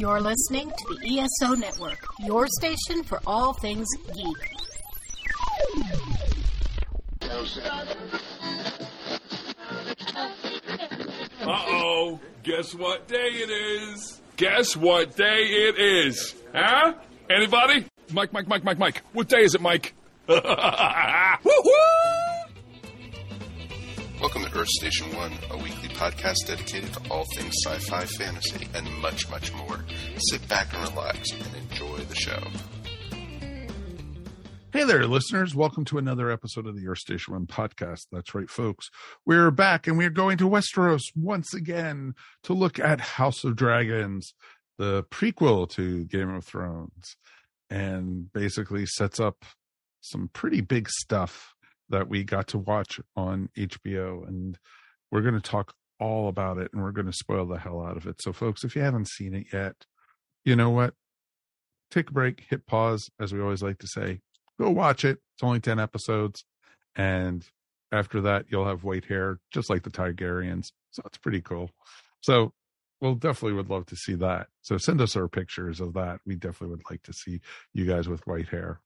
You're listening to the ESO Network, your station for all things geek. Uh oh, guess what day it is? Guess what day it is? Huh? Anybody? Mike, Mike, Mike, Mike, Mike. What day is it, Mike? Woo-hoo! Welcome to Earth Station One, a weekly podcast dedicated to all things sci fi, fantasy, and much, much more. Sit back and relax and enjoy the show. Hey there, listeners. Welcome to another episode of the Earth Station One podcast. That's right, folks. We're back and we're going to Westeros once again to look at House of Dragons, the prequel to Game of Thrones, and basically sets up some pretty big stuff that we got to watch on HBO. And we're going to talk all about it and we're going to spoil the hell out of it. So, folks, if you haven't seen it yet, you know what? Take a break, hit pause, as we always like to say. Go watch it. It's only 10 episodes. And after that, you'll have white hair, just like the Targaryens. So it's pretty cool. So we'll definitely would love to see that. So send us our pictures of that. We definitely would like to see you guys with white hair.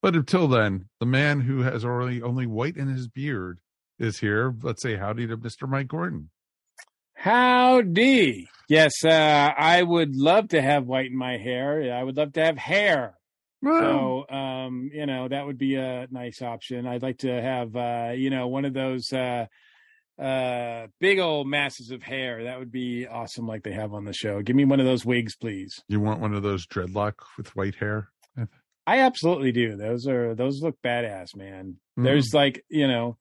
But until then, the man who has already only white in his beard is here. Let's say howdy to Mr. Mike Gordon. Howdy. Yes, uh, I would love to have white in my hair. I would love to have hair. So, um, you know, that would be a nice option. I'd like to have, uh, you know, one of those uh, uh, big old masses of hair. That would be awesome, like they have on the show. Give me one of those wigs, please. you want one of those dreadlock with white hair? I absolutely do. Those are those look badass, man. Mhm. There's like, you know,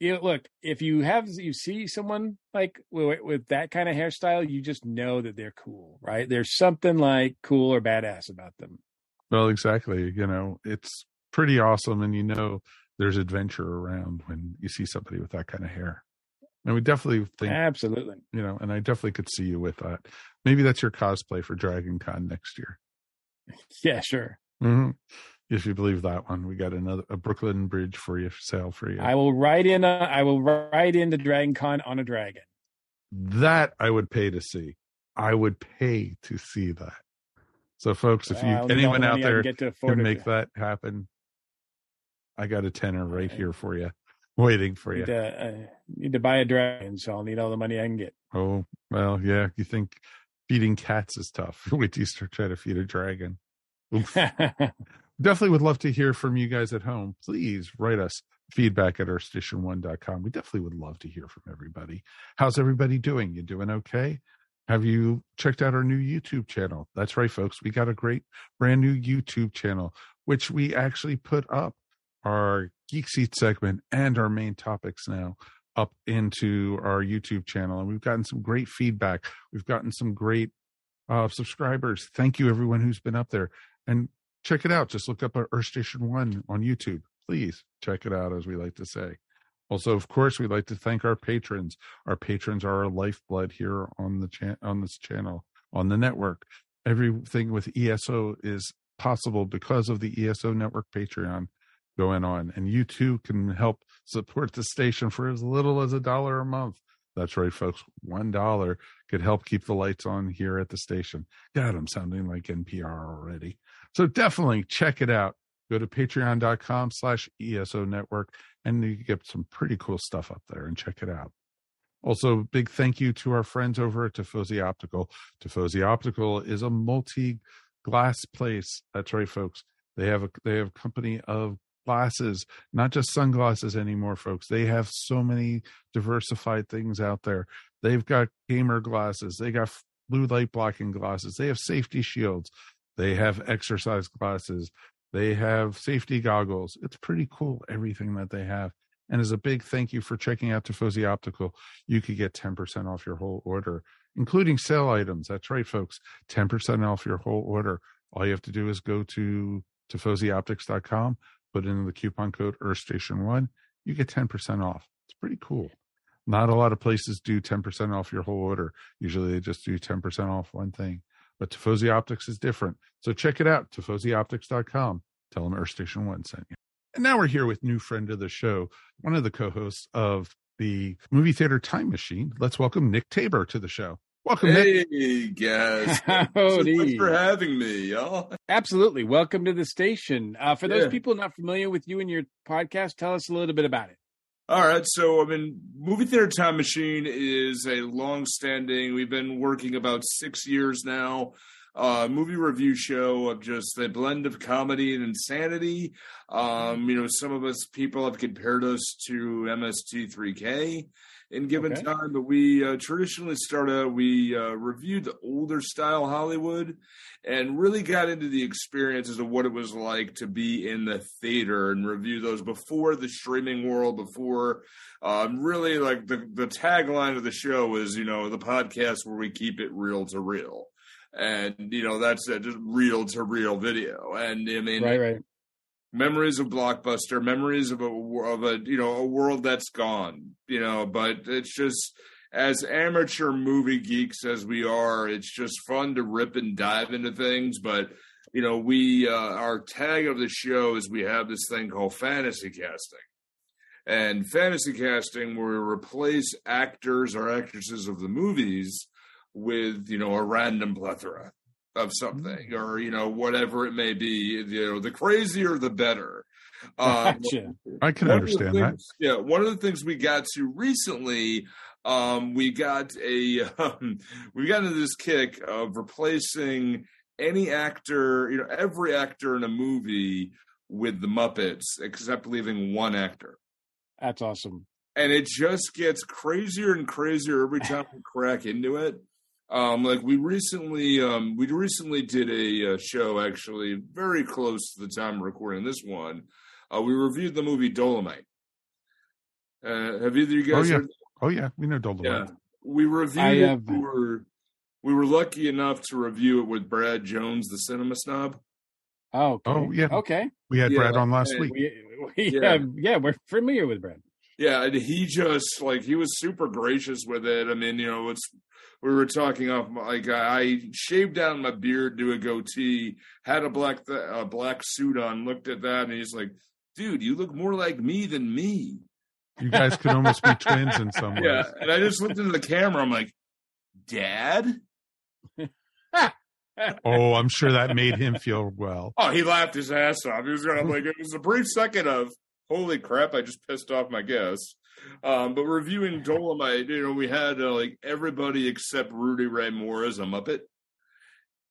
you know, look, if you have you see someone like with, with that kind of hairstyle, you just know that they're cool, right? There's something like cool or badass about them. Well, exactly. You know, it's pretty awesome. And you know, there's adventure around when you see somebody with that kind of hair. And we definitely think, Absolutely. you know, and I definitely could see you with that. Maybe that's your cosplay for Dragon Con next year. Yeah, sure. hmm If you believe that one, we got another a Brooklyn Bridge for you, sale for you. I will ride in. A, I will ride into Dragon Con on a dragon. that I would pay to see. I would pay to see that. So, folks, if you Well, I only got anyone out can there get to afford can it. make that happen, I got a tenner right here for you, waiting for you. Need to, uh, need to buy a dragon, so I'll need all the money I can get. Oh, well, yeah. You think feeding cats is tough. Wait till you start trying to feed a dragon. Definitely would love to hear from you guys at home. Please write us feedback at earthstation1.com. We definitely would love to hear from everybody. How's everybody doing? You doing okay? Have you checked out our new YouTube channel? That's right, folks. We got a great brand new YouTube channel, which we actually put up our Geek Seat segment and our main topics now up into our YouTube channel. And we've gotten some great feedback. We've gotten some great uh, subscribers. Thank you, everyone who's been up there. And check it out. Just look up our Earth Station One on YouTube. Please check it out, as we like to say. Also, of course, we'd like to thank our patrons. Our patrons are our lifeblood here on the chan- on this channel, on the network. Everything with ESO is possible because of the ESO Network Patreon going on. And you too can help support the station for as little as a dollar a month. That's right, folks. One dollar could help keep the lights on here at the station. God, I'm sounding like NPR already. So definitely check it out. Go to patreon.com slash ESO network and you get some pretty cool stuff up there and check it out. Also, big thank you to our friends over at Tifosi Optical. Tifosi Optical is a multi glass place. That's right, folks. They have a they have a company of glasses, not just sunglasses anymore, folks. They have so many diversified things out there. They've got gamer glasses, they got blue light blocking glasses, they have safety shields, they have exercise glasses, they have safety goggles. It's pretty cool, everything that they have. And as a big thank you for checking out Tifosi Optical, you could get 10% off your whole order, including sale items. That's right, folks. 10% off your whole order. All you have to do is go to tifosioptics.com, put in the coupon code EarthStation1. You get 10% off. It's pretty cool. Not a lot of places do 10% off your whole order. Usually they just do 10% off one thing. But Tifosi Optics is different. So check it out, tifosioptics.com. Tell them Earth Station 1 sent you. And now we're here with new friend of the show, one of the co-hosts of the movie theater time machine. Let's welcome Nick Taber to the show. Welcome, Nick. Hey, guys. Howdy. Thanks for having me, y'all. Absolutely. Welcome to the station. Uh, for those Yeah. people not familiar with you and your podcast, tell us a little bit about it. All right, so I mean, Movie Theater Time Machine is a long-standing. We've been working about six years now. Uh, movie review show of just a blend of comedy and insanity. Um, you know, some of us people have compared us to MST3K in given Okay. time, but we uh, traditionally started. We uh, reviewed the older style Hollywood and really got into the experiences of what it was like to be in the theater and review those before the streaming world, before um, really like the, the tagline of the show is, you know, the podcast where we keep it reel to reel. And, you know, that's uh, just reel to reel video. And I mean, Right, right. Memories of blockbuster memories of a of a you know a world that's gone you know but it's just as amateur movie geeks as we are it's just fun to rip and dive into things but you know we uh, our tag of the show is we have this thing called fantasy casting. And fantasy casting where we replace actors or actresses of the movies with you know a random plethora of something or you know whatever it may be you know the crazier the better um, Gotcha. I can one of the understand that. Yeah, one of the things we got to recently, um, we got a um, we got into this kick of replacing any actor, you know, every actor in a movie with the Muppets, except leaving one actor. That's awesome. And it just gets crazier and crazier every time we crack into it. Um, like we recently, um, we recently did a, uh show actually very close to the time of recording this one. Uh, we reviewed the movie Dolomite. Uh, have either of you Oh, guys yeah. heard? Oh yeah, we know Dolomite. Yeah, we reviewed. I have- We were we were lucky enough to review it with Brad Jones, the cinema snob. Oh, okay. Oh, yeah. Okay. We had Yeah, Brad on last week. We, we, Yeah. yeah. yeah, we're familiar with Brad. Yeah, and he just like he was super gracious with it. I mean, you know, it's we were talking off like I shaved down my beard, do a goatee, had a black th- a black suit on, looked at that, and he's like, "Dude, you look more like me than me." You guys could almost be twins in some ways. Yeah, and I just looked into the camera. I'm like, "Dad." Oh, I'm sure that made him feel well. Oh, he laughed his ass off. He was gonna like it was a brief second of holy crap, I just pissed off my guests. Um, but reviewing Dolomite, you know, we had uh, like everybody except Rudy Ray Moore as a Muppet.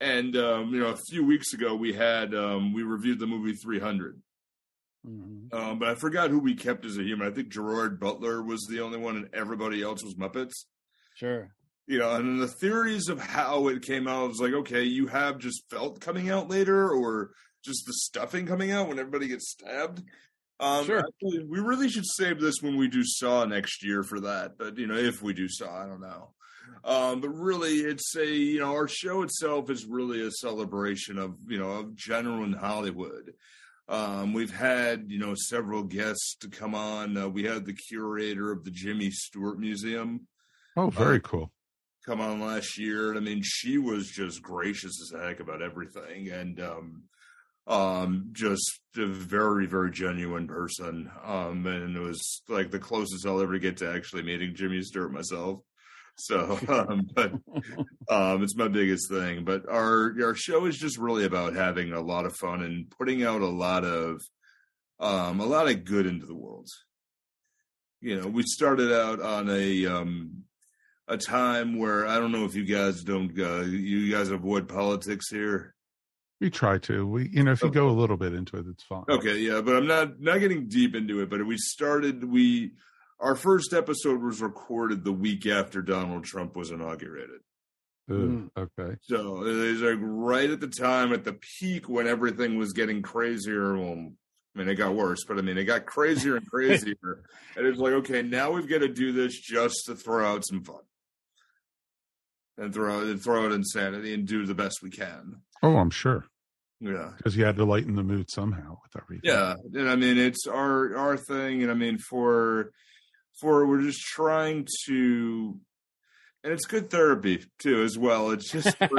And um, you know, a few weeks ago we had um, we reviewed the movie 300. Mhm. Um, but I forgot who we kept as a human. I think Gerard Butler was the only one, and everybody else was Muppets Sure. you know, and then the theories of how it came out was like, okay, you have just felt coming out later, or just the stuffing coming out when everybody gets stabbed. Um, Sure. actually, we really should save this when we do Saw next year for that. But you know, if we do Saw, I don't know. Um, but really, it's a you know, our show itself is really a celebration of you know of genuine Hollywood. Um, we've had you know several guests to come on. Uh, we had the curator of the Jimmy Stewart Museum Oh, very cool. come on last year. and I mean, she was just gracious as heck about everything, and um, um, just a very, very genuine person. Um, and it was like the closest I'll ever get to actually meeting Jimmy Stewart myself. So, um, but um, it's my biggest thing. But our our show is just really about having a lot of fun and putting out a lot of um, a lot of good into the world. You know, we started out on a um, a time where I don't know if you guys don't uh, you guys avoid politics here. We try to. We, you know, if you go a little bit into it, it's fine. Okay, yeah, but I'm not not getting deep into it. But we started we our first episode was recorded the week after Donald Trump was inaugurated. Ugh, Mm. Okay. So it was like right at the time at the peak when everything was getting crazier. Well, I mean, it got worse, but I mean, it got crazier and crazier. and it's like, okay, now we've got to do this just to throw out some fun and throw and throw out insanity and do the best we can. Oh, I'm sure Yeah. because you had to lighten the mood somehow with everything. Yeah, and I mean it's our our thing, and I mean for for we're just trying to, and it's good therapy too as well. It's just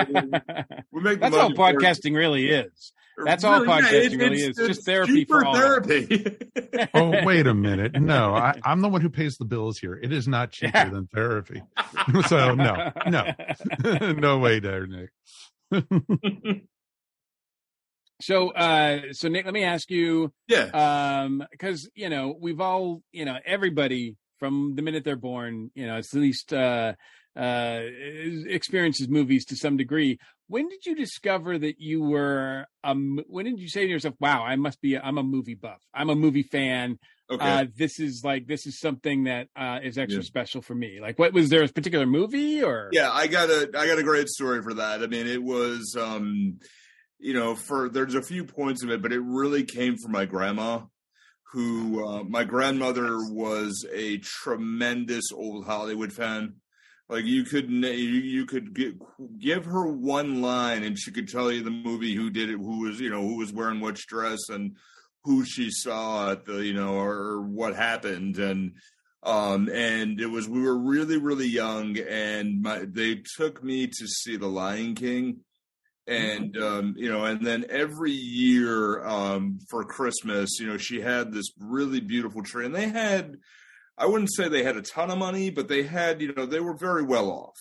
we make That's how money podcasting really is. That's all Really, yeah, podcasting it- really it's- is. Just therapy for all. therapy. Oh, wait a minute. No, I, I'm the one who pays the bills here. It is not cheaper Yeah. than therapy. so no, no, no way there, Nick. So, uh, so Nick, let me ask you, yeah. um, because you know we've all, you know, everybody from the minute they're born, you know, it's at least uh, uh, experiences movies to some degree. When did you discover that you were? Um, when did you say to yourself, "Wow, I must be. I'm a movie buff. I'm a movie fan. Okay. Uh, this is like this is something that uh, is extra Yeah. special for me." Like, what was there a particular movie or? Yeah, I got a I got a great story for that. I mean, it was um you know, for there's a few points of it, but it really came from my grandma who uh, my grandmother was a tremendous old Hollywood fan. Like you could you, could gi- give her one line and she could tell you the movie, who did it, who was you know who was wearing which dress, and who she saw at the you know or what happened, and um and it was we were really really young, and my they took me to see The Lion King and um, you know, and then every year um, for Christmas, you know, she had this really beautiful tree, and they had, I wouldn't say they had a ton of money, but they had, you know, they were very well off.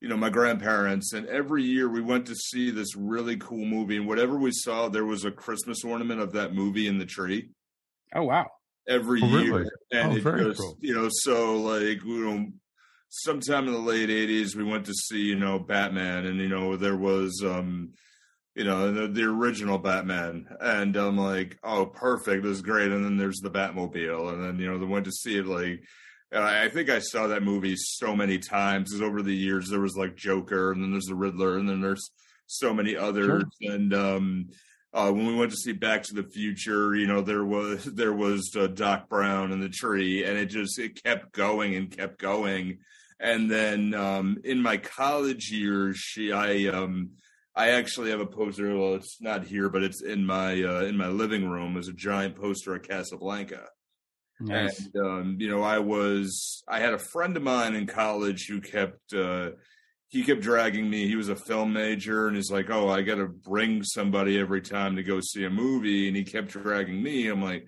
You know, my grandparents, and every year we went to see this really cool movie, and whatever we saw, there was a Christmas ornament of that movie in the tree Oh wow. every Oh, year, really? and Oh, it very just cool. you know, so like you know, sometime in the late '80s, we went to see you know Batman, and you know there was um, you know the, the original Batman, and I'm like, oh, perfect, this is great, and then there's the Batmobile, and then you know they went to see it like. I think I saw that movie so many times. 'cause over the years, there was like Joker, and then there's the Riddler, and then there's so many others. And um, uh, when we went to see Back to the Future, you know, there was there was uh, Doc Brown and the tree, and it just it kept going and kept going. And then um, in my college years, she I um, I actually have a poster. Well, it's not here, but it's in my uh, in my living room. Is a giant poster of Casablanca. Nice. And um, you know, I was I had a friend of mine in college who kept uh he kept dragging me. He was a film major and he's like, Oh, I gotta bring somebody every time to go see a movie and he kept dragging me. I'm like,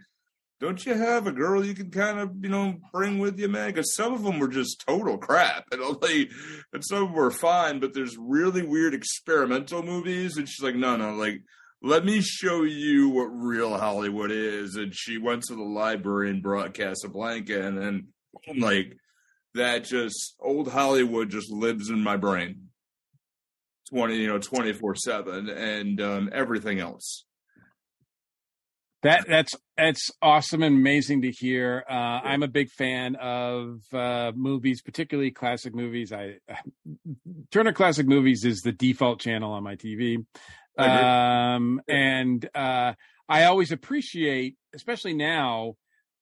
Don't you have a girl you can kind of, you know, bring with you, man? Because some of them were just total crap. And like, and some of them were fine, but there's really weird experimental movies. And she's like, No, no, like let me show you what real Hollywood is. And she went to the library and brought Casablanca, and then like that just old Hollywood just lives in my brain. Twenty, you know, twenty four seven, and um, everything else. That that's that's awesome and amazing to hear. Uh, I'm a big fan of uh, movies, particularly classic movies. I Turner Classic Movies is the default channel on my TV, um, and uh, I always appreciate, especially now,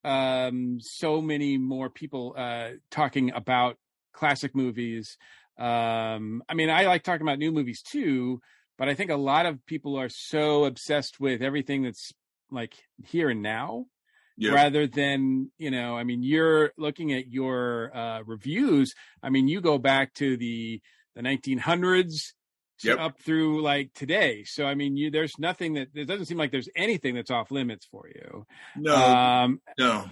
um, so many more people uh, talking about classic movies. Um, I mean, I like talking about new movies too, but I think a lot of people are so obsessed with everything that's like here and now Yeah, rather than you know i mean you're looking at your uh reviews i mean you go back to the the 1900s to Yep. up through like today so i mean you there's nothing that it doesn't seem like there's anything that's off limits for you no, um no,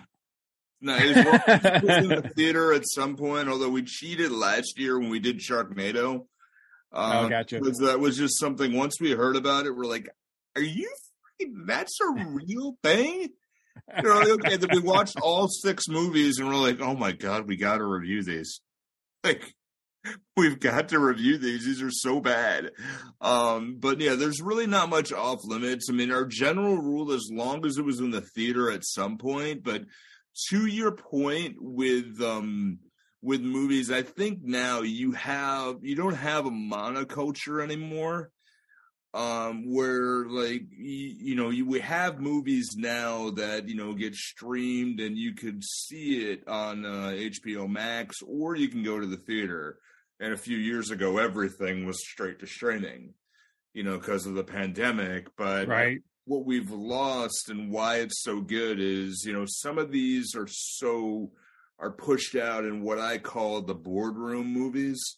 no. It was, it was in the theater at some point. Although we cheated last year when we did Sharknado. Oh, Um, gotcha. was- that was just something. Once we heard about it, we're like, "Are you? That's a real thing." You know, okay, then we watched all six movies and we're like, oh my god, we got to review these. Like, we've got to review these. These are so bad. Um, but yeah, there's really not much off limits. I mean, our general rule, as long as it was in the theater at some point, but to your point with um with movies, I think now you have you don't have a monoculture anymore um where like you, you know you we have movies now that you know get streamed and you could see it on uh, HBO Max or you can go to the theater. And a few years ago everything was straight to streaming you know because of the pandemic. But right. what we've lost and why it's so good is you know some of these are so are pushed out in what I call the boardroom movies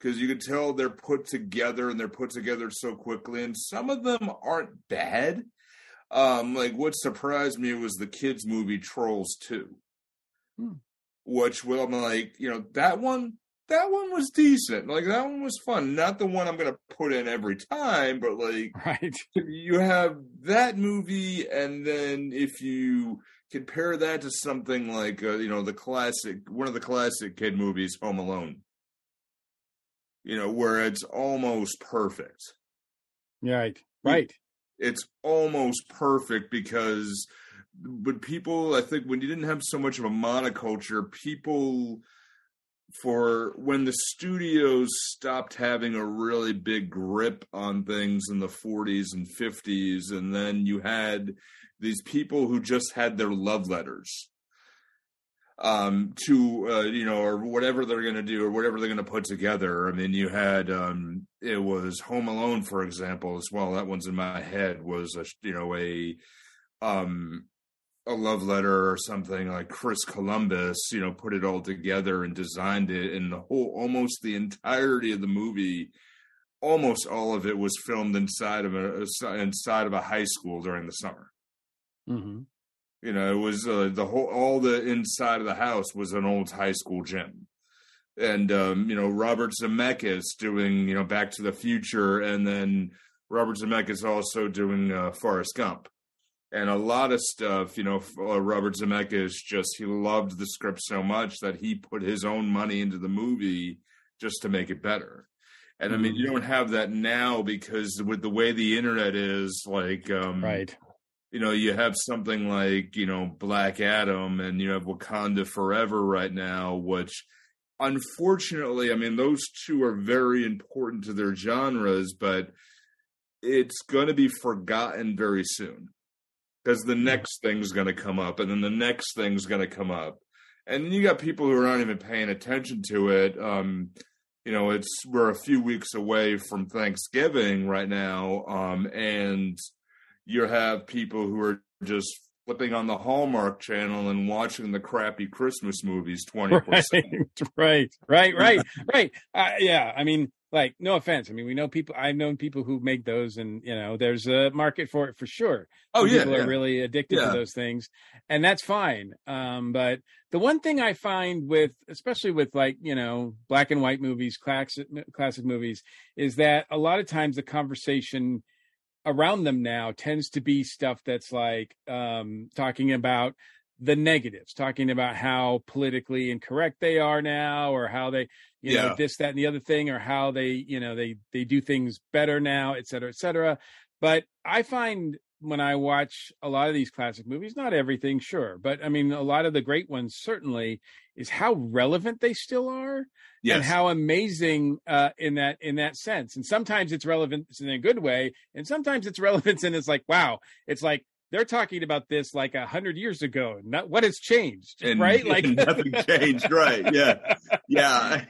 because you could tell they're put together and they're put together so quickly, and some of them aren't bad. Um, like what surprised me was the kids' movie Trolls Two, Hmm. which well, I'm like, you know, that one, that one was decent. Like that one was fun. Not the one I'm gonna put in every time, but like Right. you have that movie, and then if you compare that to something like uh, you know the classic, one of the classic kid movies, Home Alone. You know, where it's almost perfect Right. Right. it's almost perfect because but people i think when you didn't have so much of a monoculture people for when the studios stopped having a really big grip on things in the 40s and 50s and then you had these people who just had their love letters um to uh, you know or whatever they're going to do or whatever they're going to put together. I mean you had um it was home alone for example as well. That one's in my head was a you know a um a love letter or something like chris columbus you know put it all together and designed it and the whole almost the entirety of the movie almost all of it was filmed inside of a inside of a high school during the summer. Hmm you know, it was uh, the whole all the inside of the house was an old high school gym, and um, you know Robert Zemeckis doing you know Back to the Future, and then Robert Zemeckis also doing uh, Forrest Gump, and a lot of stuff. You know, uh, Robert Zemeckis just he loved the script so much that he put his own money into the movie just to make it better. And I mean, you don't have that now because with the way the internet is, like, um, Right. You know, you have something like, you know, Black Adam and you have Wakanda Forever right now, which unfortunately, I mean, those two are very important to their genres, but it's going to be forgotten very soon because the next thing's going to come up and then the next thing's going to come up. And then you got people who are not even paying attention to it. Um, you know, it's we're a few weeks away from Thanksgiving right now, um, and you have people who are just flipping on the Hallmark channel and watching the crappy Christmas movies twenty four Right. seven. Right. Right. Right. Uh, yeah. I mean, like, no offense. I mean, we know people. I've known people who make those, and you know, there's a market for it for sure. Oh yeah, people yeah. are really addicted Yeah. to those things, and that's fine. Um, but the one thing I find with, especially with like you know, black and white movies, classic classic movies, is that a lot of times the conversation around them now tends to be stuff that's like um, talking about the negatives, talking about how politically incorrect they are now, or how they, you know, this, that, and the other thing, or how they, you know, they they do things better now, et cetera, et cetera. But I find when I watch a lot of these classic movies, not everything, sure, but I mean, a lot of the great ones certainly is how relevant they still are Yes. and how amazing uh, in that in that sense. And sometimes it's relevant in a good way, and sometimes it's relevance and it's like, wow, it's like they're talking about this like a hundred years ago. Not what has changed, and right? Like nothing changed, right? Yeah, yeah.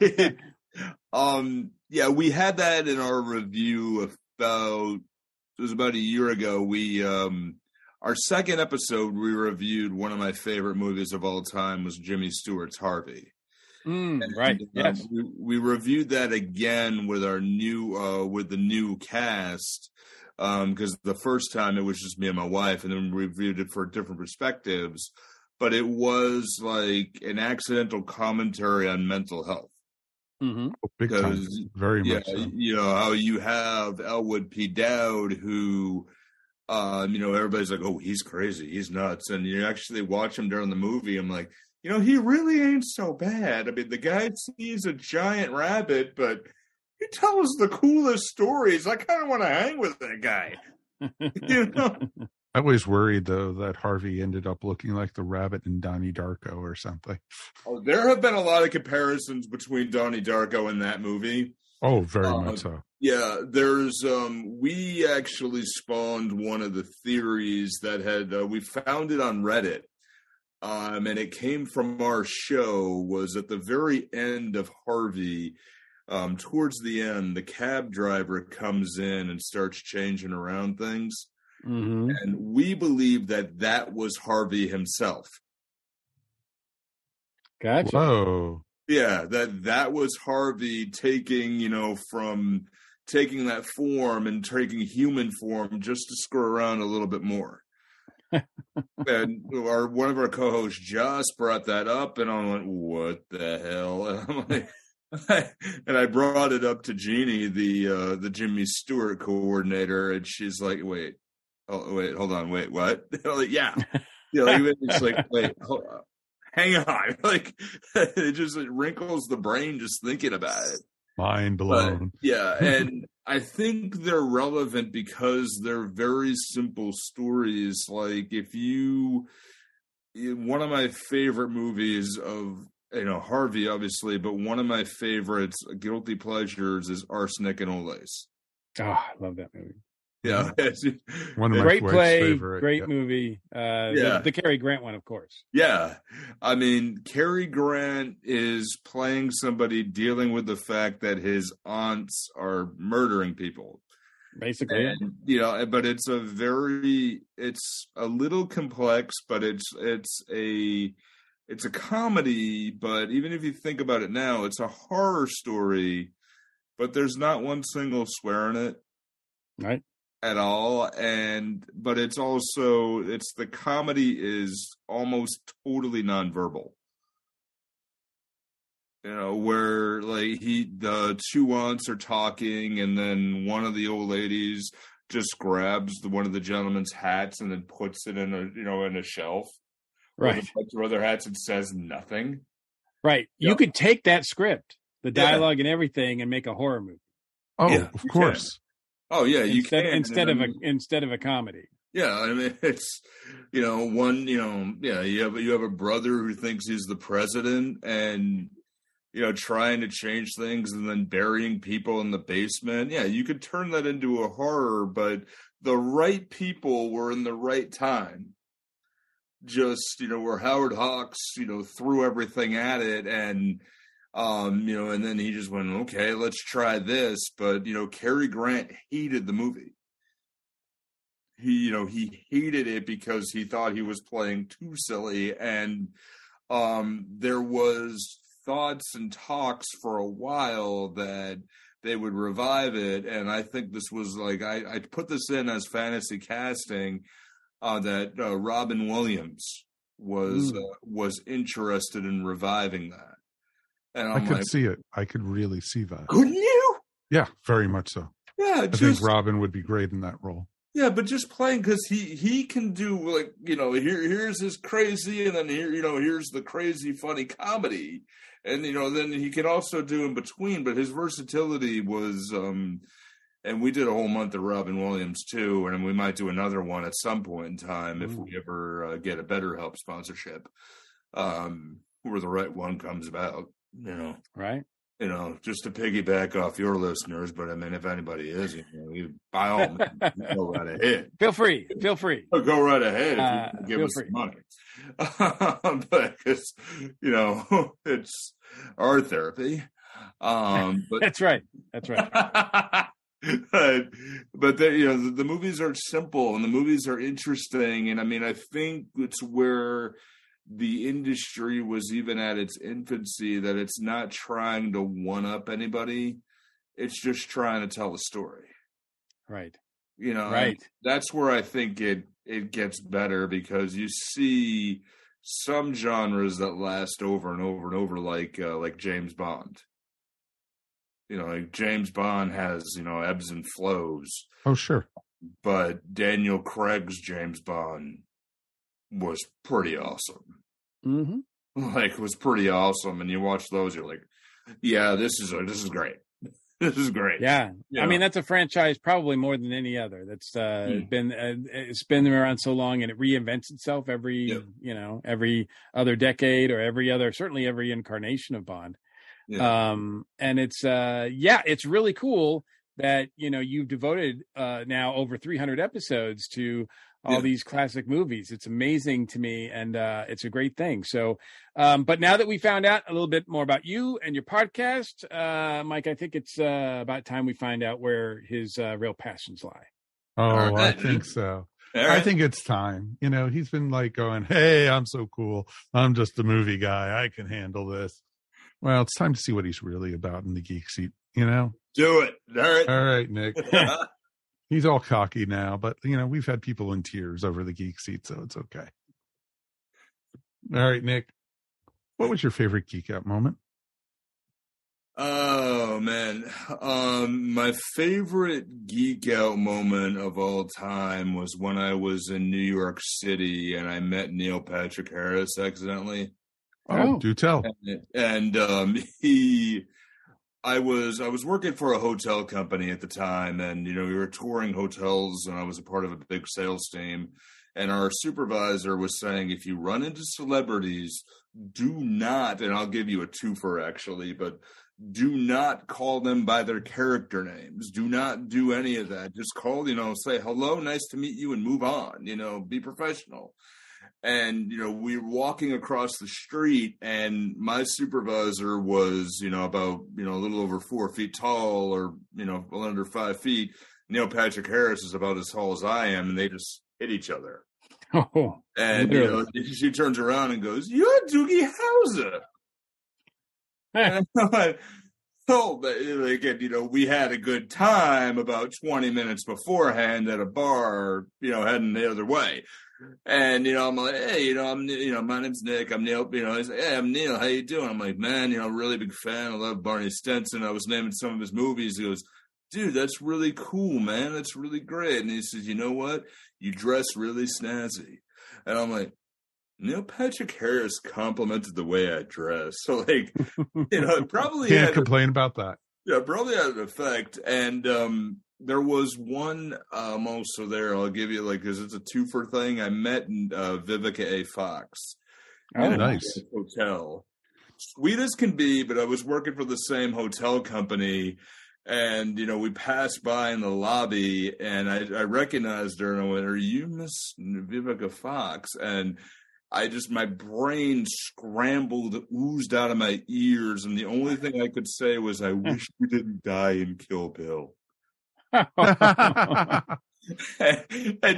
um, yeah, we had that in our review about it was about a year ago. We um our second episode we reviewed one of my favorite movies of all time was Jimmy Stewart's Harvey. Mm, right? Um, Yes. we, we reviewed that again with our new uh with the new cast um because the first time it was just me and my wife and then we reviewed it for different perspectives but it was like an accidental commentary on mental health hmm Oh, big time. because Very yeah much so. you know how you have elwood p. Dowd who um you know everybody's like oh he's crazy. He's nuts. And you actually watch him during the movie i'm like you know he really ain't so bad. I mean the guy sees a giant rabbit but he tells the coolest stories. I kind of want to hang with that guy. You know I always worried though that Harvey ended up looking like the rabbit in Donnie Darko or something. oh, there have been a lot of comparisons between donnie darko and that movie Oh, very Uh, much so. Yeah, there's um we actually spawned one of the theories that had uh, we found it on Reddit. Um and it came from our show was at the very end of Harvey um towards the end the cab driver comes in and starts changing around things hmm and we believe that that was Harvey himself. Gotcha. Whoa. Yeah, that that was Harvey taking, you know, from taking that form and taking human form just to screw around a little bit more. and our one of our co-hosts just brought that up, and I went, "What the hell?" And I'm like, and I brought it up to Jeannie, the uh, the Jimmy Stewart coordinator, and she's like, "Wait, oh wait, hold on, wait, what?" Like, yeah, you know, even it's like, wait, hold on. hang on, like it just it wrinkles the brain just thinking about it. Mind But, blown. yeah, and I think they're relevant because they're very simple stories. Like if you, eh, one of my favorite movies of you know Harvey, obviously, but one of my favorites, guilty pleasures, is Arsenic and Old Lace. Oh, ah, I love that movie. Yeah, One of my Great play, favorite, great yeah. movie. Uh, Yeah. the, the Cary Grant one, of course. Yeah. I mean, Cary Grant is playing somebody dealing with the fact that his aunts are murdering people. Basically, And, you know, but it's a very it's a little complex, but it's it's a it's a comedy, but even if you think about it now, it's a horror story, but there's not one single swear in it right? At all and but it's also it's the comedy is almost totally nonverbal you know where like he the two aunts are talking and then one of the old ladies just grabs the one of the gentleman's hats and then puts it in a you know in a shelf with Right, a bunch of other hats and says nothing right. Yeah. You could take that script, the Yeah. dialogue and everything, and make a horror movie Oh, Yeah, of you course. Oh yeah you instead, can instead And of a instead of a comedy. Yeah, I mean it's you know one you know yeah you have you have a brother who thinks he's the president and you know trying to change things and then burying people in the basement. Yeah, you could turn that into a horror, but the right people were in the right time. Just you know where Howard Hawks you know threw everything at it and um you know and then he just went okay let's try this. But you know Cary Grant hated the movie. He you know he hated it because he thought he was playing too silly. And um there was thoughts and talks for a while that they would revive it. And i think this was like i i put this in as fantasy casting uh that uh, robin williams was Mm. uh, was interested in reviving that and I i'm could like see it. I could really see that. couldn't you Yeah, very much so. yeah I just think Robin would be great in that role. Yeah, but just playing because he he can do like you know here here's his crazy and then here you know here's the crazy funny comedy and you know then he can also do in between. But his versatility was, um and we did a whole month of Robin Williams too, and we might do another one at some point in time if we ever uh, get a better help sponsorship, um where the right one comes about. You know, Right? you know, just to piggyback off your listeners, but I mean, if anybody is, you know, you, by all means, go right ahead. Feel free. Feel free. Go right ahead if you Uh, give us free. some money. but it's, you know, it's our therapy. Um, but That's right. That's right. but but the, you know the, the movies are simple and the movies are interesting and i mean i think it's where the industry was even at its infancy that it's not trying to one up anybody it's just trying to tell a story Right. you know Right. that's where i think it it gets better because you see some genres that last over and over and over like uh, like james bond you know like james bond has you know ebbs and flows Oh, sure. but daniel craig's james bond was pretty awesome hmm like was pretty awesome and you watch those you're like yeah this is a, this is great this is great Yeah. You I mean, that's a franchise probably more than any other that's uh, Hmm. been uh, it's been around so long and it reinvents itself every you know every other decade or every other certainly every incarnation of Bond. yeah. Um, and it's uh, yeah, it's really cool that you know you've devoted uh, now over 300 episodes to all Yeah. these classic movies. It's amazing to me, and uh, it's a great thing. So, um, but now that we found out a little bit more about you and your podcast, uh, Mike, I think it's uh, about time we find out where his uh, real passions lie. Oh, All I think so. All I think it's time. You know, he's been like going, "Hey, I'm so cool. I'm just a movie guy. I can handle this." Well, it's time to see what he's really about in the geek seat. You know. Do it. All right. All right, Nick. he's all cocky now, but you know we've had people in tears over the geek seat, so it's okay. All right, Nick. What was your favorite geek out moment? Oh man, um, my favorite geek out moment of all time was when I was in New York City and I met Neil Patrick Harris accidentally. Oh, do tell. And, and um, he, I was I was working for a hotel company at the time, and you know we were touring hotels, and I was a part of a big sales team. And our supervisor was saying, if you run into celebrities, do not, and I'll give you a twofer actually, but do not call them by their character names. Do not do any of that. Just call, you know, say hello, nice to meet you, and move on. You know, be professional. And you know, we were walking across the street, and my supervisor was, you know, about you know a little over four feet tall, or you know, under five feet. Neil Patrick Harris is about as tall as I am, and they just hit each other. Oh, and you know, she turns around and goes, "You're Doogie Howser." Eh. so, like, you know, we had a good time about 20 minutes beforehand at a bar, you know, heading the other way. And, you know, I'm like, hey, you know, I'm, you know, my name's Nick. I'm Neil, you know, he's like, hey, I'm Neil. How you doing? I'm like, man, you know, really big fan. I love Barney Stinson. I was naming some of his movies. He goes, dude, that's really cool, man. That's really great. And he says, you know what? You dress really snazzy. And I'm like, Neil Patrick Harris complimented the way I dress. So like, you know, probably can't complain about that. Yeah, probably had an effect. And um there was one um also there, I'll give you like because it's a two for thing. I met uh, Vivica A. Fox. Oh, nice. Hotel. Sweet as can be, but I was working for the same hotel company and you know we passed by in the lobby and I, I recognized her and I went, "Are you Miss Vivica Fox?" And I just my brain scrambled, oozed out of my ears, and the only thing I could say was, "I wish you didn't die in Kill Bill."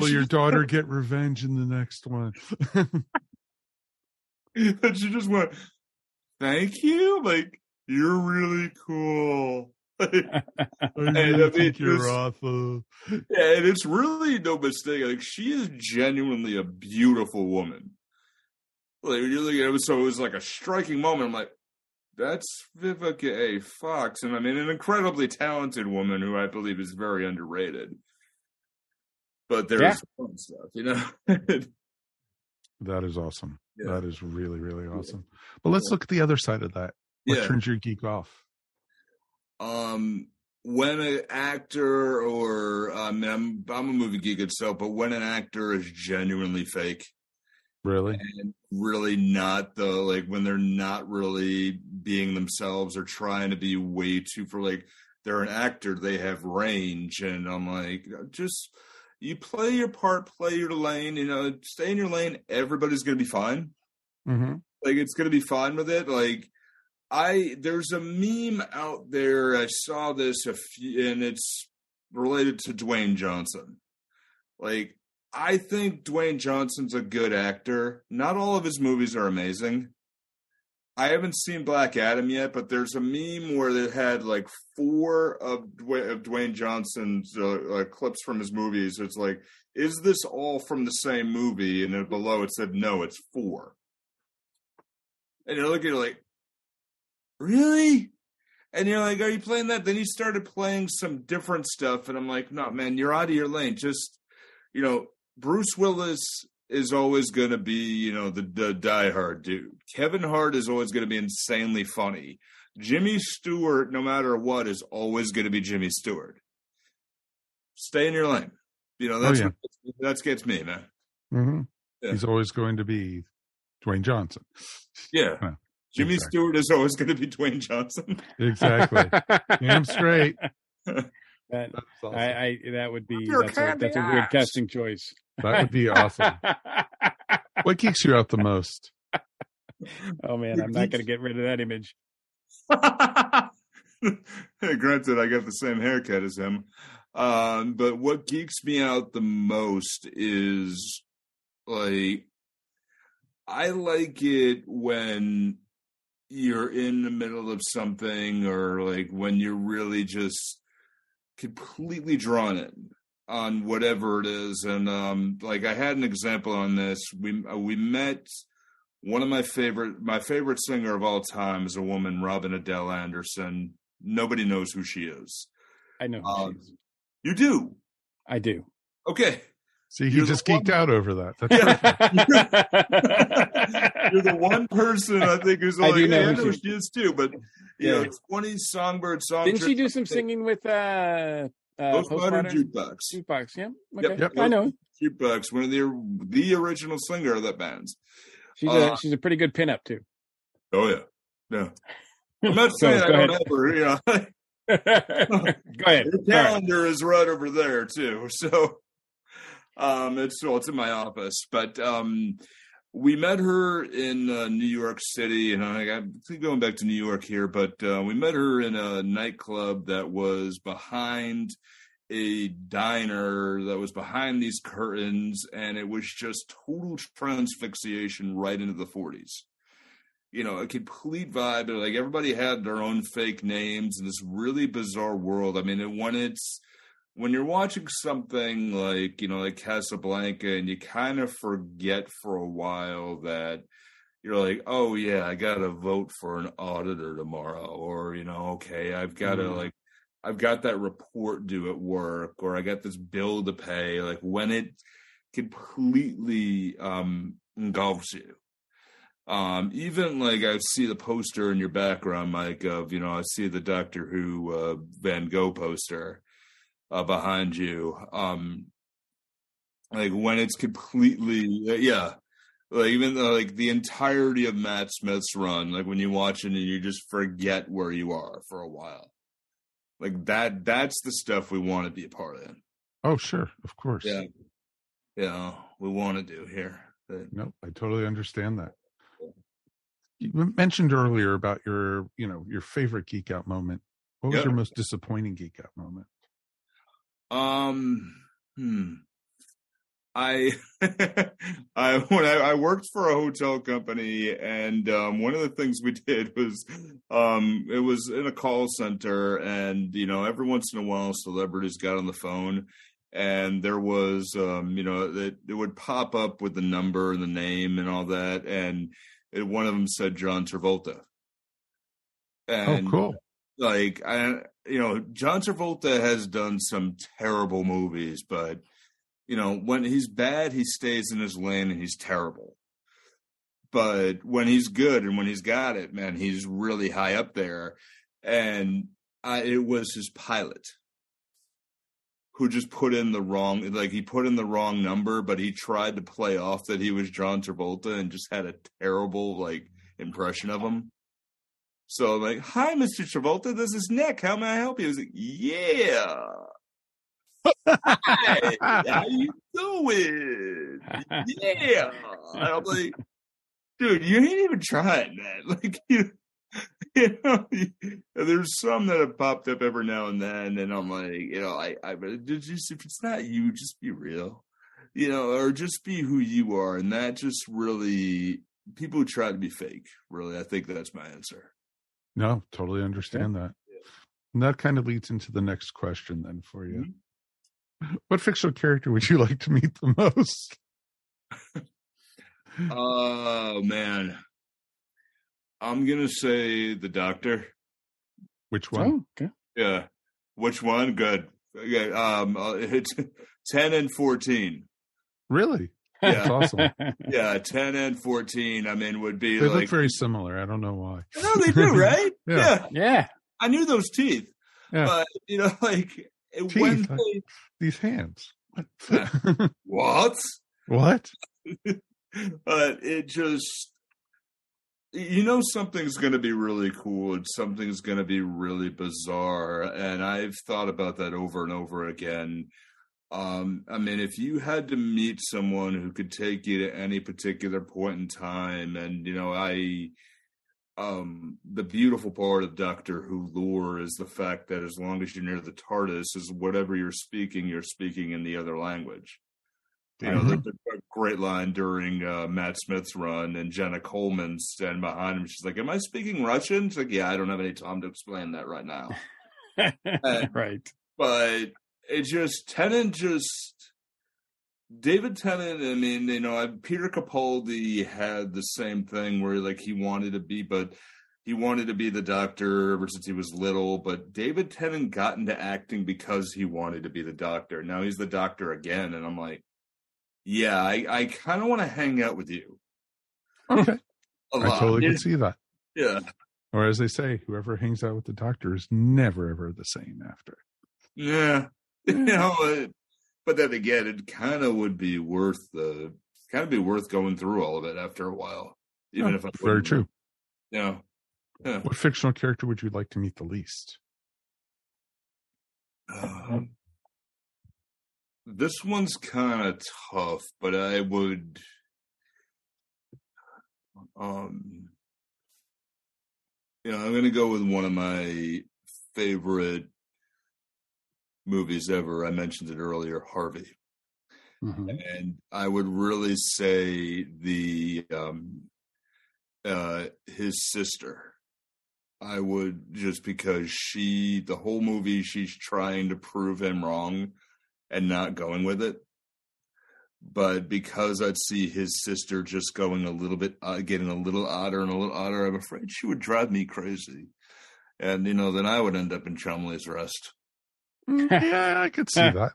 Will your daughter get revenge in the next one? and she just went, "Thank you, like you're really cool." and I mean, you're awful. Yeah, and it's really no mistake. Like she is genuinely a beautiful woman. Like when you look at it, so it was like a striking moment. I'm like, that's Vivica A. Fox, and I mean, an incredibly talented woman who I believe is very underrated. But there's yeah. fun stuff, you know. that is awesome. Yeah. That is really, really awesome. But let's look at the other side of that. What yeah. turns your geek off? Um, when an actor or I mean, I'm I'm a movie geek itself, but when an actor is genuinely fake, really, and really not the like when they're not really being themselves or trying to be way too for like they're an actor, they have range, and I'm like just you play your part, play your lane, you know, stay in your lane. Everybody's gonna be fine. Mm-hmm. Like it's gonna be fine with it. Like I there's a meme out there. I saw this a few, and it's related to Dwayne Johnson. Like I think Dwayne Johnson's a good actor. Not all of his movies are amazing. I haven't seen Black Adam yet, but there's a meme where they had like four of Dwayne, of Dwayne Johnson's uh, clips from his movies. It's like, is this all from the same movie? And then below it said, no, it's four. And you're looking like, really? And you're like, are you playing that? Then he started playing some different stuff, and I'm like, no, man, you're out of your lane. Just, you know, Bruce Willis is always going to be, you know, the, the diehard dude. Kevin Hart is always going to be insanely funny. Jimmy Stewart, no matter what, is always going to be Jimmy Stewart. Stay in your lane. You know, that's oh, yeah. what, gets me, man. Mm-hmm. Yeah. He's always going to be Dwayne Johnson. Yeah. Jimmy exactly. Stewart is always going to be Dwayne Johnson. Exactly. Damn straight. That awesome. I, I, that would be that's a, that's a weird casting choice. That would be awesome. what geeks you out the most? Oh man, I'm not going to get rid of that image. Granted, I got the same haircut as him, um, but what geeks me out the most is like I like it when you're in the middle of something or like when you're really just completely drawn in on whatever it is and um like i had an example on this we uh, we met one of my favorite my favorite singer of all time is a woman robyn adele anderson nobody knows who she is I know. who Um, she is. you do I do. okay See, he You're just geeked one- out over that. That's Yeah. You're the one person I think who's I like, do know hey, I who know she- she is too, but you Yeah. know, 20 songbird songs. Didn't she do some singing with uh, uh Postmodern Postmodern Jukebox. Jukebox? Yeah. Okay. Yep. I know. Jukebox, one of the the original singer of that band. She's Uh, a she's a pretty good pinup too. Oh yeah, yeah. I'm not So, saying I don't ahead. ever, you know. Go ahead. Your All right. calendar is right over there too. So um it's well, it's in my office. But um we met her in uh, New York City, and I, I'm going back to New York here, but uh, we met her in a nightclub that was behind a diner that was behind these curtains, and it was just total transfixiation right into the 40s. You know, a complete vibe. Like everybody had their own fake names in this really bizarre world. I mean, it when it's when you're watching something like you know like Casablanca and you kind of forget for a while that you're like oh yeah I got to vote for an auditor tomorrow or you know okay I've got to Mhm. like I've got that report due at work or I got this bill to pay like when it completely um engulfs you um even like I see the poster in your background Mike of you know I see the Doctor Who uh, Van Gogh poster uh, behind you. Um, like when it's completely, yeah, like even though, like the entirety of Matt Smith's run, like when you watch it and you just forget where you are for a while. Like that, that's the stuff we want to be a part of. oh, sure, of course. Yeah. Yeah, we want to do here. But- Nope, I totally understand that. You mentioned earlier about your, you know, your favorite geek out moment. What was Yeah. your most disappointing geek out moment? Um, hmm. I, I when I, I worked for a hotel company, and um, one of the things we did was, um, it was in a call center, and you know, every once in a while, celebrities got on the phone, and there was, um, you know, it, it would pop up with the number and the name and all that, and it, one of them said John Travolta. And oh, cool. like I you know John Travolta has done some terrible movies but you know when he's bad he stays in his lane and he's terrible. But when he's good and when he's got it man he's really high up there. And I, it was his pilot who just put in the wrong like he put in the wrong number but he tried to play off that he was John Travolta and just had a terrible like impression of him so I'm like, hi, Mr. Travolta, this is Nick. How may I help you? He's like, yeah. Hi, how you doing? Yeah. And I'm like, dude, you ain't even trying, man. Like you, you know, there's some that have popped up every now and then, and I'm like, you know, I, I, but just if it's not you, just be real, you know, or just be who you are, and that just really people who try to be fake. Really, I think that's my answer. No, totally understand that. And that kind of leads into the next question then for you. Mm-hmm. What fictional character would you like to meet the most? Oh man, I'm gonna say the doctor. Which one? Oh, okay. Yeah, which one? Good. Yeah, um, uh, it's ten and fourteen. Really? Yeah. That's awesome. Yeah, ten and fourteen. I mean, would be They like look very similar. I don't know why. no, they do, right? Yeah. yeah. yeah. I knew those teeth, Yeah. but you know, like when Teeth, I- they These hands. what? what? but it just you know something's going to be really cool and something's going to be really bizarre and i've thought about that over and over again um i mean if you had to meet someone who could take you to any particular point in time and you know i um the beautiful part of doctor who lore is the fact that as long as you're near the tardis is whatever you're speaking you're speaking in the other language You know, Mhm. the, the great line during uh, Matt Smith's run, and Jenna Coleman standing behind him. She's like, "Am I speaking Russian?" She's like, "Yeah, I don't have any time to explain that right now." right. but it just Tennant just David Tennant. I mean, you know, Peter Capaldi had the same thing where like he wanted to be, but he wanted to be the doctor ever since he was little. But David Tennant got into acting because he wanted to be the doctor. Now he's the doctor again, and I'm like, yeah, I, I kind of want to hang out with you. Okay. I lot. totally can see that. yeah. Or as they say, whoever hangs out with the doctor is never ever the same after. Yeah, you know, uh, but then again, it kind of would be worth the kind of be worth going through all of it after a while, even Yeah, if I very true. Yeah, yeah. What fictional character would you like to meet the least? Um, this one's kind of tough, but I would. Um, you know, I'm going to go with one of my favorite movies ever. I mentioned it earlier, Harvey. Mhm. and I would really say the um uh his sister. I would just because she the whole movie she's trying to prove him wrong and not going with it. But because I'd see his sister just going a little bit uh, getting a little odder and a little odder, I'm afraid she would drive me crazy. And you know, then I would end up in Chumley's Rest. Yeah, I could see that.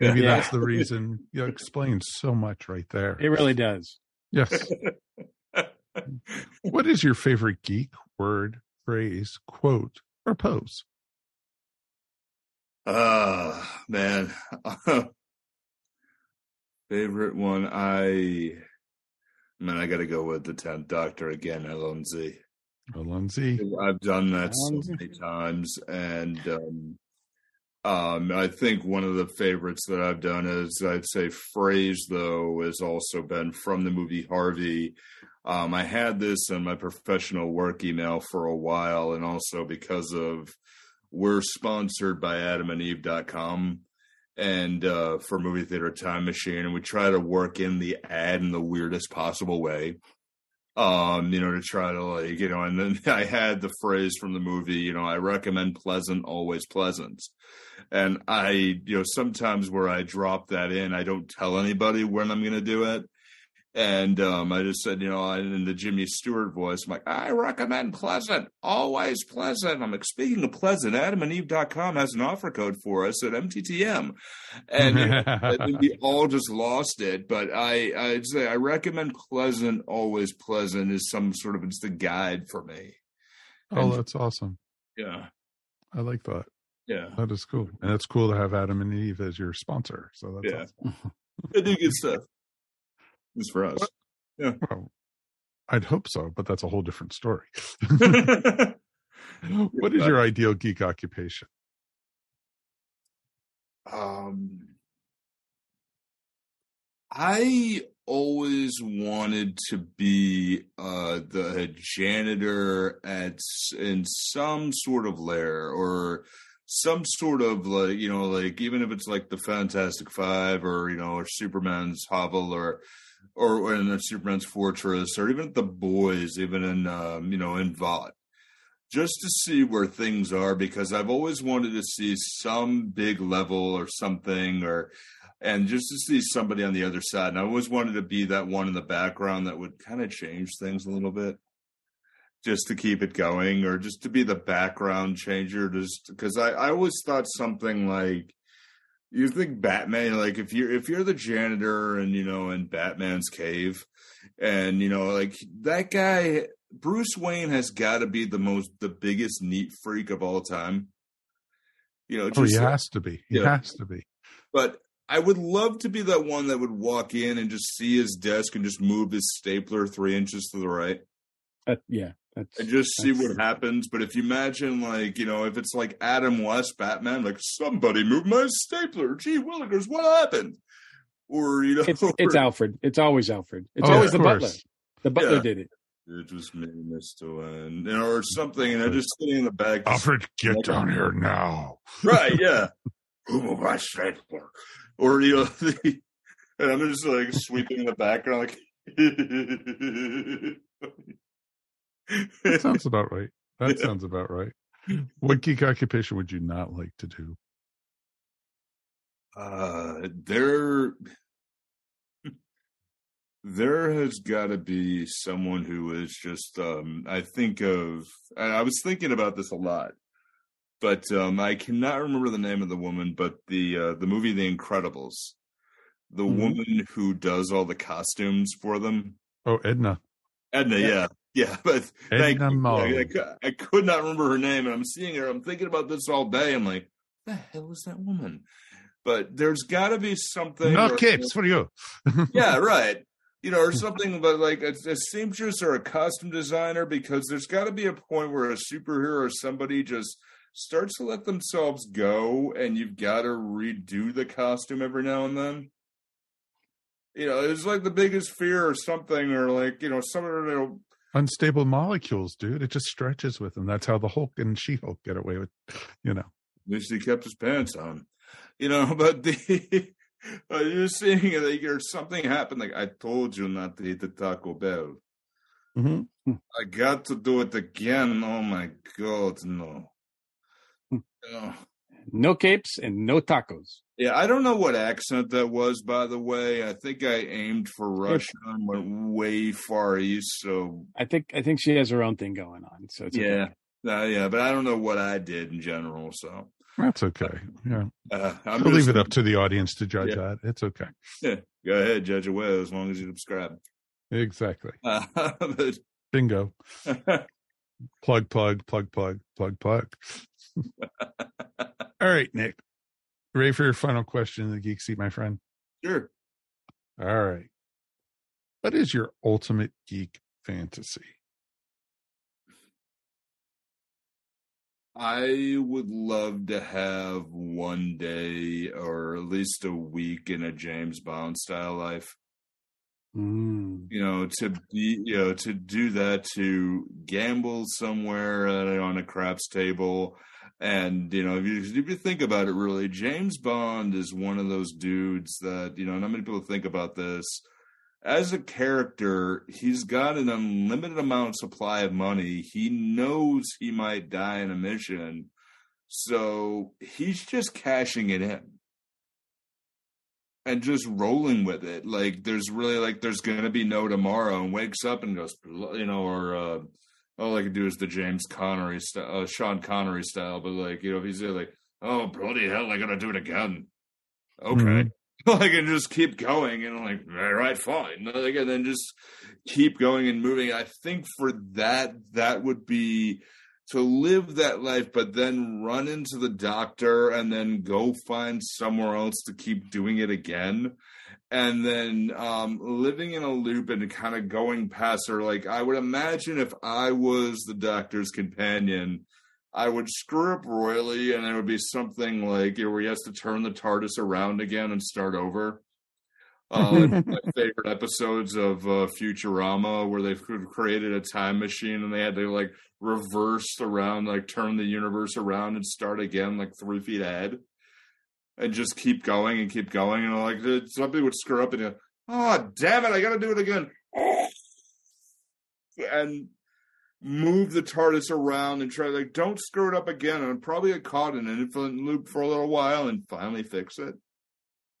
Maybe Yeah. that's the reason. You explain so much right there. It really does. Yes. what is your favorite geek word, phrase, quote, or pose? Ah, man. Favorite one, I man, I gotta go with the tenth doctor again, Allons-y. Allons-y. I've done that so many times and um um I think one of the favorites that I've done is I'd say phrase though has also been from the movie Harvey. Um I had this in my professional work email for a while and also because of we're sponsored by adamandeve.com and uh, for movie theater time machine and we try to work in the ad in the weirdest possible way um you know to try to like you know and then i had the phrase from the movie you know i recommend pleasant always pleasant. And i you know sometimes where i drop that in i don't tell anybody when i'm going to do it and um i just said you know in the jimmy stewart voice i'm like i recommend pleasant always pleasant i'm like speaking of pleasant adamandeve.com has an offer code for us at mttm and you know, and we all just lost it. But I, I'd say I recommend Pleasant, always pleasant, is some sort of it's the guide for me. oh, that's awesome. Yeah, I like that. yeah, That is cool. And it's cool to have Adam and Eve as your sponsor. So that's Yeah. awesome. they do good stuff. It's for us. Well, I'd hope so, but that's a whole different story. what is your ideal geek occupation? um, I always wanted to be uh, the janitor at in some sort of lair or some sort of like you know like even if it's like the Fantastic Five or you know or Superman's hovel or or, in Superman's fortress or even the boys even in um, you know in Vought just to see where things are because I've always wanted to see some big level or something or and just to see somebody on the other side. And I always wanted to be that one in the background that would kind of change things a little bit just to keep it going or just to be the background changer just because I, I always thought something like you think Batman like if you're if you're the janitor and you know in Batman's cave and you know like that guy Bruce Wayne has got to be the most the biggest neat freak of all time. You know, Oh, he has to be. He Yeah. has to be. but I would love to be that one that would walk in and just see his desk and just move his stapler three inches to the right That, yeah. That's, and just see what happens. But if you imagine, like, you know, if it's like Adam West Batman, like somebody moved my stapler, gee willikers, what happened? Or you know, it's, it's Alfred. It's always Alfred. It's Oh, always the course. butler. The butler Yeah. did it. it was me, Mister Wayne, you know, or something, and they're just sitting in the back, Alfred, get down here now. right? Yeah, who moved my stapler? Or you know, the and I'm just like sweeping in the background, like. That sounds about right. That Yeah. sounds about right. What geek occupation would you not like to do? Uh, there, there has got to be someone who is just. Um, I think of. I was thinking about this a lot, but um, I cannot remember the name of the woman. But the uh, the movie The Incredibles, the Mhm. woman who does all the costumes for them, Oh, Edna. Edna. Yeah, yeah. Yeah, but thank you. I, I I could not remember her name, and I'm seeing her. I'm thinking about this all day. I'm like, the hell is that woman? But there's got to be something. No capes for you. yeah, right. You know, or something but like a, a seamstress or a costume designer, because there's got to be a point where a superhero or somebody just starts to let themselves go, and you've got to redo the costume every now and then. You know, it's like the biggest fear or something, or like you know, someone you know, Unstable molecules, dude. It just stretches with them. That's how the Hulk and She Hulk get away with, you know. At least he kept his pants on. You know, but the uh, you're seeing like or something happened. Like I told you not to eat the Taco Bell. hmm I got to do it again. Oh my god, no. You know, No capes and no tacos. yeah, I don't know what accent that was, by the way. I think I aimed for Russia and went way far east. So I think I think she has her own thing going on. So it's okay. yeah, uh, yeah, but I don't know what I did in general. So That's okay. Yeah. uh, I'm I'll leave it up to the audience to judge Yeah. that. It's okay. Yeah, go ahead, judge away as long as you subscribe. Exactly. Uh, but Bingo. Plug, plug, plug, plug, plug, plug. All right, Nick. Ready for your final question in the geek seat, my friend? sure. All right. What is your ultimate geek fantasy? I would love to have one day or at least a week in a James Bond style life. Mm. You know, to be, you know, to do that, to gamble somewhere on a craps table. And, you know, if you, if you think about it, really, James Bond is one of those dudes that, you know, not many people think about this. As a character, he's got an unlimited amount of supply of money. He knows he might die in a mission. So he's just cashing it in and just rolling with it. Like there's really like there's gonna be no tomorrow, and wakes up and goes, you know, or uh, all I can do is the James Connery style, uh, Sean Connery style. But like you know, if he's like, oh bloody hell, I gotta do it again. Okay, Mhm. like and just keep going, and I'm like, all right, fine, like, and then just keep going and moving. I think for that, that would be to live that life, but then run into the doctor and then go find somewhere else to keep doing it again. And then um, living in a loop and kind of going past her. Like, I would imagine if I was the doctor's companion, I would screw up royally, and it would be something like you know, where he has to turn the TARDIS around again and start over. Uh, like my favorite episodes of uh, Futurama, where they've created a time machine and they had to like reverse around, like turn the universe around and start again, like three feet ahead, and just keep going and keep going. And like somebody would screw up and you, oh damn it, I got to do it again, and move the TARDIS around and try like don't screw it up again, and probably get caught in an infinite loop for a little while and finally fix it.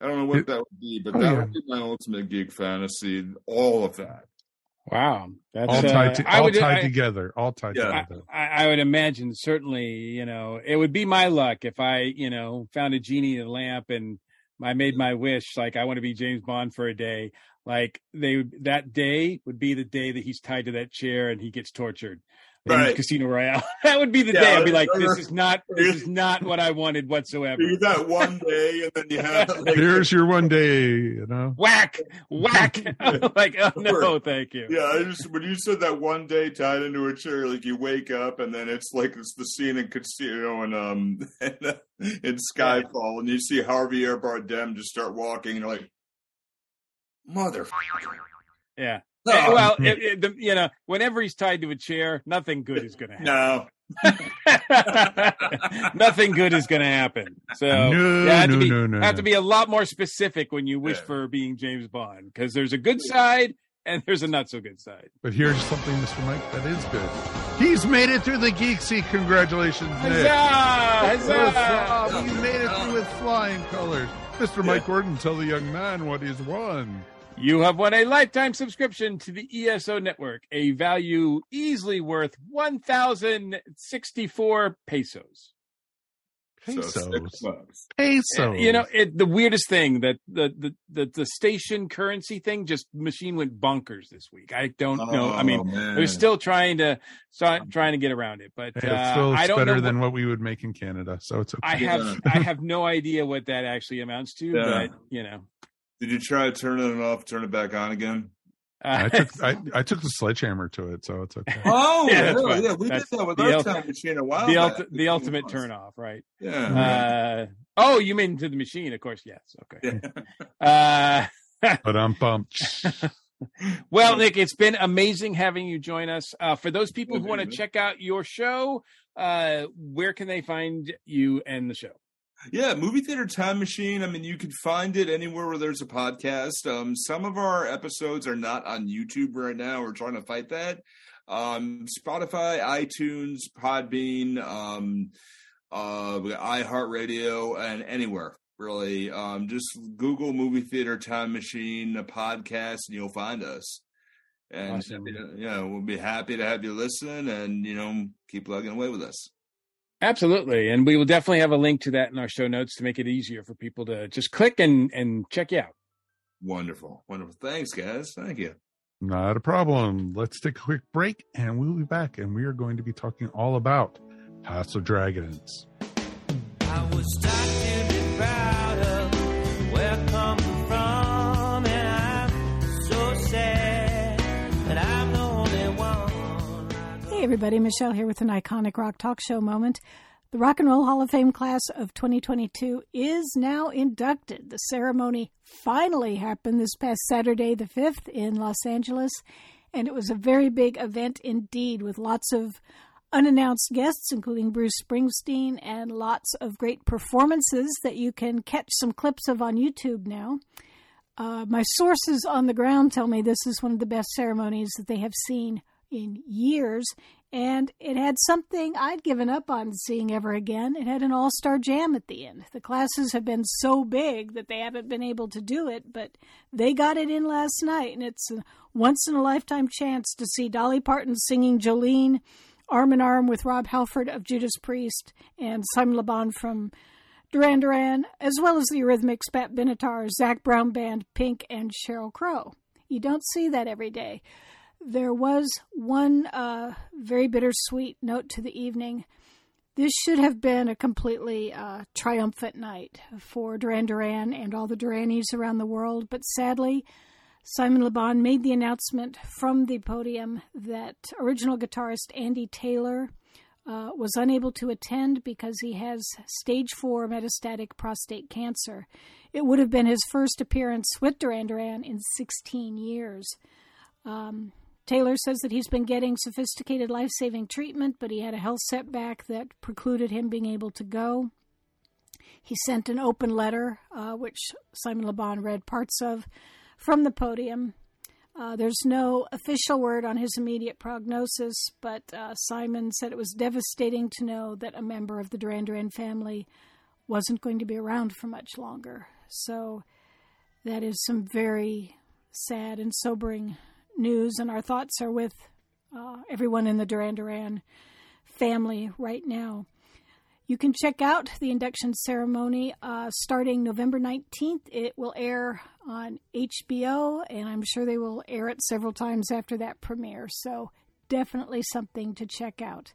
I don't know what that would be, but Oh, that yeah. would be my ultimate geek fantasy. All of that. Wow, that's all uh, tied, to, I all would, tied I- together. All tied Yeah. together. I, I would imagine certainly, you know, it would be my luck if I, you know, found a genie in a lamp and I made my wish. Like I want to be James Bond for a day. Like they would- that day would be the day that he's tied to that chair and he gets tortured. In Right. Casino Royale. that would be the Yeah, day I'd be like, this is not, this is not what I wanted whatsoever. You that one day, and then you have like, Here's your one day, you know. Whack, whack. like, oh no, thank you. Yeah, I just when you said that one day tied into a chair, like you wake up and then it's like it's the scene in Casino and um in, in Skyfall, and you see Javier Bardem just start walking, and you're like, mother. Yeah. Eh, well, it, it, the, you know, whenever he's tied to a chair, nothing good is going to happen. no. nothing good is going to happen. So No, you have, no, to be, no, no, have no. to be a lot more specific when you wish Yeah. for being James Bond because there's a good side and there's a not so good side. But here's something, Mr. Mike, that is good. He's made it through the Geek Seat. Congratulations, Nick. Huzzah! Huzzah! Huzzah! You made it through with flying colors. Mr. Mike Gordon, tell the young man what he's won. You have won a lifetime subscription to the ESO network, a value easily worth 1,064 pesos. So Pesos. six. Pesos. You know, it, the weirdest thing that the, the, the, the station currency thing just machine went bonkers this week. I don't know. I mean, Oh, man. they're still trying to start trying to get around it, but Hey, uh, it's still I don't better know. than what- what we would make in Canada, so it's okay. I have I have no idea what that actually amounts to, Yeah. but you know, Did you try turning it off, turn it back on again? uh, I took I, I took the sledgehammer to it, so it's okay. Oh, Yeah, really? fine. yeah, we That's did that with the our ult- time machine a while the back. the ultimate turn off, right? Yeah. Uh, oh, you mean to the machine? Of course, yes. Okay. yeah. Uh, But I'm pumped. well, Nick, it's been amazing having you join us. Uh, for those people who want to check out your show, uh, where can they find you and the show? Yeah, movie theater time machine. I mean, you can find it anywhere where there's a podcast. Um, some of our episodes are not on YouTube right now. We're trying to fight that. Um, Spotify, iTunes, Podbean, um, uh, iHeartRadio, and anywhere really. Um, just Google movie theater time machine a podcast, and you'll find us. And Awesome. you know, we'll be happy to have you listen, and you know, keep plugging away with us. Absolutely. And we will definitely have a link to that in our show notes to make it easier for people to just click and, and check you out. Wonderful, wonderful. Thanks, guys. Thank you. Not a problem. Let's take a quick break and we'll be back and we are going to be talking all about House of Dragons. Hey, everybody. Michelle here with an iconic rock talk show moment. The Rock and Roll Hall of Fame class of 2022 is now inducted. The ceremony finally happened this past Saturday, the 5th, in Los Angeles, and it was a very big event indeed with lots of unannounced guests, including Bruce Springsteen, and lots of great performances that you can catch some clips of on YouTube now. Uh, my sources on the ground tell me this is one of the best ceremonies that they have seen in years, and it had something I'd given up on seeing ever again. It had an all star jam at the end. The classes have been so big that they haven't been able to do it, but they got it in last night, and it's a once in a lifetime chance to see Dolly Parton singing Jolene arm in arm with Rob Halford of Judas Priest and Simon Le Bon from Duran Duran, as well as the Eurythmics, Pat Benatar, Zac Brown Band, Pink, and Sheryl Crow. You don't see that every day. There was one uh, very bittersweet note to the evening. This should have been a completely uh, triumphant night for Duran Duran and all the Duranies around the world, but sadly, Simon Le Bon made the announcement from the podium that original guitarist Andy Taylor uh, was unable to attend because he has stage four metastatic prostate cancer. It would have been his first appearance with Duran Duran in 16 years. Um, Taylor says that he's been getting sophisticated life saving treatment, but he had a health setback that precluded him being able to go. He sent an open letter, uh, which Simon Le Bon read parts of from the podium. Uh, there's no official word on his immediate prognosis, but uh, Simon said it was devastating to know that a member of the Duran Duran family wasn't going to be around for much longer. So that is some very sad and sobering news, and our thoughts are with uh, everyone in the Duran Duran family right now. You can check out the induction ceremony uh, starting November 19th. It will air on HBO, and I'm sure they will air it several times after that premiere. So, definitely something to check out.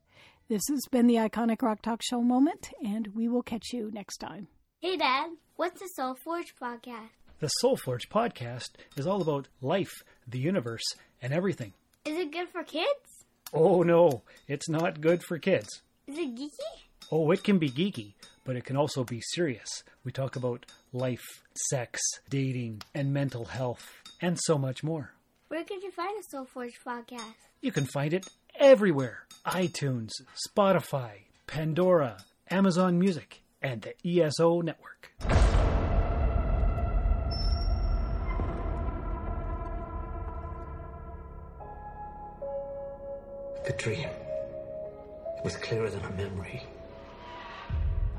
This has been the Iconic Rock Talk Show moment, and we will catch you next time. Hey, Dad, what's the Soul Forge podcast? The Soulforge podcast is all about life, the universe, and everything. Is it good for kids? Oh no, it's not good for kids. Is it geeky? Oh, it can be geeky, but it can also be serious. We talk about life, sex, dating, and mental health, and so much more. Where can you find the Soul Forge podcast? You can find it everywhere iTunes, Spotify, Pandora, Amazon Music, and the ESO Network. The dream. It was clearer than a memory.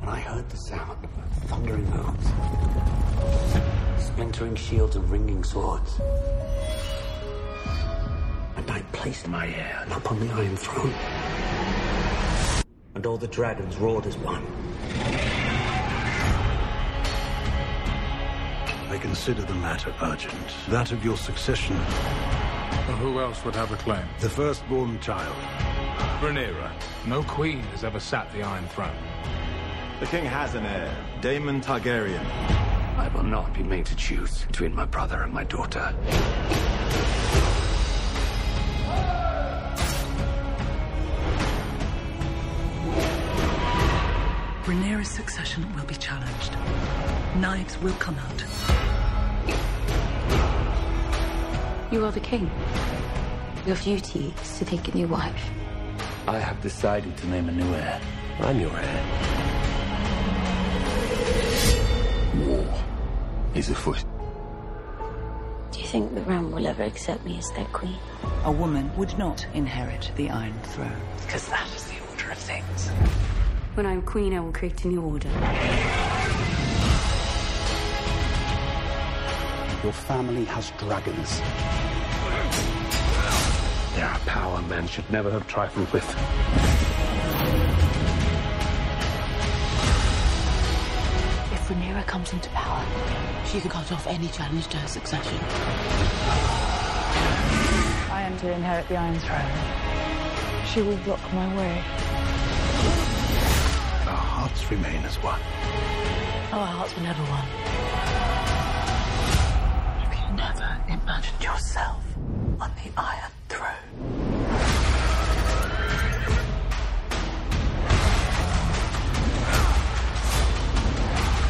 And I heard the sound of thundering hooves, splintering shields and ringing swords. And I placed my hand upon the Iron Throne. And all the dragons roared as one. I consider the matter urgent. That of your succession. Who else would have a claim? The firstborn child. Rhaenyra. No queen has ever sat the Iron Throne. The king has an heir, Daemon Targaryen. I will not be made to choose between my brother and my daughter. Rhaenyra's succession will be challenged. Knives will come out. You are the king. Your duty is to take a new wife. I have decided to name a new heir. I'm your heir. War is afoot. Do you think the Ram will ever accept me as their queen? A woman would not inherit the Iron Throne, because that is the order of things. When I'm queen, I will create a new order. Your family has dragons. They are a power men should never have trifled with. If Rhaenyra comes into power, she can cut off any challenge to her succession. I am to inherit the Iron Throne. She will block my way. Our hearts remain as one. Our hearts were never one. Have you never imagined yourself on the Iron Throne?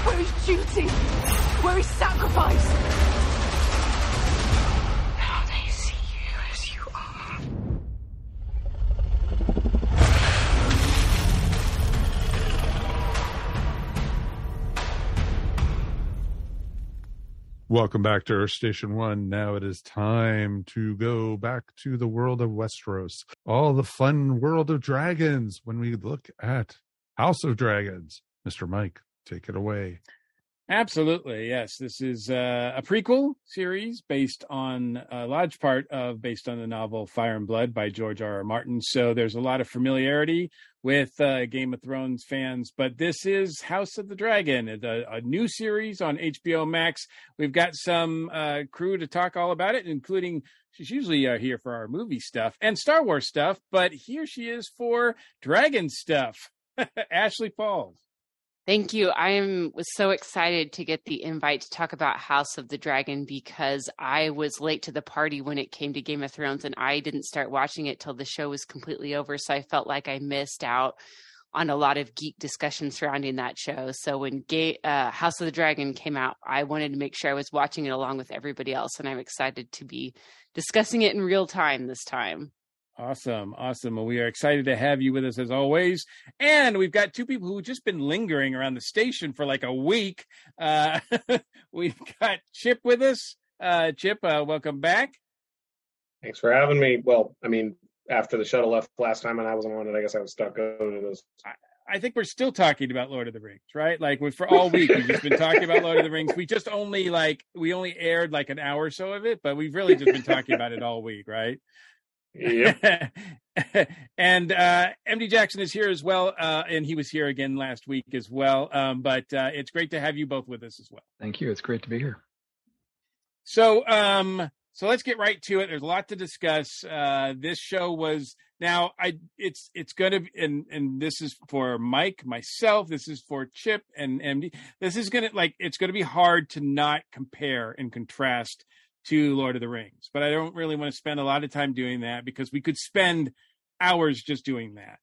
Where is duty? Where is sacrifice? Welcome back to Earth Station One. Now it is time to go back to the world of Westeros, all the fun world of dragons. When we look at House of Dragons, Mister Mike, take it away. Absolutely, yes. This is uh, a prequel series based on a large part of based on the novel Fire and Blood by George R. R. Martin. So there's a lot of familiarity with uh, Game of Thrones fans, but this is House of the Dragon, a, a new series on HBO Max. We've got some uh, crew to talk all about it, including she's usually uh, here for our movie stuff and Star Wars stuff, but here she is for dragon stuff. Ashley Falls. Thank you. I am was so excited to get the invite to talk about House of the Dragon because I was late to the party when it came to Game of Thrones and I didn't start watching it till the show was completely over. So I felt like I missed out on a lot of geek discussion surrounding that show. So when Ga- uh, House of the Dragon came out, I wanted to make sure I was watching it along with everybody else, and I'm excited to be discussing it in real time this time. Awesome. Awesome. Well, we are excited to have you with us as always. And we've got two people who've just been lingering around the station for like a week. Uh, we've got Chip with us. Uh, Chip, uh, welcome back. Thanks for having me. Well, I mean, after the shuttle left last time and I wasn't on it, I guess I was stuck going to this. I think we're still talking about Lord of the Rings, right? Like we for all week we've just been talking about Lord of the Rings. We just only like we only aired like an hour or so of it, but we've really just been talking about it all week, right? Yep. and uh, MD Jackson is here as well, uh, and he was here again last week as well. Um, but uh, it's great to have you both with us as well. Thank you. It's great to be here. So, um, so let's get right to it. There's a lot to discuss. Uh, this show was now. I it's it's going to and and this is for Mike, myself. This is for Chip and MD. This is gonna like it's going to be hard to not compare and contrast to Lord of the Rings. But I don't really want to spend a lot of time doing that because we could spend hours just doing that.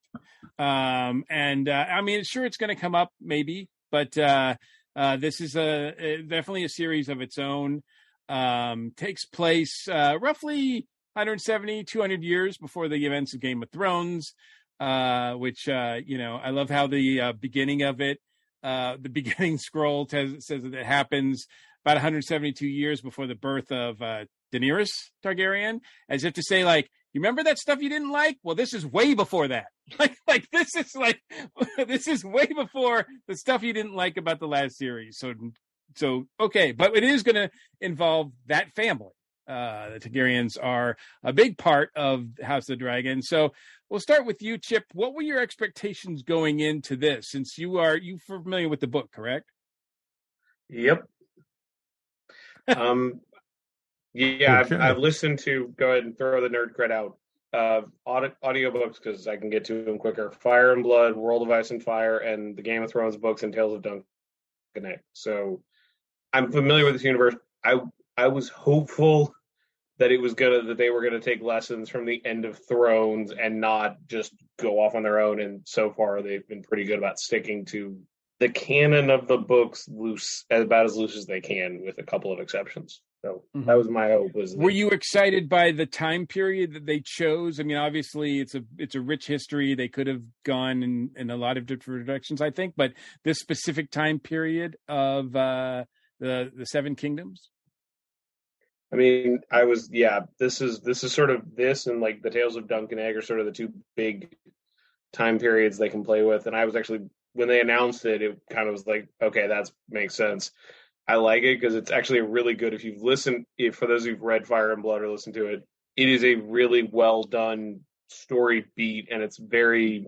Um, and uh, I mean, sure, it's going to come up maybe, but uh, uh, this is a, a definitely a series of its own. Um, takes place uh, roughly 170, 200 years before the events of Game of Thrones. Uh, which uh, you know, I love how the beginning of it, the beginning scroll says, says that it happens about 172 years before the birth of uh, Daenerys Targaryen, as if to say, like, you remember that stuff you didn't like? Well, this is way before that. Like, like this is like, this is way before the stuff you didn't like about the last series. So, so okay, but it is going to involve that family. Uh, the Targaryens are a big part of House of the Dragon. So we'll start with you, Chip. What were your expectations going into this? Since you are you familiar with the book, correct? Yep. Um, yeah, I've, I've listened to. Go ahead and throw the nerd cred out. Uh, audio audiobooks because I can get to them quicker. Fire and Blood, World of Ice and Fire, and the Game of Thrones books and Tales of Dunk and Egg. So I'm familiar with this universe. I I was hopeful that it was gonna that they were gonna take lessons from the end of Thrones and not just go off on their own. And so far, they've been pretty good about sticking to the canon of the books loose as about as loose as they can, with a couple of exceptions. So mm-hmm. that was my hope. Was were you excited by the time period that they chose? I mean, obviously it's a it's a rich history. They could have gone in in a lot of different directions, I think, but this specific time period of uh, the the Seven Kingdoms. I mean, I was yeah. This is this is sort of this and like the Tales of Dunk and Egg are sort of the two big time periods they can play with. And I was actually when they announced it, it kind of was like, okay, that makes sense. I like it because it's actually really good. If you've listened, if for those who've read Fire and Blood or listened to it, it is a really well done story beat, and it's very.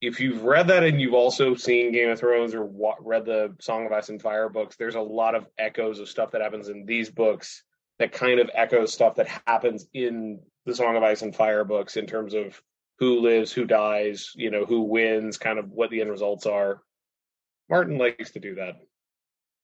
If you've read that and you've also seen Game of Thrones or wa- read the Song of Ice and Fire books, there's a lot of echoes of stuff that happens in these books that kind of echoes stuff that happens in the Song of Ice and Fire books in terms of who lives, who dies, you know, who wins, kind of what the end results are. Martin likes to do that.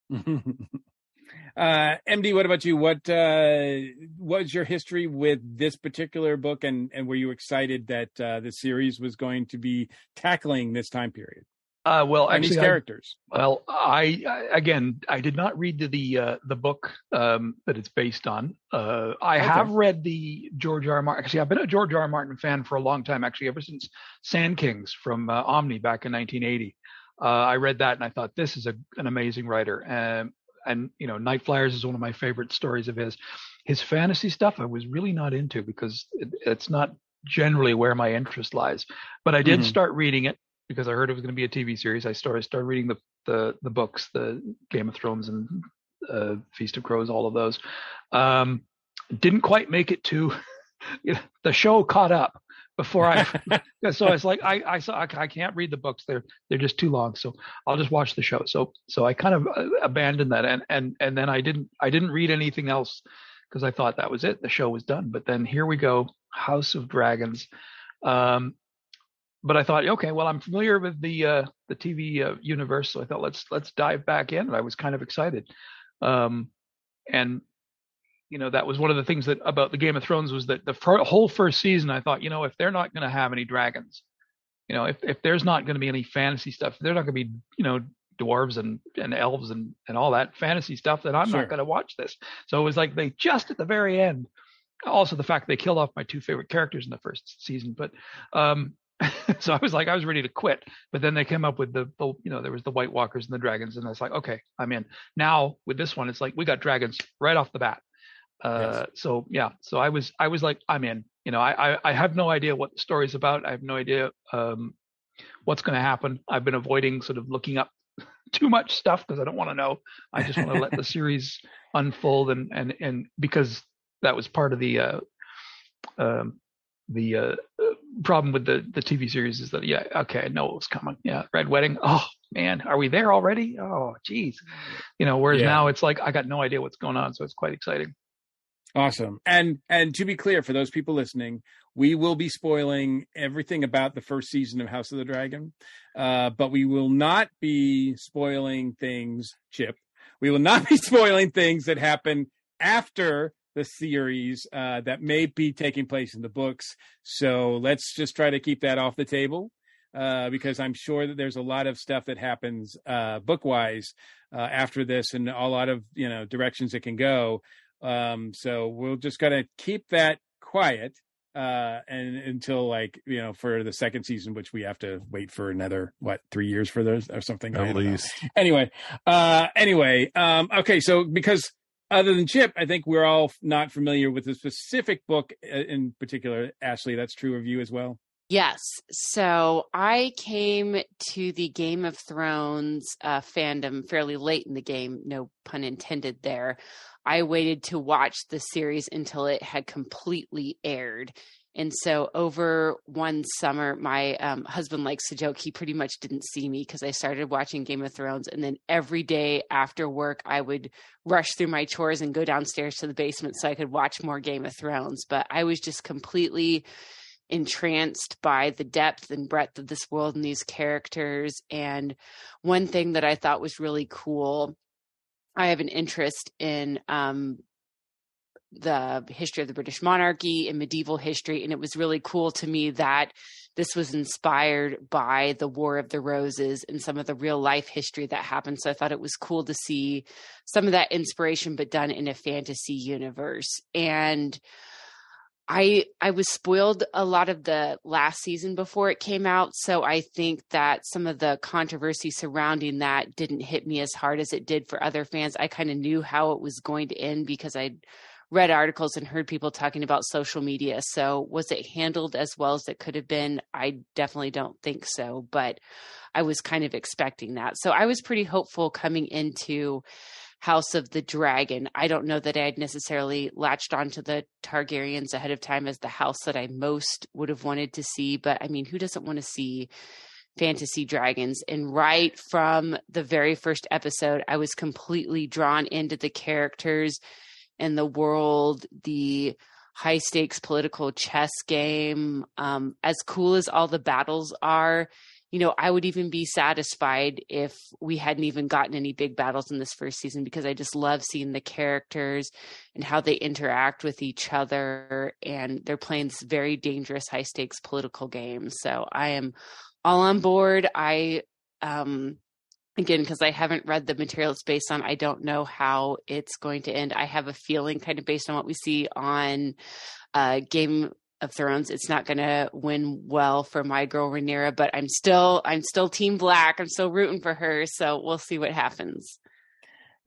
uh, MD, what about you? What uh, was your history with this particular book, and and were you excited that uh, the series was going to be tackling this time period? Uh, well, and actually, these characters. I, well, I, I, again, I did not read the the, uh, the book um, that it's based on. Uh, I okay. have read the George R. R. Martin. Actually, I've been a George R. R. Martin fan for a long time. Actually, ever since Sandkings from uh, Omni back in 1980. Uh, I read that and I thought this is a, an amazing writer. And and you know, Nightflyers is one of my favorite stories of his. His fantasy stuff I was really not into because it, it's not generally where my interest lies. But I did mm-hmm. start reading it because I heard it was going to be a TV series. I started started reading the the the books, the Game of Thrones and uh, Feast of Crows, all of those. Um, didn't quite make it to you know, the show caught up before I. so it's like I I saw I, can't read the books. They're they're just too long. So I'll just watch the show. So so I kind of uh, abandoned that and and and then I didn't I didn't read anything else because I thought that was it. The show was done. But then here we go, House of Dragons. Um, but I thought, okay, well, I'm familiar with the uh, the TV uh, universe, so I thought let's let's dive back in. And I was kind of excited. Um, and you know that was one of the things that about the Game of Thrones was that the fir- whole first season I thought you know if they're not going to have any dragons, you know if if there's not going to be any fantasy stuff, they're not going to be you know dwarves and and elves and and all that fantasy stuff, then I'm sure. not going to watch this. So it was like they just at the very end. Also, the fact they killed off my two favorite characters in the first season, but um, so I was like, I was ready to quit. But then they came up with the, the, you know, there was the White Walkers and the dragons, and I was like, okay, I'm in. Now with this one, it's like we got dragons right off the bat. Uh, yes. so yeah, so I was I was like I'm in. You know, I I, I have no idea what the story's about. I have no idea um, what's going to happen. I've been avoiding sort of looking up too much stuff because I don't want to know. I just want to let the series unfold and and and because that was part of the uh, um, the uh, problem with the the TV series is that yeah okay I know it was coming yeah Red Wedding oh man are we there already oh geez you know whereas yeah. now it's like I got no idea what's going on so it's quite exciting. Awesome. And and to be clear for those people listening, we will be spoiling everything about the first season of House of the Dragon. Uh, but we will not be spoiling things, Chip. We will not be spoiling things that happen after the series uh, that may be taking place in the books. So let's just try to keep that off the table. uh, because I'm sure that there's a lot of stuff that happens uh, book wise uh, after this, and a lot of you know directions it can go. Um, so we're just gonna keep that quiet uh and until like you know for the second season which we have to wait for another what three years for those or something At don't know. least. anyway uh anyway um okay so because other than chip i think we're all not familiar with the specific book uh, in particular ashley that's true of you as well Yes. So I came to the Game of Thrones uh, fandom fairly late in the game, no pun intended there. I waited to watch the series until it had completely aired. And so over one summer, my um, husband likes to joke he pretty much didn't see me because I started watching Game of Thrones. And then every day after work, I would rush through my chores and go downstairs to the basement so I could watch more Game of Thrones. But I was just completely entranced by the depth and breadth of this world and these characters. And one thing that I thought was really cool, I have an interest in um, the history of the British monarchy and medieval history. And it was really cool to me that this was inspired by the War of the Roses and some of the real life history that happened. So I thought it was cool to see some of that inspiration, but done in a fantasy universe. And I I was spoiled a lot of the last season before it came out, so I think that some of the controversy surrounding that didn't hit me as hard as it did for other fans. I kind of knew how it was going to end because I'd read articles and heard people talking about social media. So was it handled as well as it could have been? I definitely don't think so, but I was kind of expecting that. So I was pretty hopeful coming into House of the Dragon. I don't know that I had necessarily latched onto the Targaryens ahead of time as the house that I most would have wanted to see, but I mean, who doesn't want to see fantasy dragons? And right from the very first episode, I was completely drawn into the characters and the world, the high stakes political chess game. Um, as cool as all the battles are, you know, I would even be satisfied if we hadn't even gotten any big battles in this first season because I just love seeing the characters and how they interact with each other. And they're playing this very dangerous, high stakes political game. So I am all on board. I, um, again, because I haven't read the material it's based on, I don't know how it's going to end. I have a feeling, kind of based on what we see on uh, Game of Thrones, it's not going to win well for my girl Rhaenyra, but I'm still I'm still Team Black. I'm still rooting for her, so we'll see what happens.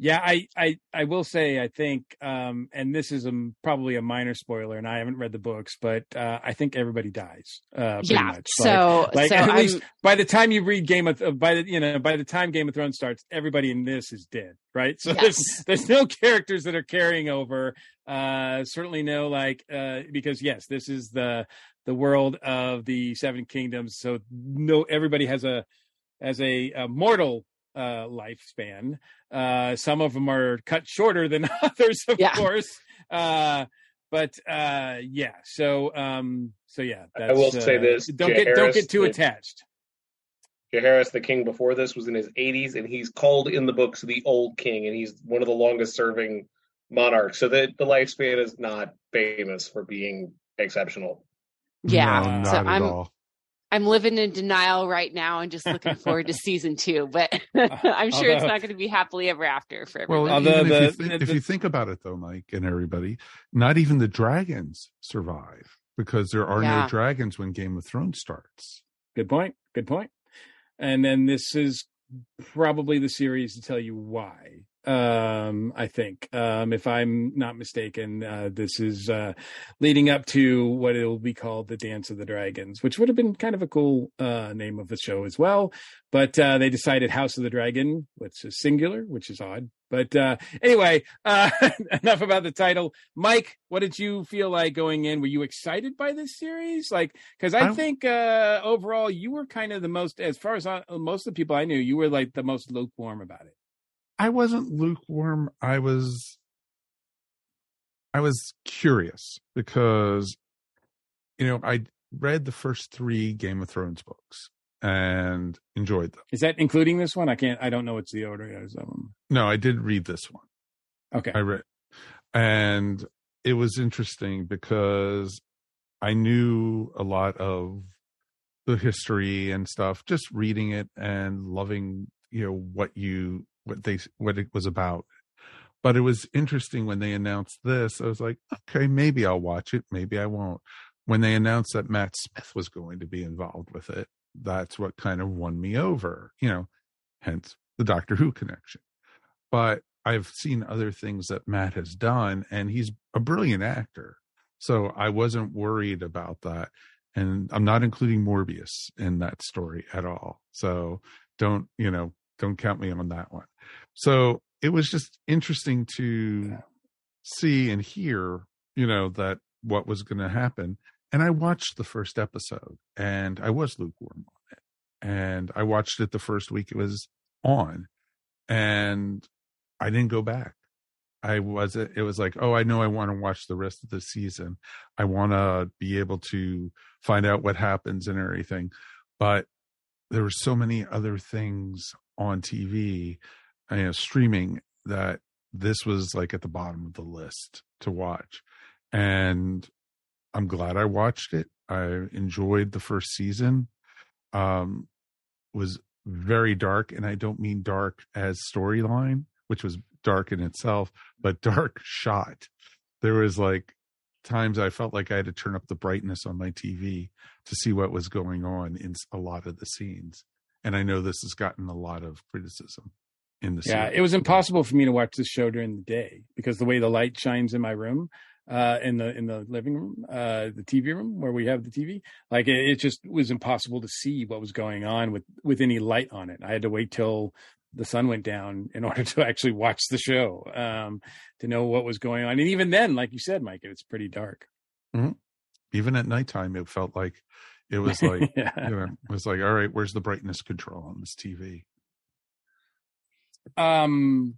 Yeah, I, I, I will say, I think, um, and this is a, probably a minor spoiler, and I haven't read the books, but uh, I think everybody dies. Uh, Yeah, much. so- like, like so at least by the time you read Game of, by the you know by the time Game of Thrones starts, everybody in this is dead, right? So Yes. there's there's no characters that are carrying over. Uh, certainly no like uh, because yes, this is the the world of the Seven Kingdoms. So no, everybody has a as a, a mortal uh, lifespan. Uh, some of them are cut shorter than others, of Yeah. course. Uh, but uh, yeah, so um, so yeah, that's, I will say uh, this: Don't Jay get don't get too the- attached. Jaehaerys, the king before this, was in his 80s, and he's called in the books the Old King, and he's one of the longest-serving monarchs. So the the lifespan is not famous for being exceptional. Yeah, No, so not at I'm all. I'm living in denial right now and just looking forward to season two, but uh, I'm sure it's not going to be happily ever after for everybody. Well, Although even the- if, you think, if you think about it, though, Mike and everybody, not even the dragons survive because there are Yeah. no dragons when Game of Thrones starts. Good point. Good point. And then this is probably the series to tell you why. Um, I think, um, if I'm not mistaken, uh, this is uh, leading up to what it will be called the Dance of the Dragons, which would have been kind of a cool uh, name of the show as well. But uh, they decided House of the Dragon, which is singular, which is odd. But uh, anyway, uh, enough about the title. Mike, what did you feel like going in? Were you excited by this series? Like, because I I- think uh, overall you were kind of the most, as far as I, most of the people I knew, you were like the most lukewarm about it. I wasn't lukewarm. I was, I was curious because, you know, I read the first three Game of Thrones books and enjoyed them. Is that including this one? I can't. I don't know what's the order is of them. No, I did read this one. Okay. I read, and it was interesting because I knew a lot of the history and stuff, just reading it and loving, you know, what you what they what it was about. But it was interesting when they announced this. I was like, okay, maybe I'll watch it, maybe I won't. When they announced that Matt Smith was going to be involved with it, that's what kind of won me over, you know, hence the Doctor Who connection. But I've seen other things that Matt has done, and he's a brilliant actor. So I wasn't worried about that. And I'm not including Morbius in that story at all. So don't, you know, don't count me on that one. So it was just interesting to see and hear, you know, that what was going to happen. And I watched the first episode and I was lukewarm on it. And I watched it the first week it was on and I didn't go back. I was it was like, oh, I know I want to watch the rest of the season. I want to be able to find out what happens and everything. But there were so many other things on TV, you know, streaming that this was like at the bottom of the list to watch. And I'm glad I watched it. I enjoyed the first season. Um was very dark and I don't mean dark as storyline, which was dark in itself, but dark shot. There was like times I felt like I had to turn up the brightness on my TV to see what was going on in a lot of the scenes. And I know this has gotten a lot of criticism in the yeah it was impossible for me to watch this show during the day because the way the light shines in my room uh in the in the living room uh the tv room where we have the tv like it, it just was impossible to see what was going on with with any light on it i had to wait till the sun went down in order to actually watch the show um to know what was going on and even then like you said mike it's pretty dark Mhm. Even at nighttime, it felt like it was like, Yeah. you know, it was like, all right, where's the brightness control on this TV? Um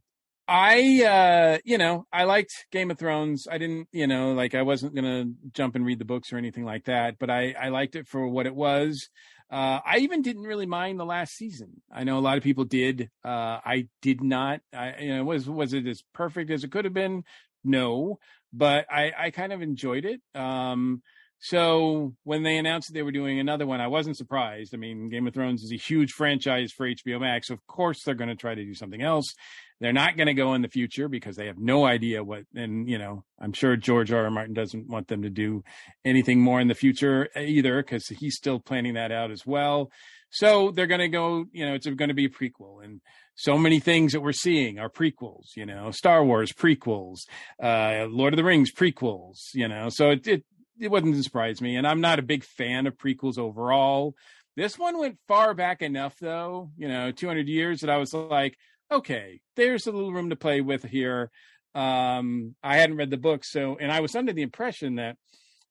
i uh you know i liked game of thrones. I didn't you know like i wasn't gonna jump and read the books or anything like that but i i liked it for what it was. Uh i even didn't really mind the last season. I know a lot of people did. Uh i did not i you know was was it as perfect as it could have been? No but i i kind of enjoyed it. Um so when they announced that they were doing another one, I wasn't surprised. I mean, Game of Thrones is a huge franchise for HBO Max. Of course, they're going to try to do something else. They're not going to go in the future because they have no idea what. And you know, I'm sure George R. R. Martin doesn't want them to do anything more in the future either because he's still planning that out as well. So they're going to go. You know, it's going to be a prequel and. So many things that we're seeing are prequels, you know, Star Wars prequels, uh, Lord of the Rings prequels, you know. So it, it it wouldn't surprise me. And I'm not a big fan of prequels overall. This one went far back enough, though, you know, 200 years that I was like, okay, there's a little room to play with here. Um, I hadn't read the book, so, and I was under the impression that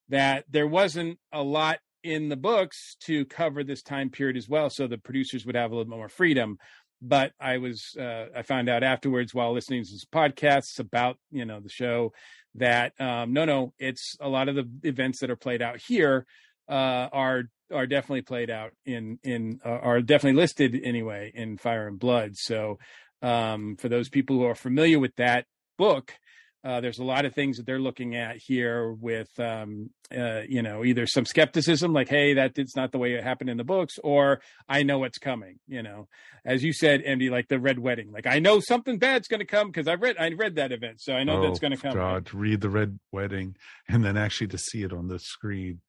that there wasn't a lot in the books to cover this time period as well, so the producers would have a little more freedom. But I was, uh, I found out afterwards while listening to this podcasts about, you know, the show that um, no, no, it's a lot of the events that are played out here uh, are are definitely played out in in uh, are definitely listed anyway in Fire and Blood. So um, for those people who are familiar with that book, uh, there's a lot of things that they're looking at here with um, uh, you know either some skepticism like hey that it's not the way it happened in the books or i know what's coming you know as you said md like the red wedding like i know something bad's going to come because i've read i read that event so i know that's going to come God, read the Red Wedding and then actually to see it on the screen.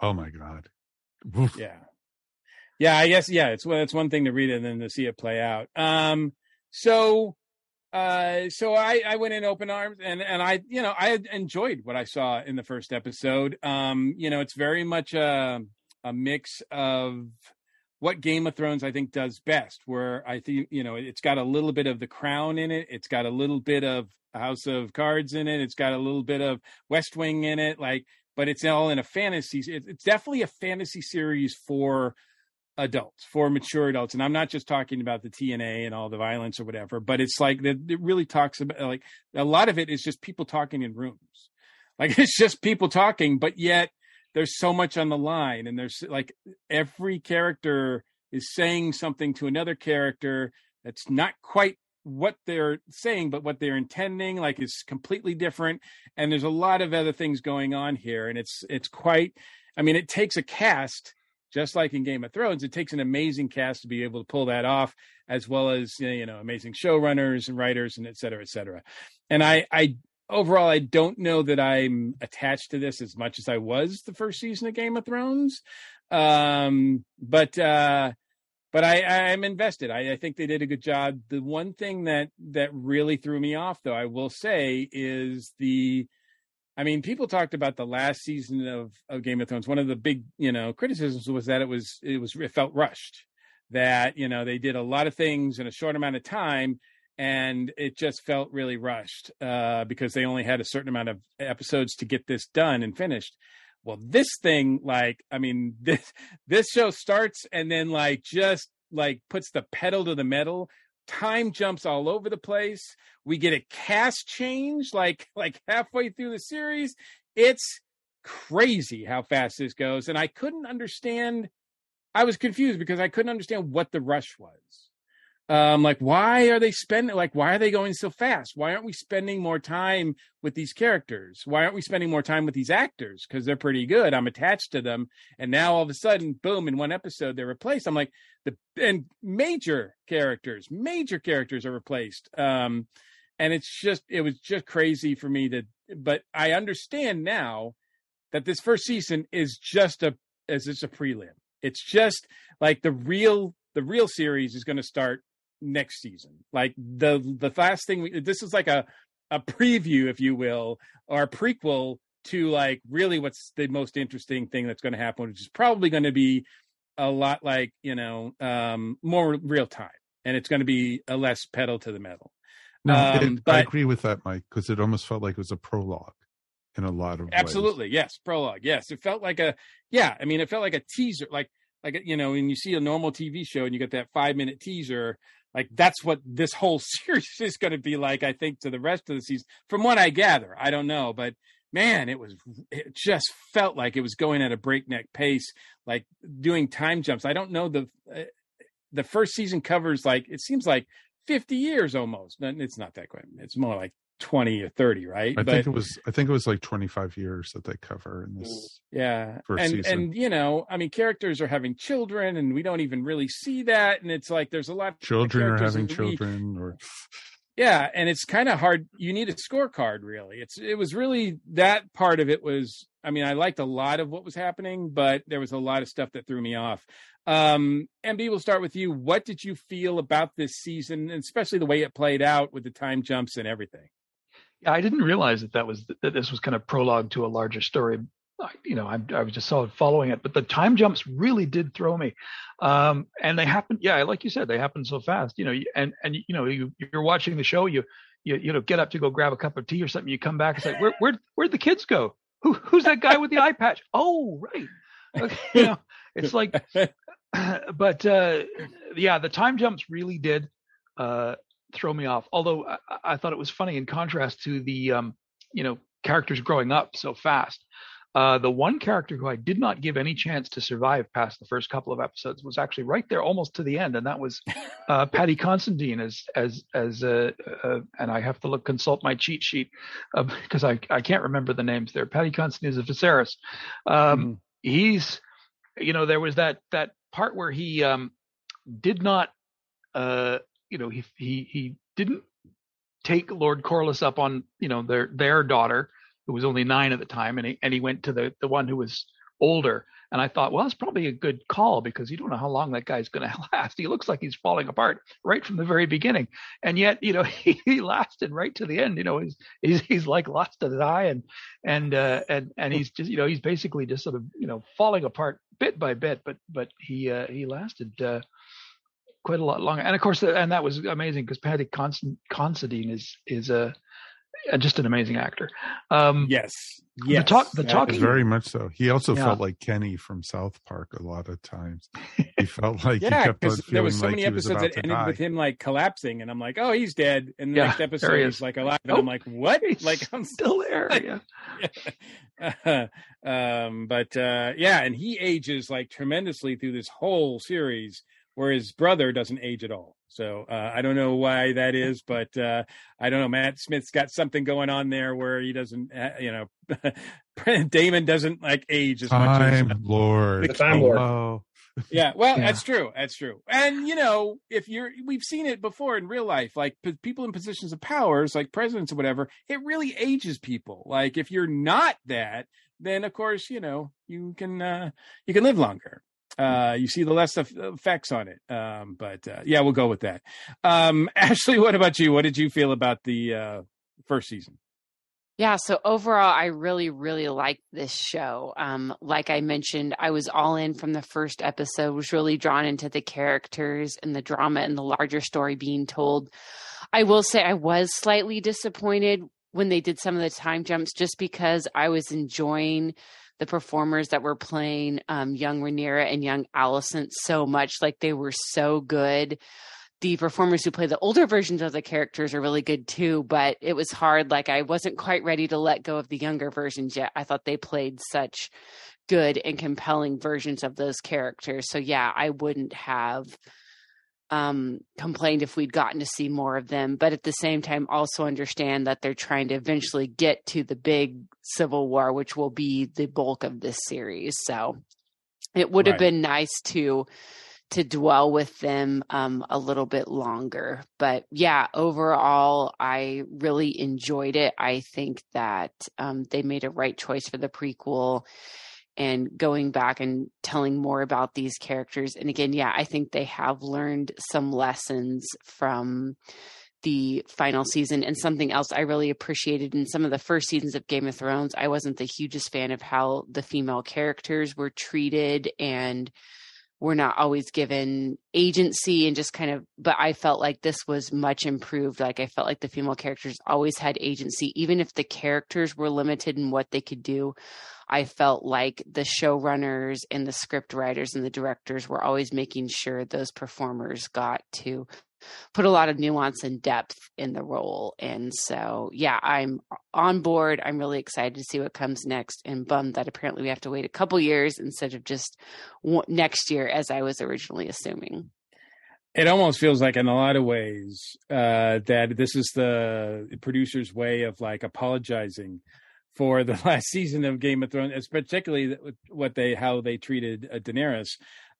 Oh my God. Oof. yeah yeah i guess yeah it's well it's one thing to read it and then to see it play out um so uh so i i went in open arms and and i you know i enjoyed what i saw in the first episode. Um you know it's very much a a mix of what game of thrones i think does best where i think you know it's got a little bit of the crown in it. It's got a little bit of house of cards in it. It's got a little bit of west wing in it like but it's all in a fantasy it's definitely a fantasy series for adults for mature adults. And i'm not just talking about the tna and all the violence or whatever but it's like that it really talks about like a lot of it is just people talking in rooms. Like it's just people talking but yet there's so much on the line and there's like every character is saying something to another character that's not quite what they're saying but what they're intending like is completely different. And there's a lot of other things going on here and it's it's quite i mean it takes a cast just like in Game of Thrones, it takes an amazing cast to be able to pull that off, as well as you know amazing showrunners and writers and et cetera, et cetera. And I, I overall, I don't know that I'm attached to this as much as I was the first season of Game of Thrones. Um, but uh, but I, I'm invested. I, I think they did a good job. The one thing that that really threw me off, though, I will say, is the I mean, people talked about the last season of, of Game of Thrones. One of the big, you know, criticisms was that it was it was it felt rushed. That you know they did a lot of things in a short amount of time, and it just felt really rushed uh, because they only had a certain amount of episodes to get this done and finished. Well, this thing, like, I mean, this this show starts and then like just like puts the pedal to the metal time jumps all over the place. We get a cast change like like halfway through the series. It's crazy how fast this goes and I couldn't understand I was confused because I couldn't understand what the rush was. Um like why are they spending like why are they going so fast? Why aren't we spending more time with these characters? Why aren't we spending more time with these actors cuz they're pretty good. I'm attached to them and now all of a sudden boom in one episode they're replaced. I'm like the and major characters, major characters are replaced. Um and it's just it was just crazy for me to but I understand now that this first season is just a as it's a prelim. It's just like the real the real series is going to start next season. Like the the last thing we, this is like a a preview, if you will, or a prequel to like really what's the most interesting thing that's going to happen, which is probably going to be a lot like you know um more real time, and it's going to be a less pedal to the metal. No, Um, it- I agree with that, Mike, because it almost felt like it was a prologue in a lot of ways. Absolutely, yes. Prologue, yes. It felt like a yeah. I mean, it felt like a teaser, like like you know, when you see a normal TV show and you get that five minute teaser, like that's what this whole series is going to be like. I think to the rest of the season, from what I gather, I don't know, but man, it was it just felt like it was going at a breakneck pace, like doing time jumps. I don't know the uh, the first season covers like it seems like 50 years almost. It's not that quick. It's more like 20 or 30, right? I But- think it was. I think it was like twenty five years that they cover in this. yeah first and season. and you know i mean characters are having children and we don't even really see that and it's like there's a lot of Children are having that we- children, or yeah and it's kind of hard you need a scorecard really it's it was really that part of it was i mean i liked a lot of what was happening but there was a lot of stuff that threw me off um MD we'll start with you what did you feel about this season and especially the way it played out with the time jumps and everything Yeah, I didn't realize that that was that this was kind of prologue to a larger story. I, you know, I, I was just sort of following it, but the time jumps really did throw me, um, and they happened. Yeah, like you said, they happened so fast. You know, and and you know, you you're watching the show, you you you know, get up to go grab a cup of tea or something. You come back, it's like, where where where'd the kids go? Who who's that guy with the eye patch? Oh, right. Okay, you know, it's like, but uh, yeah, the time jumps really did uh, throw me off. Although I, I thought it was funny in contrast to the um, you know characters growing up so fast. Uh, the one character who I did not give any chance to survive past the first couple of episodes was actually right there almost to the end, and that was uh, Paddy Considine as as as uh, uh, and I have to look consult my cheat sheet because I I can't remember the names there. Paddy Considine is a Viserys. Um, He's you know there was that that part where he um, did not uh, you know he he he didn't take Lord Corlys up on you know their their daughter who was only nine at the time, and he and he went to the the one who was older. And I thought, well, that's probably a good call because you don't know how long that guy's going to last. He looks like he's falling apart right from the very beginning, and yet you know he, he lasted right to the end. You know, he's he's he's like lost his eye, and and uh, and and he's just you know he's basically just sort of you know falling apart bit by bit, but but he uh, he lasted. Uh, quite a lot longer. And of course, and that was amazing because Paddy Constant, Considine is is a just an amazing actor. Um, yes, The talk, the talking, very much so. He also Yeah. felt like Kenny from South Park a lot of times. He felt like he yeah, kept on because there was feeling so like many he was episodes about that to ended die. with him like collapsing, and I'm like, oh, he's dead. And the Yeah, next episode, he he's is. like alive, and Nope. I'm like, what? Like I'm still there. Yeah. um, but uh, yeah, and he ages like tremendously through this whole series, where his brother doesn't age at all. So uh, I don't know why that is, but uh, I don't know. Matt Smith's got something going on there where he doesn't, uh, you know, Daemon doesn't like age as much as Time Lord. The Time Lord. Hello. yeah well Yeah. that's true that's true and you know if you're we've seen it before in real life like p- people in positions of powers like presidents or whatever it really ages people like if you're not that then of course you know you can uh you can live longer uh you see the less eff- effects on it um but uh, yeah we'll go with that um ashley what about you what did you feel about the uh first season Yeah, so overall, I really, really liked this show. Um, like I mentioned, I was all in from the first episode, was really drawn into the characters and the drama and the larger story being told. I will say I was slightly disappointed when they did some of the time jumps just because I was enjoying the performers that were playing um, young Rhaenyra and young Alicent so much. Like they were so good the performers who play the older versions of the characters are really good too, but it was hard. Like I wasn't quite ready to let go of the younger versions yet. I thought they played such good and compelling versions of those characters. So yeah, I wouldn't have um complained if we'd gotten to see more of them, but at the same time also understand that they're trying to eventually get to the big civil war which will be the bulk of this series. So it would have been nice to to dwell with them um, a little bit longer. But yeah, overall, I really enjoyed it. I think that um, they made a right choice for the prequel and going back and telling more about these characters. And again, yeah, I think they have learned some lessons from the final season and something else I really appreciated in some of the first seasons of Game of Thrones. I wasn't the hugest fan of how the female characters were treated and were not always given agency and just kind of but I felt like this was much improved like I felt like the female characters always had agency even if the characters were limited in what they could do I felt like the showrunners and the script writers and the directors were always making sure those performers got to put a lot of nuance and depth in the role. And so, yeah, I'm on board. I'm really excited to see what comes next and bummed that apparently we have to wait a couple years instead of just next year, as I was originally assuming. it almost feels like in a lot of ways uh that this is the producer's way of like apologizing for the last season of Game of Thrones, particularly what they how they treated uh, Daenerys,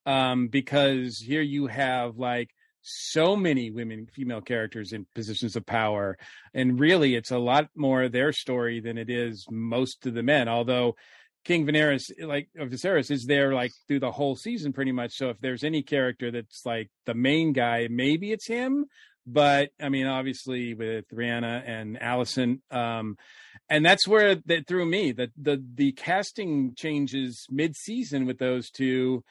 um, because here you have like so many women, female characters in positions of power, and really it's a lot more their story than it is most of the men. Although King Viserys, like of Viserys, is there like through the whole season pretty much. So if there's any character that's like the main guy, maybe it's him. But I mean, obviously with Rihanna and Alicent, um, and that's where that threw me. That the the casting changes mid season with those two.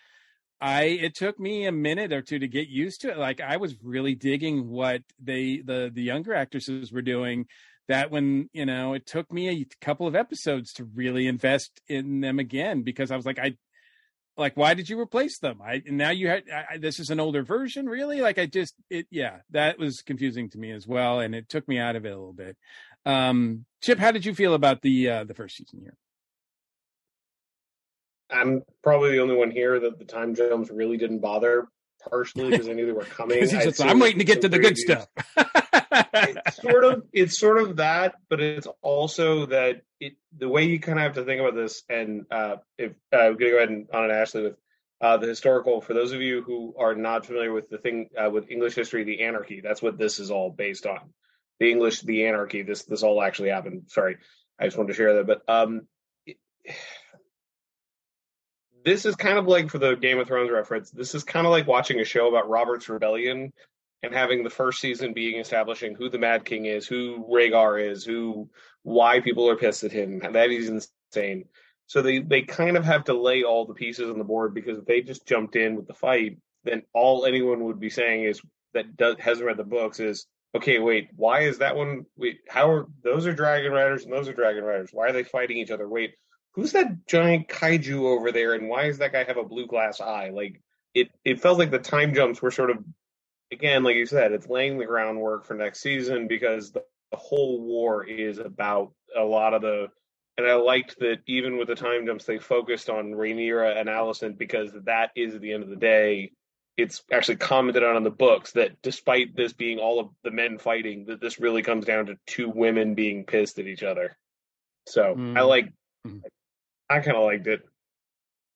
I it took me a minute or two to get used to it. Like I was really digging what they the the younger actresses were doing. That when you know it took me a couple of episodes to really invest in them again because I was like I like why did you replace them? I and now you had I- this is an older version really like I just it yeah that was confusing to me as well and it took me out of it a little bit. Um Chip, how did you feel about the uh the first season here? I'm probably the only one here that the time jumps really didn't bother, partially because I knew they were coming. Just, I'm waiting to get to the good stuff. it's sort of it's sort of that, but it's also that it the way you kind of have to think about this. And uh, if uh, I'm gonna go ahead and on an Ashley with uh, the historical. For those of you who are not familiar with the thing uh, with English history, the anarchy. That's what this is all based on. The English, the anarchy. This this all actually happened. Sorry, I just wanted to share that. But um, it- this is kind of like for the Game of Thrones reference. This is kind of like watching a show about Robert's Rebellion and having the first season being establishing who the Mad King is, who Rhaegar is, who why people are pissed at him. That is insane. So they they kind of have to lay all the pieces on the board because if they just jumped in with the fight, then all anyone would be saying is that does, hasn't read the books is okay. Wait, why is that one? Wait, how are those are dragon riders and those are dragon riders? Why are they fighting each other? Wait, who's that giant kaiju over there and why does that guy have a blue glass eye? Like it it felt like the time jumps were sort of again, like you said, it's laying the groundwork for next season because the, the whole war is about a lot of the. And I liked that even with the time jumps, they focused on Rhaenyra and Alicent because that is at the end of the day it's actually commented on in the books that despite this being all of the men fighting, that this really comes down to two women being pissed at each other. So Mm. I like, Mm. I kind of liked it.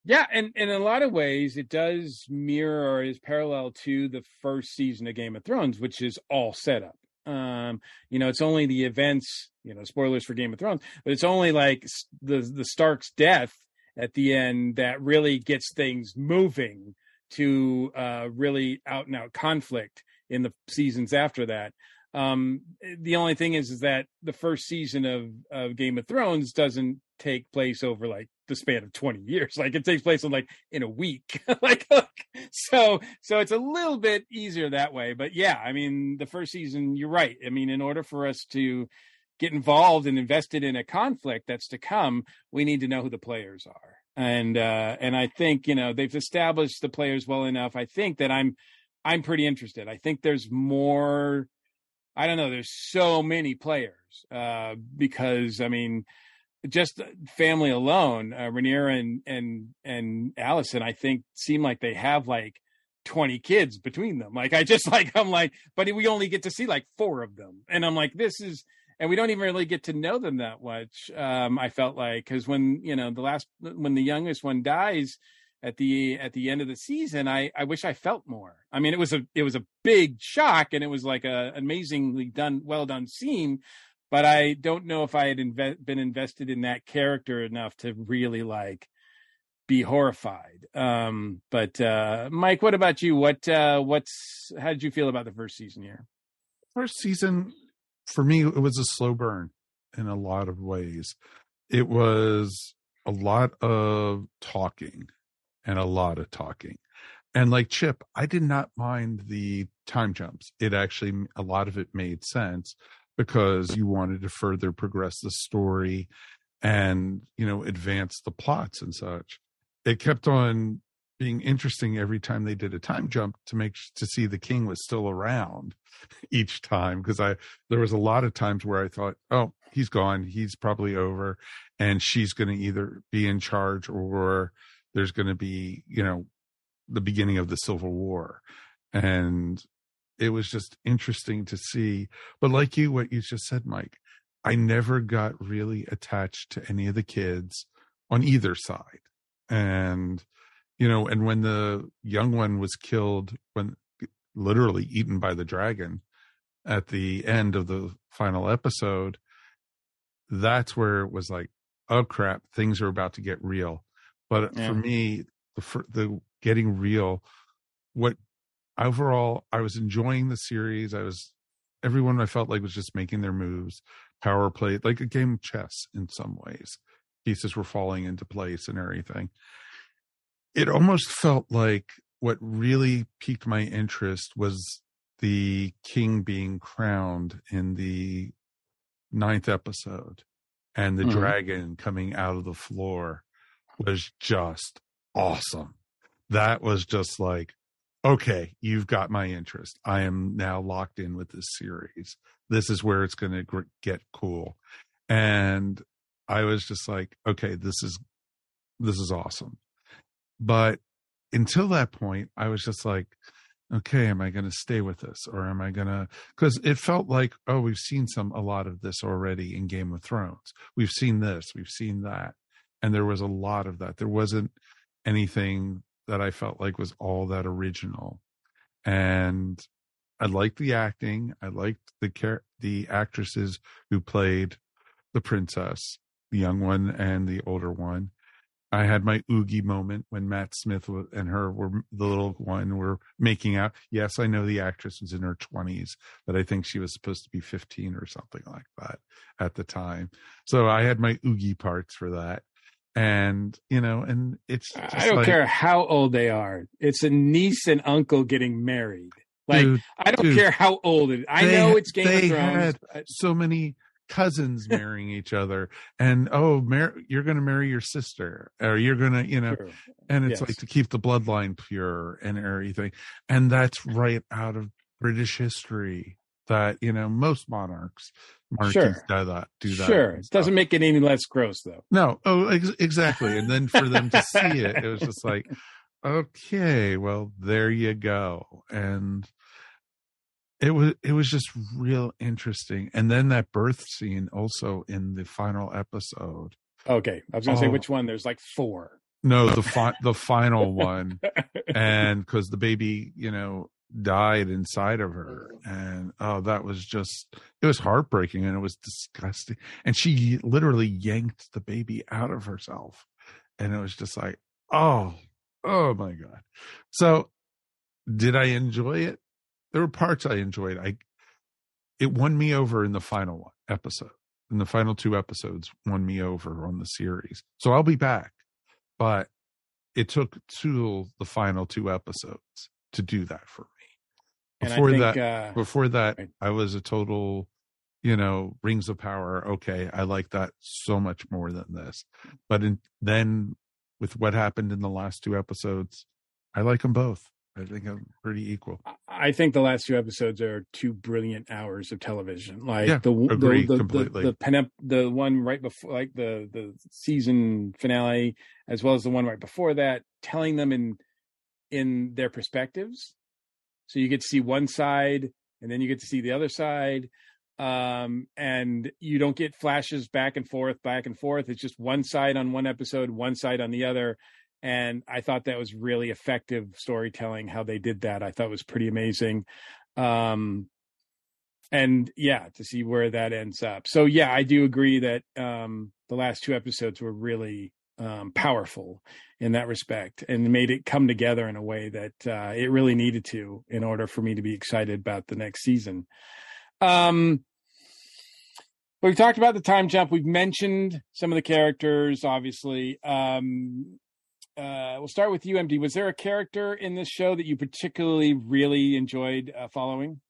Yeah, and, and in a lot of ways, it does mirror or is parallel to the first season of Game of Thrones, which is all set up. Um, you know, it's only the events, you know, spoilers for Game of Thrones, but it's only like the the Stark's death at the end that really gets things moving to uh, really out and out conflict in the seasons after that. Um, the only thing is, is that the first season of, of Game of Thrones doesn't take place over like the span of 20 years. Like it takes place in like in a week. like, like, so, so it's a little bit easier that way. But yeah, I mean, the first season, you're right. I mean, in order for us to get involved and invested in a conflict that's to come, we need to know who the players are. And, uh, and I think, you know, they've established the players well enough. I think that I'm, I'm pretty interested. I think there's more, I don't know, there's so many players, uh, because I mean, just family alone, uh, Rhaenyra and, and, and Alicent, I think seem like they have like 20 kids between them. Like, I just like, I'm like, but we only get to see like four of them. And I'm like, this is, and we don't even really get to know them that much. Um, I felt like, cause when, you know, the last, when the youngest one dies at the, at the end of the season, I, I wish I felt more. I mean, it was a, it was a big shock and it was like a amazingly done, well done scene but I don't know if I had inve- been invested in that character enough to really like be horrified. Um, but uh, Mike, what about you? What uh, what's how did you feel about the first season here? First season, for me, it was a slow burn in a lot of ways. It was a lot of talking and a lot of talking. And like Chip, I did not mind the time jumps. It actually, a lot of it made sense because you wanted to further progress the story and you know advance the plots and such it kept on being interesting every time they did a time jump to make to see the king was still around each time because i there was a lot of times where i thought oh he's gone he's probably over and she's going to either be in charge or there's going to be you know the beginning of the civil war and it was just interesting to see. But like you, what you just said, Mike, I never got really attached to any of the kids on either side. And, you know, and when the young one was killed, when literally eaten by the dragon at the end of the final episode, that's where it was like, oh crap, things are about to get real. But Yeah. for me, the, fir- the getting real, what overall i was enjoying the series i was everyone i felt like was just making their moves power play like a game of chess in some ways pieces were falling into place and everything it almost felt like what really piqued my interest was the king being crowned in the ninth episode and the Mhm. dragon coming out of the floor was just awesome that was just like okay, you've got my interest. I am now locked in with this series. This is where it's going to get cool. And I was just like, okay, this is this is awesome. But until that point, I was just like, okay, am I going to stay with this or am I going to cuz it felt like, oh, we've seen some a lot of this already in Game of Thrones. We've seen this, we've seen that. And there was a lot of that. There wasn't anything that I felt like was all that original. And I liked the acting. I liked the char- the actresses who played the princess, the young one and the older one. I had my oogie moment when Matt Smith and her were the little one were making out. Yes, I know the actress was in her twenties, but I think she was supposed to be fifteen or something like that at the time. So I had my oogie parts for that, and you know, and it's. I don't like- care how old they are. It's a niece and uncle getting married. Like Dude, I don't dude, care how old it. I they- know it's Game they of Thrones. had but- so many cousins marrying each other, and oh, mar- you're going to marry your sister, or you're going to, you know, True. and it's Yes. like to keep the bloodline pure and everything, and that's right out of British history. That you know, most monarchs, monarchies Sure. do that. Do that. Sure, it doesn't make it any less gross though. No, oh, ex- exactly. And then for them to see it, it was just like, okay, well, there you go. And it was it was just real interesting. And then that birth scene also in the final episode. Okay, I was going to say Oh. which one. There's like four. No, the fi- the final one, and because the baby, you know, died inside of her, and oh, that was just it was heartbreaking and it was disgusting. And she literally yanked the baby out of herself, and it was just like, oh, oh my god. So, did I enjoy it? There were parts I enjoyed. I it won me over in the final one episode. In the final two episodes, won me over on the series. So I'll be back but it took till the final two episodes to do that for. And I Before think, that, uh, before that, I was a total, you know, Rings of Power. Okay, I like that so much more than this. But in, then, with what happened in the last two episodes, I like them both. I think I'm pretty equal. I think the last two episodes are two brilliant hours of television. Like Yeah, the the agree the, the, completely. the, penep- the one right before, like the the season finale, as well as the one right before that, telling them in in their perspectives. So you get to see one side, and then you get to see the other side, um, and you don't get flashes back and forth, back and forth. It's just one side on one episode, one side on the other. And I thought that was really effective storytelling. How they did that, I thought was pretty amazing. Um, and yeah, to see where that ends up. So yeah, I do agree that um, the last two episodes were really um, powerful in that respect and made it come together in a way that uh, it really needed to in order for me to be excited about the next season. Um, we've talked about the time jump. We've mentioned some of the characters, obviously. Um, uh, we'll start with you, MD. Was there a character in this show that you particularly really enjoyed uh, following?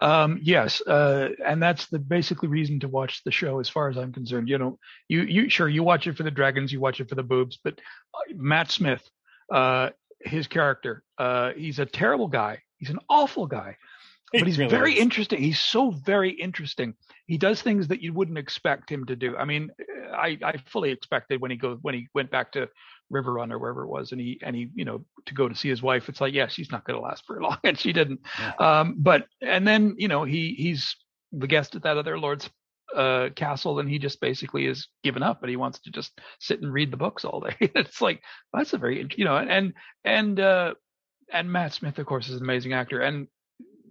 Um, yes, uh, and that's the basically reason to watch the show, as far as I'm concerned. You know, you you sure you watch it for the dragons, you watch it for the boobs, but uh, Matt Smith, uh, his character, uh, he's a terrible guy. He's an awful guy, but he's really very is. interesting. He's so very interesting. He does things that you wouldn't expect him to do. I mean, I I fully expected when he go when he went back to Riverrun or wherever it was, and he and he you know to go to see his wife. It's like, yeah, she's not going to last very long, and she didn't. Um, but and then you know he he's the guest at that other lord's uh, castle, and he just basically is given up, and he wants to just sit and read the books all day. it's like that's a very you know and and uh, and Matt Smith, of course, is an amazing actor, and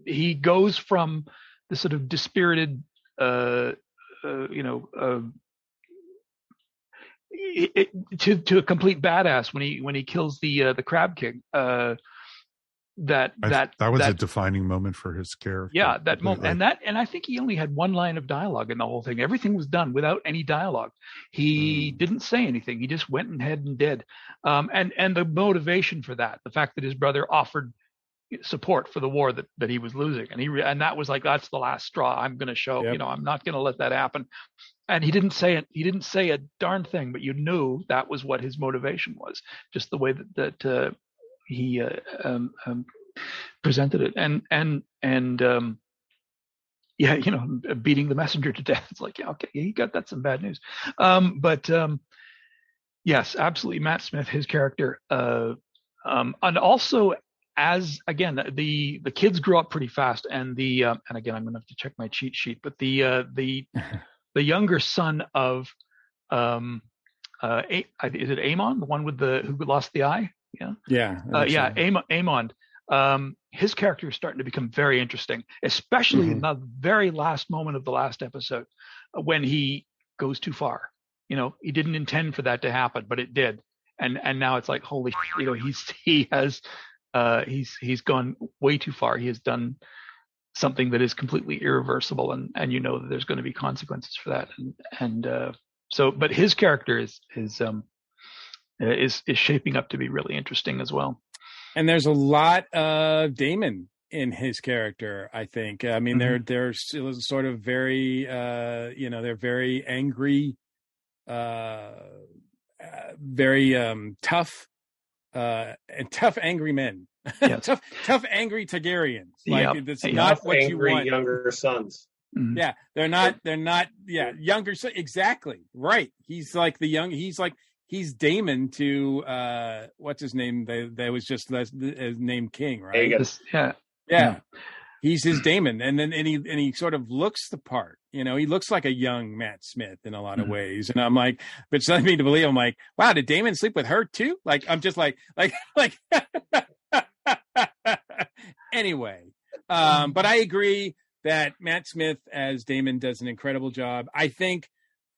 he goes from the sort of dispirited, uh, uh, you know. Uh, it, it- to to a complete badass when he when he kills the uh, the crab king uh that I- that that was a defining moment for his character. yeah that moment and that and i think he only had one line of dialogue in the whole thing everything was done without any dialogue he Mm. didn't say anything he just went and ahead and did um and and the motivation for that the fact that his brother offered support for the war that that he was losing. And he re- and that was like that's the last straw i'm going to show you know i'm not going to let that happen. And he didn't say it he didn't say a darn thing but you knew that was what his motivation was just the way that that uh, he uh, um, um, presented it. And and and um yeah you know beating the messenger to death. It's like yeah okay he got that's some bad news. Um but um yes absolutely matt smith his character uh um and also as again the the kids grow up pretty fast and the uh, and again i'm going to have to check my cheat sheet but the uh the the younger son of um uh A- is it Aemond the one with the who lost the eye? Yeah? Yeah. Uh, yeah. Aemond, Aemond. Um his character is starting to become very interesting especially in the very last moment of the last episode uh, when he goes too far. You know he didn't intend for that to happen but it did. And and now it's like holy shit, you know he's he has uh he's he's gone way too far he has done something that is completely irreversible and and you know that there's going to be consequences for that and and uh so but his character is is um uh, is is shaping up to be really interesting as well and there's a lot of Daemon in his character. I think. I mean, they're they're sort of very, uh, you know, they're very angry, uh, uh, very um, tough, uh, and tough, angry men. tough, tough, angry Targaryens. Like Yep. it's Yep. not what you Angry want. younger sons. Mm-hmm. Yeah, they're not. They're not. Yeah, younger. So exactly right. He's like the young. He's like he's Daemon to uh what's his name? That that was just uh, named King, right? Aegon. Yeah. Yeah. He's his Daemon, and then and he and he sort of looks the part. You know, he looks like a young Matt Smith in a lot of Mhm. ways. And I'm like, but it's not me to believe. I'm like, wow, did Daemon sleep with her too? Like, I'm just like, like, like. anyway, um, but I agree that Matt Smith as Daemon does an incredible job. I think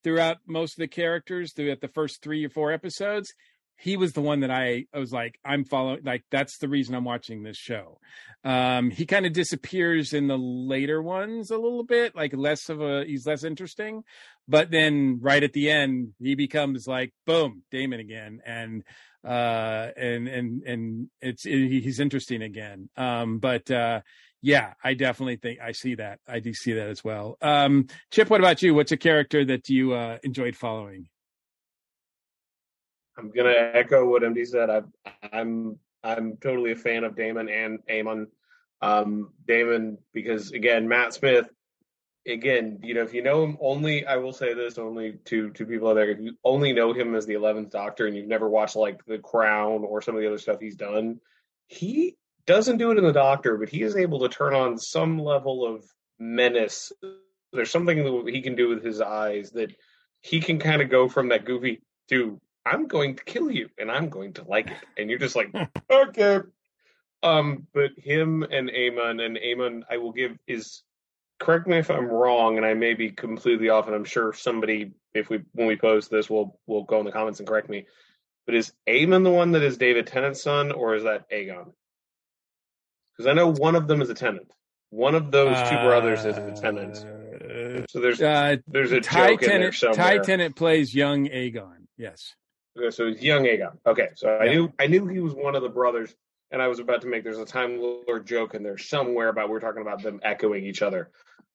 throughout most of the characters, throughout the first three or four episodes, he was the one that I, I was like, I'm following. Like that's the reason I'm watching this show. Um, he kind of disappears in the later ones a little bit, like less of a he's less interesting. But then right at the end, he becomes like boom, Daemon again, and uh, and and and it's he's interesting again. Um, but uh, yeah, I definitely think I see that. I do see that as well. Um, Chip, what about you? What's a character that you uh, enjoyed following? I'm gonna echo what MD said. I, I'm I'm totally a fan of Daemon and Aemond. Um, Daemon because again, Matt Smith. Again, you know, if you know him only, I will say this only to to people out there. If you only know him as the Eleventh Doctor and you've never watched like The Crown or some of the other stuff he's done, he doesn't do it in The Doctor, but he is able to turn on some level of menace. There's something that he can do with his eyes that he can kind of go from that goofy to I'm going to kill you and I'm going to like it. And you're just like, okay. Um, but him and Aemond and Aemond, I will give is correct me if I'm wrong, and I may be completely off, and I'm sure somebody, if we when we post this, will will go in the comments and correct me. But is Aemond the one that is David Tennant's son, or is that Aegon? Because I know one of them is a Tennant. One of those two brothers is a Tennant. So there's Uh, there's a Ty joke in there Tennant. somewhere. Ty Tennant plays young Aegon. Yes. So it's young Aegon. Okay, so I knew I knew he was one of the brothers, and I was about to make there's a Time Lord joke in there somewhere about we are talking about them echoing each other.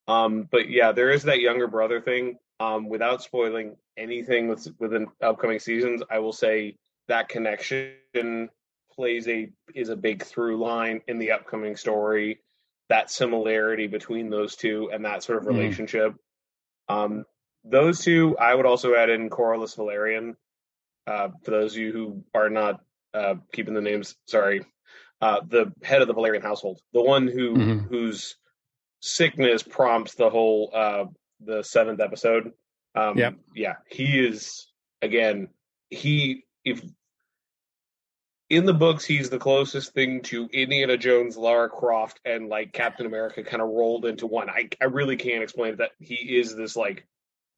Um, but yeah, there is that younger brother thing. Um, without spoiling anything with within upcoming seasons, I will say that connection plays a is a big through line in the upcoming story. That similarity between those two and that sort of Mhm. relationship. Um, those two, I would also add in Corlys Velaryon. Uh, for those of you who are not uh, keeping the names, sorry, uh, the head of the Velaryon household, the one who Mhm. whose sickness prompts the whole uh, the seventh episode. Um, Yep. Yeah, he is again. He if in the books he's the closest thing to Indiana Jones, Lara Croft, and like Captain America kind of rolled into one. I I really can't explain that he is this like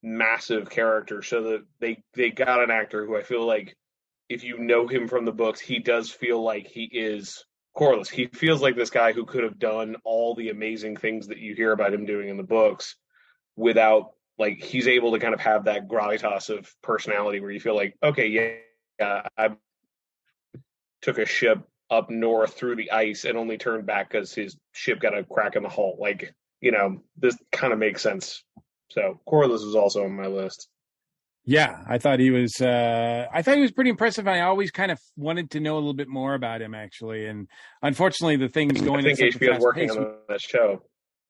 massive character. So that they they got an actor who I feel like if you know him from the books, he does feel like he is Corlys. He feels like this guy who could have done all the amazing things that you hear about him doing in the books without like he's able to kind of have that gravitas of personality where you feel like, okay, yeah, yeah I took a ship up north through the ice and only turned back because his ship got a crack in the hull. Like, you know, this kind of makes sense. So Corlys is also on my list. Yeah, I thought he was. Uh, I thought he was pretty impressive. I always kind of wanted to know a little bit more about him, actually. And unfortunately, the things I going. think at such HBO is working pace, on that show.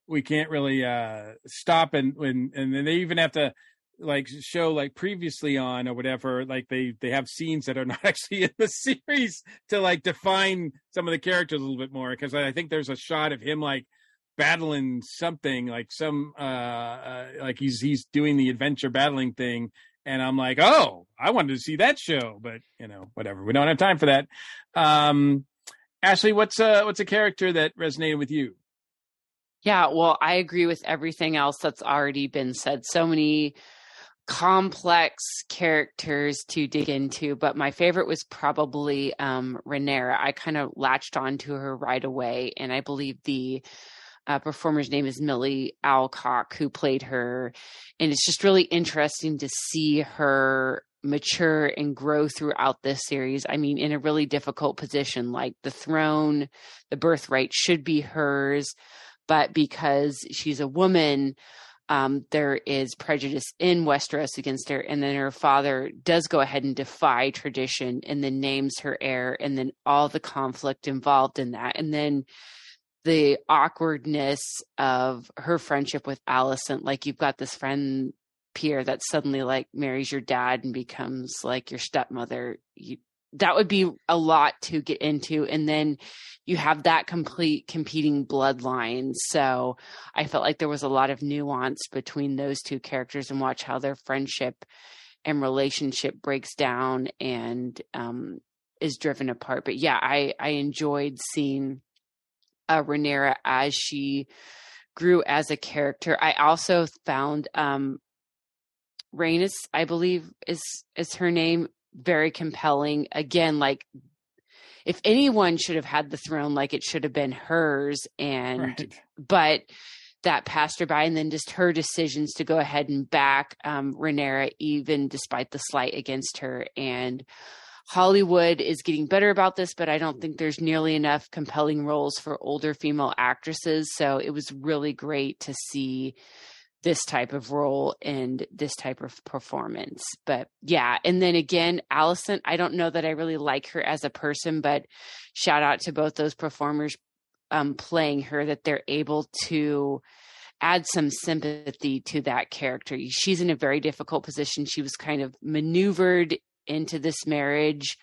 we can't really uh stop and and and then they even have to like show like previously on or whatever like they they have scenes that are not actually in the series to like define some of the characters a little bit more because i think there's a shot of him like battling something like some uh, uh like he's he's doing the adventure battling thing and i'm like oh i wanted to see that show but you know whatever we don't have time for that um ashley what's uh what's a character that resonated with you Yeah, well, I agree with everything else that's already been said. So many complex characters to dig into, but my favorite was probably um Rhaenyra. I kind of latched onto her right away, and I believe the uh, performer's name is Millie Alcock, who played her, and it's just really interesting to see her mature and grow throughout this series. I mean, in a really difficult position, like the throne, the birthright should be hers but because she's a woman, um, there is prejudice in Westeros against her. And then her father does go ahead and defy tradition and then names her heir, and then all the conflict involved in that. And then the awkwardness of her friendship with Alicent. Like, you've got this friend peer that suddenly like marries your dad and becomes like your stepmother you, that would be a lot to get into and then you have that complete competing bloodline so i felt like there was a lot of nuance between those two characters and watch how their friendship and relationship breaks down and um, is driven apart but yeah i i enjoyed seeing uh, Rhaenyra as she grew as a character. I also found um Rhaenys, I believe is is her name, very compelling. Again, like if anyone should have had the throne, like it should have been hers. And Right. but that passed her by, and then just her decisions to go ahead and back um, Rhaenyra, even despite the slight against her. And Hollywood is getting better about this, but I don't think there's nearly enough compelling roles for older female actresses. So it was really great to see this type of role and this type of performance. But yeah, and then again, Alicent, I don't know that I really like her as a person, but shout out to both those performers um, playing her that they're able to add some sympathy to that character. She's in a very difficult position. She was kind of maneuvered into this marriage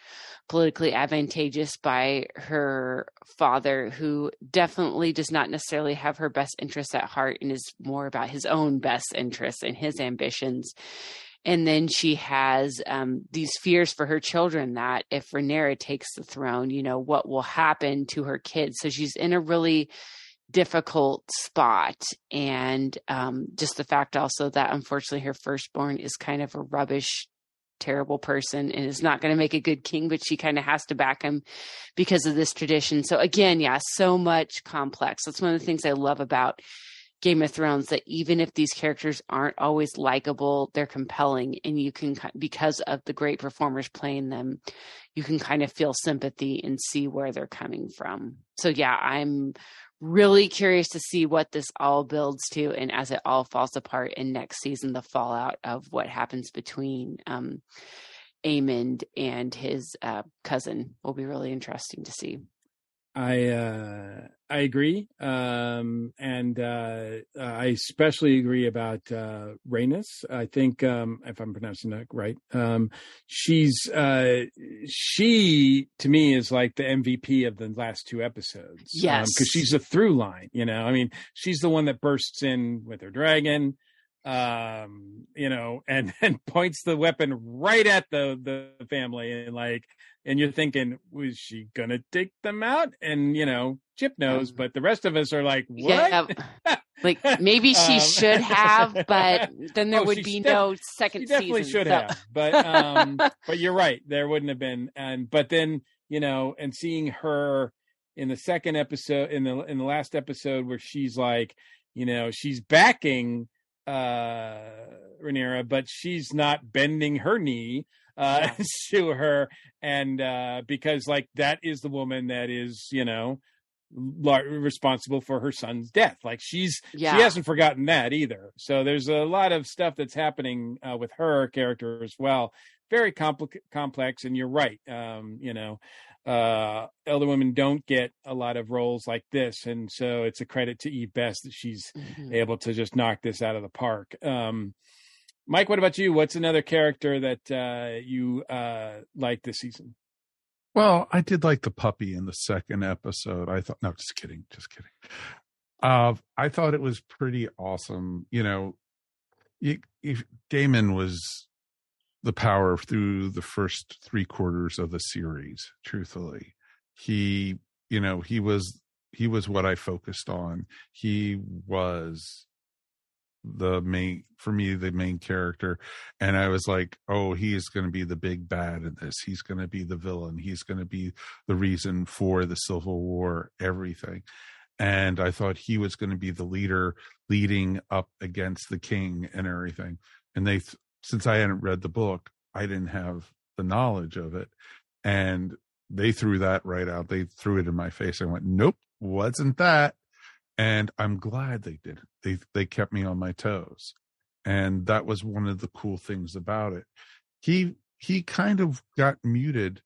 politically advantageous by her father who definitely does not necessarily have her best interests at heart and is more about his own best interests and his ambitions and then she has um, these fears for her children that if Rhaenyra takes the throne, you know, what will happen to her kids. So she's in a really difficult spot. And um, just the fact also that unfortunately her firstborn is kind of a rubbish, terrible person and is not going to make a good king, but she kind of has to back him because of this tradition. So again, yeah, so much complex. That's one of the things I love about Game of Thrones that even if these characters aren't always likable, they're compelling, and you can because of the great performers playing them, you can kind of feel sympathy and see where they're coming from. So yeah, I'm really curious to see what this all builds to, and as it all falls apart in next season, the fallout of what happens between um, Aemond and his uh, cousin will be really interesting to see. I uh, I agree, um, and uh, I especially agree about uh, Rhaenys. I think um, if I'm pronouncing that right, um, she's uh, she to me is like the MVP of the last two episodes. Yes. because she's a through line. You know, I mean, she's the one that bursts in with her dragon um you know and then points the weapon right at the the family and like and you're thinking was she gonna take them out and you know chip knows but the rest of us are like what Yeah, like maybe she Um, should have, but then there Oh, would be def- no second she definitely season. should so- have but um but you're right there wouldn't have been and but then you know and seeing her in the second episode in the in the last episode where she's like you know she's backing uh Rhaenyra but she's not bending her knee uh to her and uh because like that is the woman that is you know responsible for her son's death. Like she's Yeah. she hasn't forgotten that either. So there's a lot of stuff that's happening uh, with her character as well. Very compli- complex and you're right um you know uh elder women don't get a lot of roles like this and so it's a credit to eve best that she's Mhm. able to just knock this out of the park. Um mike what about you what's another character that uh you uh like this season Well, I did like the puppy in the second episode. I thought, no, just kidding, just kidding. Uh, I thought it was pretty awesome. You know, you, if Daemon was the power through the first three quarters of the series. Truthfully, he, you know, he was he was what I focused on. He was the main for me the main character. And i was like oh he is going to be the big bad in this. He's going to be the villain. He's going to be the reason for the civil war everything. And i thought he was going to be the leader leading up against the king and everything. And they since i hadn't read the book i didn't have the knowledge of it. And they threw that right out. They threw it in my face. I went nope wasn't that and I'm glad they did. They they kept me on my toes, and that was one of the cool things about it. He he kind of got muted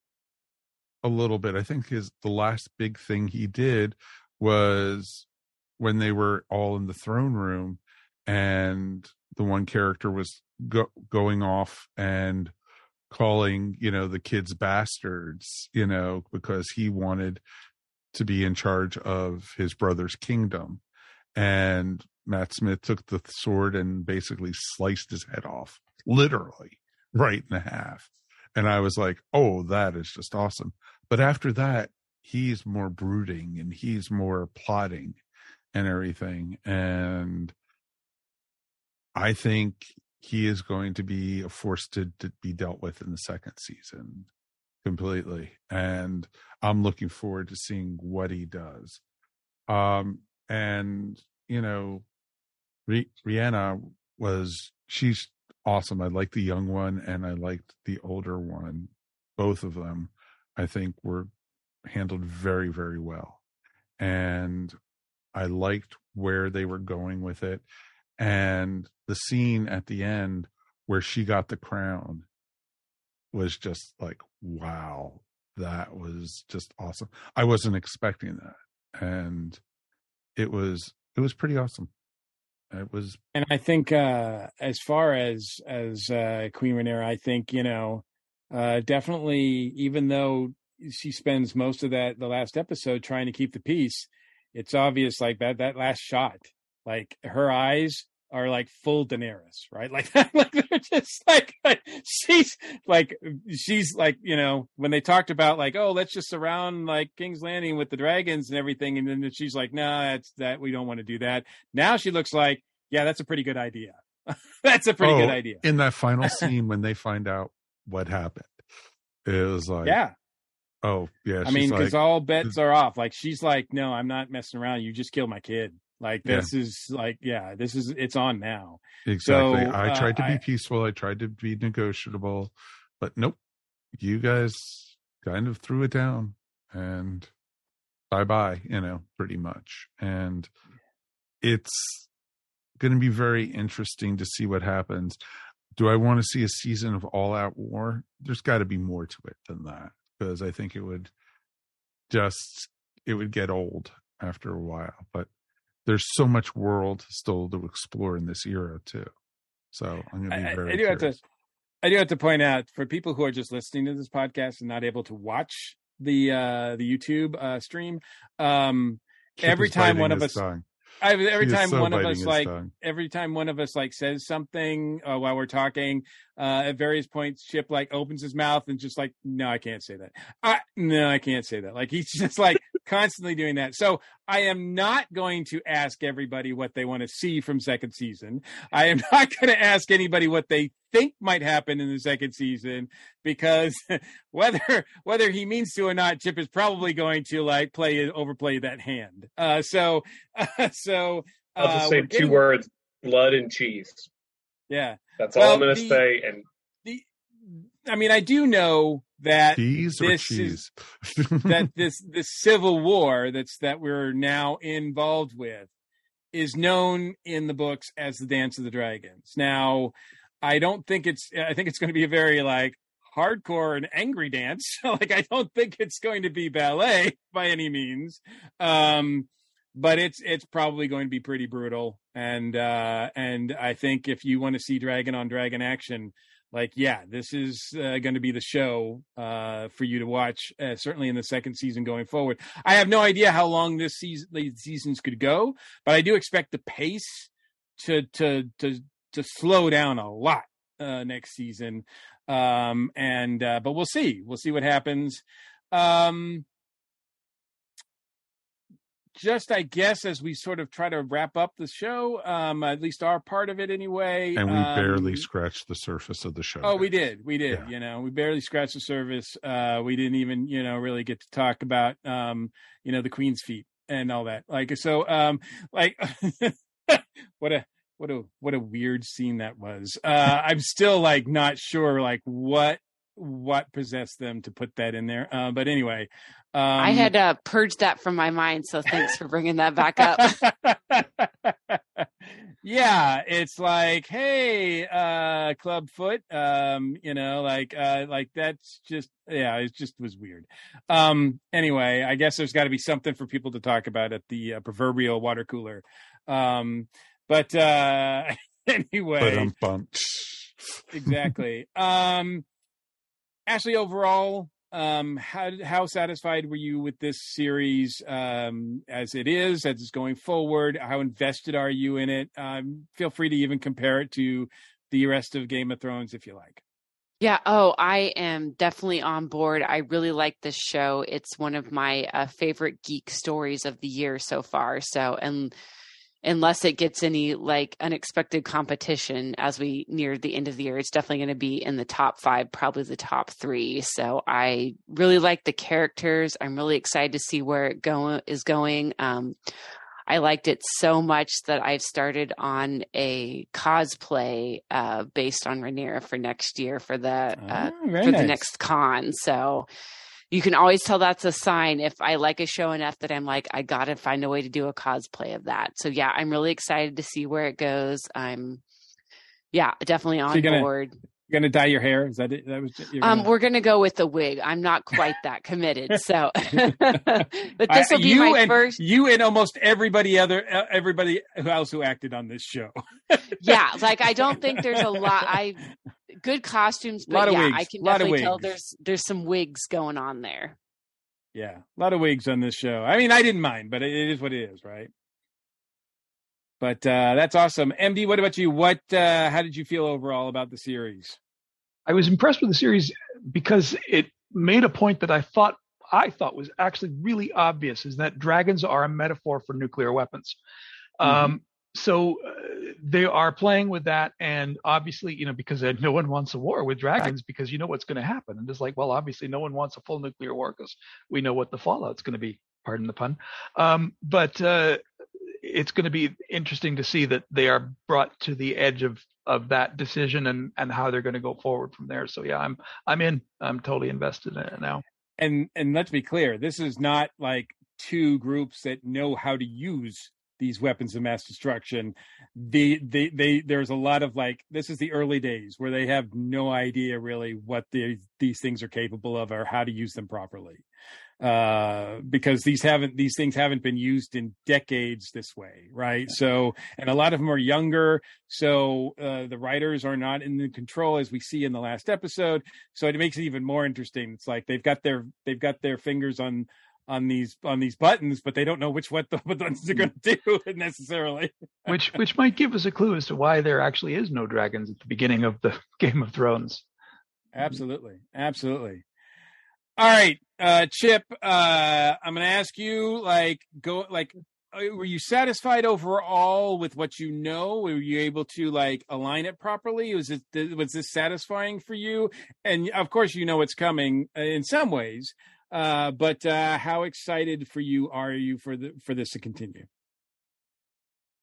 a little bit. I think his the last big thing he did was when they were all in the throne room and the one character was go, going off and calling you know the kids bastards you know because he wanted to be in charge of his brother's kingdom. And matt smith took the sword and basically sliced his head off literally right in half. And i was like oh that is just awesome. But after that he's more brooding and he's more plotting and everything. And i think he is going to be a force to, to be dealt with in the second season completely and i'm looking forward to seeing what he does. Um and you know rihanna was she's awesome. I like the young one and i liked the older one. Both of them i think were handled very very well. And i liked where they were going with it. And the scene at the end where she got the crown was just like wow that was just awesome. I wasn't expecting that and it was it was pretty awesome. It was and i think uh as far as as uh queen Rhaenyra, i think you know uh definitely even though she spends most of that the last episode trying to keep the peace it's obvious like that that last shot like her eyes are like full Daenerys, right? Like, like they're just like, like she's like she's like you know when they talked about like oh let's just surround like King's Landing with the dragons and everything, and then she's like no nah, that's that we don't want to do that. Now she looks like yeah that's a pretty good idea. that's a pretty oh, good idea. in that final scene when they find out what happened, it was like yeah. Oh yeah, I mean, because like, all bets are off. Like she's like, no, I'm not messing around. You just killed my kid. Like Yeah. this is like, yeah, this is it's on now. Exactly. So, I uh, tried to be I- peaceful. I tried to be negotiable, but nope. You guys kind of threw it down and bye bye, you know, pretty much. And it's going to be very interesting to see what happens. Do I want to see a season of all out war? There's got to be more to it than that because I think it would just it would get old after a while. But there's so much world still to explore in this era too. So I'm going to be very. I do have to. I do have to point out for people who are just listening to this podcast and not able to watch the uh the YouTube uh stream, um Chip every time one of us tongue. I, every He time so one of us like tongue. every time one of us like says something uh, while we're talking uh at various points chip like opens his mouth and just like no i can't say that I, no i can't say that like he's just like constantly doing that so i am not going to ask everybody what they want to see from second season i am not going to ask anybody what they think might happen in the second season because whether whether he means to or not chip is probably going to like play overplay that hand uh so so I'll just uh, say two getting- words: blood and cheese. yeah That's all Well, I'm going to say. And the, I mean, I do know that Cheese or this cheese? is that this this civil war that's that we're now involved with is known in the books as the Dance of the Dragons. Now, I don't think it's I think it's going to be a very like hardcore and angry dance. like I don't think it's going to be ballet by any means. Um but it's it's probably going to be pretty brutal and uh and I think if you want to see dragon on dragon action like yeah this is uh, going to be the show uh for you to watch uh, certainly in the second season going forward. I have no idea how long this season these seasons could go but i do expect the pace to to to to slow down a lot uh next season. Um and uh but we'll see. We'll see what happens. Um just i guess as we sort of try to wrap up the show um at least our part of it anyway and we um, barely scratched the surface of the show. Oh, we did. We did. Yeah. You know, we barely scratched the surface. Uh, we didn't even, you know, really get to talk about, um, you know, the Queen's feet and all that. Like, so, um, like, what a, what a, what a weird scene that was. Uh, I'm still like not sure, like what, what possessed them to put that in there. Uh, but anyway, um, I had uh, purged that from my mind, so thanks for bringing that back up. yeah it's like hey uh clubfoot um you know like uh like that's just yeah it just was weird um anyway i guess there's got to be something for people to talk about at the uh, proverbial water cooler um but uh anyway, exactly. Um, Ashley, overall, um, how how satisfied were you with this series um, as it is, as it's going forward? How invested are you in it? Um, feel free to even compare it to the rest of Game of Thrones if you like. Yeah. Oh, I am definitely on board. I really like this show. It's one of my uh, favorite geek stories of the year so far. So, and unless it gets any like unexpected competition as we near the end of the year, it's definitely going to be in the top five, probably the top three. So I really like the characters. I'm really excited to see where it go is going. Um, I liked it so much that I've started on a cosplay uh, based on Rhaenyra for next year for the uh, Oh, for the next con. So you can always tell that's a sign if I like a show enough that I'm like I got to find a way to do a cosplay of that. So yeah, I'm really excited to see where it goes. I'm yeah, definitely on you're gonna- board. You're gonna dye your hair? Is that it? That was Um, gonna- we're gonna go with the wig. I'm not quite that committed, so but this will be you my and, first. You and almost everybody other uh, everybody else who acted on this show. yeah like i don't think there's a lot i good costumes but Lot of yeah wigs, i can definitely tell there's there's some wigs going on there Yeah, a lot of wigs on this show. I mean, I didn't mind, but it it is what it is, right? But uh, that's awesome. MD, what about you? What? Uh, how did you feel overall about the series? I was impressed with the series because it made a point that I thought I thought was actually really obvious is that dragons are a metaphor for nuclear weapons. Um, so uh, they are playing with that, and obviously, you know, because uh, no one wants a war with dragons because you know what's going to happen, and it's like, well, obviously, no one wants a full nuclear war because we know what the fallout's going to be. Pardon the pun. Um, but uh, it's going to be interesting to see that they are brought to the edge of of that decision and and how they're going to go forward from there. So yeah, I'm I'm in. I'm totally invested in it now. And and let's be clear, this is not like two groups that know how to use these weapons of mass destruction. The they they there's a lot of like this is the early days where they have no idea really what the, these things are capable of or how to use them properly. Uh, because these haven't these things haven't been used in decades this way, right? So, and a lot of them are younger, so uh, the writers are not in the control as we see in the last episode. So it makes it even more interesting. It's like they've got their they've got their fingers on on these on these buttons, but they don't know which what the buttons they're going to do necessarily. which which might give us a clue as to why there actually is no dragons at the beginning of the Game of Thrones. Absolutely, absolutely. All right, uh, Chip. Uh, I'm going to ask you, like, go, like, uh, were you satisfied overall with what you know? Were you able to like align it properly? Was it was this satisfying for you? And of course, you know it's coming uh, in some ways. Uh, but uh, how excited for you are you for the for this to continue?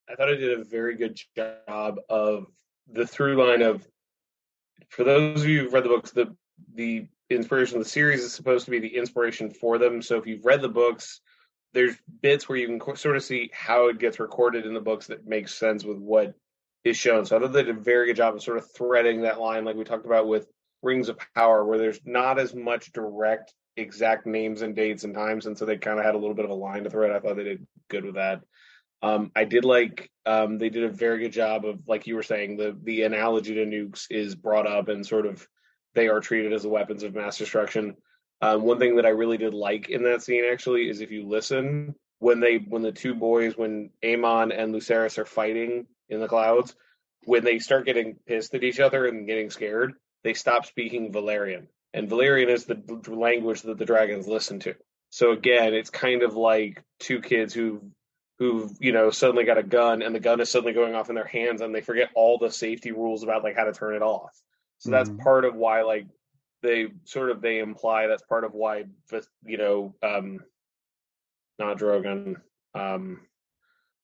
I thought I did a very good job of the through line of for those of you who've read the books, the the inspiration of the series is supposed to be the inspiration for them. So if you've read the books, there's bits where you can sort of see how it gets recorded in the books that makes sense with what is shown. So I thought they did a very good job of sort of threading that line, like we talked about with Rings of Power, where there's not as much direct exact names and dates and times, and so they kind of had a little bit of a line to thread. I thought they did good with that. Um, I did like um, they did a very good job of, like you were saying, the the analogy to nukes is brought up and sort of they are treated as the weapons of mass destruction. Um, one thing that I really did like in that scene actually is if you listen when they when the two boys when Aemond and Lucerys are fighting in the clouds, when they start getting pissed at each other and getting scared, they stop speaking Valyrian, and Valyrian is the language that the dragons listen to. So again, it's kind of like two kids who who've you know suddenly got a gun and the gun is suddenly going off in their hands and they forget all the safety rules about like how to turn it off. So that's Mhm. part of why like they sort of they imply that's part of why you know um not Drogon um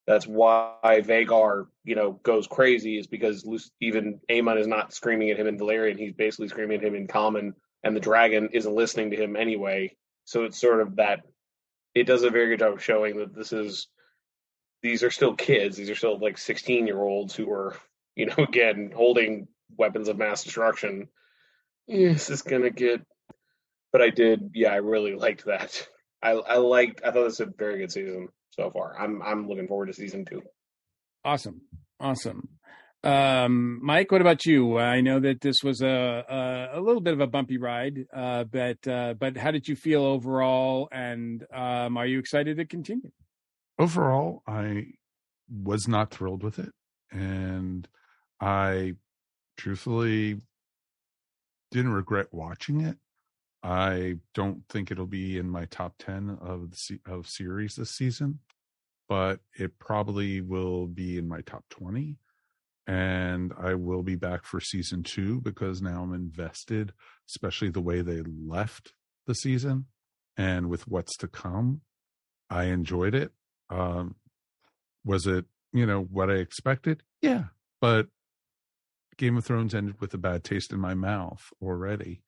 that's why Vhagar you know goes crazy is because even Aemond is not screaming at him in Valyrian he's basically screaming at him in common and the dragon isn't listening to him anyway. So it's sort of that it does a very good job of showing that this is these are still kids. These are still like 16 year olds who are you know again holding weapons of mass destruction. Eh, this is gonna get but i did yeah i really liked that. I i liked i thought this was a very good season so far. I'm i'm looking forward to season two. Awesome, awesome. Um, Mike, what about you? I know that this was a a, a little bit of a bumpy ride, uh, but uh, but how did you feel overall? And um, are you excited to continue? Overall, I was not thrilled with it, and I truthfully didn't regret watching it. I don't think it'll be in my top ten of the, of series this season, but it probably will be in my top twenty and I will be back for season two because now I'm invested, especially the way they left the season and with what's to come. I enjoyed it. Um, was it, you know, what I expected? Yeah, but Game of Thrones ended with a bad taste in my mouth already.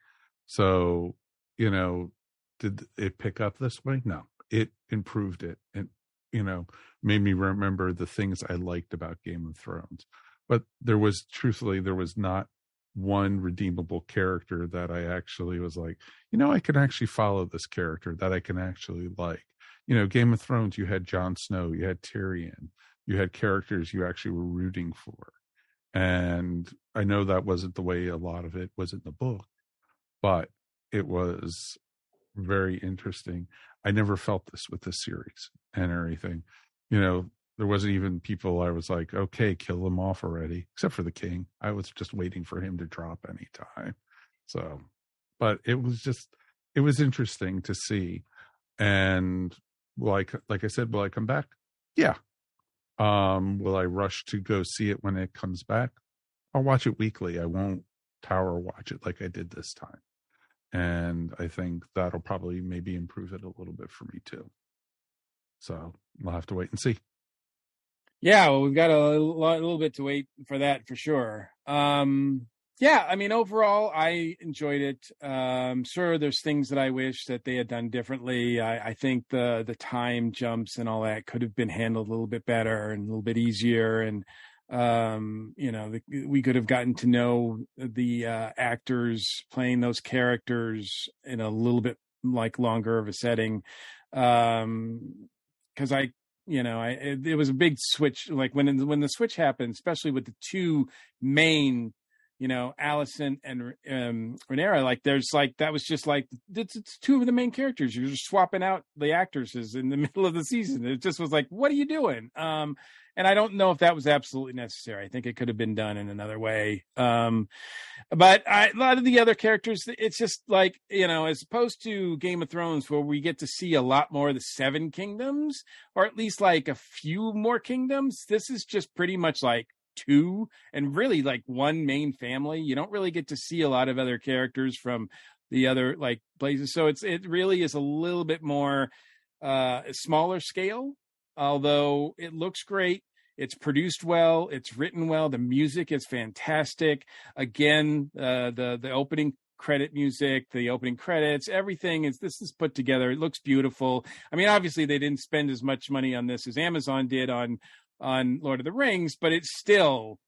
So, you know, did it pick up this way? No, it improved it and, you know, made me remember the things I liked about Game of Thrones but there was truthfully there was not one redeemable character that I actually was like, you know, I can actually follow this character that I can actually like. You know, Game of Thrones, you had Jon Snow, you had Tyrion, you had characters you actually were rooting for. And I know that wasn't the way a lot of it was in the book, but it was very interesting. I never felt this with this series and everything. You know, there wasn't even people I was like, okay, kill them off already, except for the king. I was just waiting for him to drop any time. So, but it was just, it was interesting to see. And like, like I said, will I come back? Yeah. Um, will I rush to go see it when it comes back? I'll watch it weekly. I won't tower watch it like I did this time. And I think that'll probably maybe improve it a little bit for me too. So we'll have to wait and see. Yeah, well, we've got a, a little bit to wait for that for sure. Um, yeah, I mean, overall, I enjoyed it. Um, sure, there's things that I wish that they had done differently. I, I think the the time jumps and all that could have been handled a little bit better and a little bit easier. And um, you know, the, we could have gotten to know the uh, actors playing those characters in a little bit like longer of a setting. Um, because I you know, I it, it, was a big switch. Like when when the switch happened, especially with the two main, you know, Alicent and um, Rhaenyra, like there's like that was just like it's, it's two of the main characters. You're just swapping out the actresses in the middle of the season. It just was like, what are you doing? Um, and I don't know if that was absolutely necessary. I think it could have been done in another way. Um, but I, a lot of the other characters, it's just like you know, as opposed to Game of Thrones, where we get to see a lot more of the Seven Kingdoms, or at least like a few more kingdoms. This is just pretty much like two, and really like one main family. You don't really get to see a lot of other characters from the other like places. So it's it really is a little bit more uh smaller scale although it looks great. It's produced well. It's written well. The music is fantastic. Again, uh, the the opening credit music, the opening credits, everything is this is put together. It looks beautiful. I mean, obviously they didn't spend as much money on this as Amazon did on on Lord of the Rings, but it's still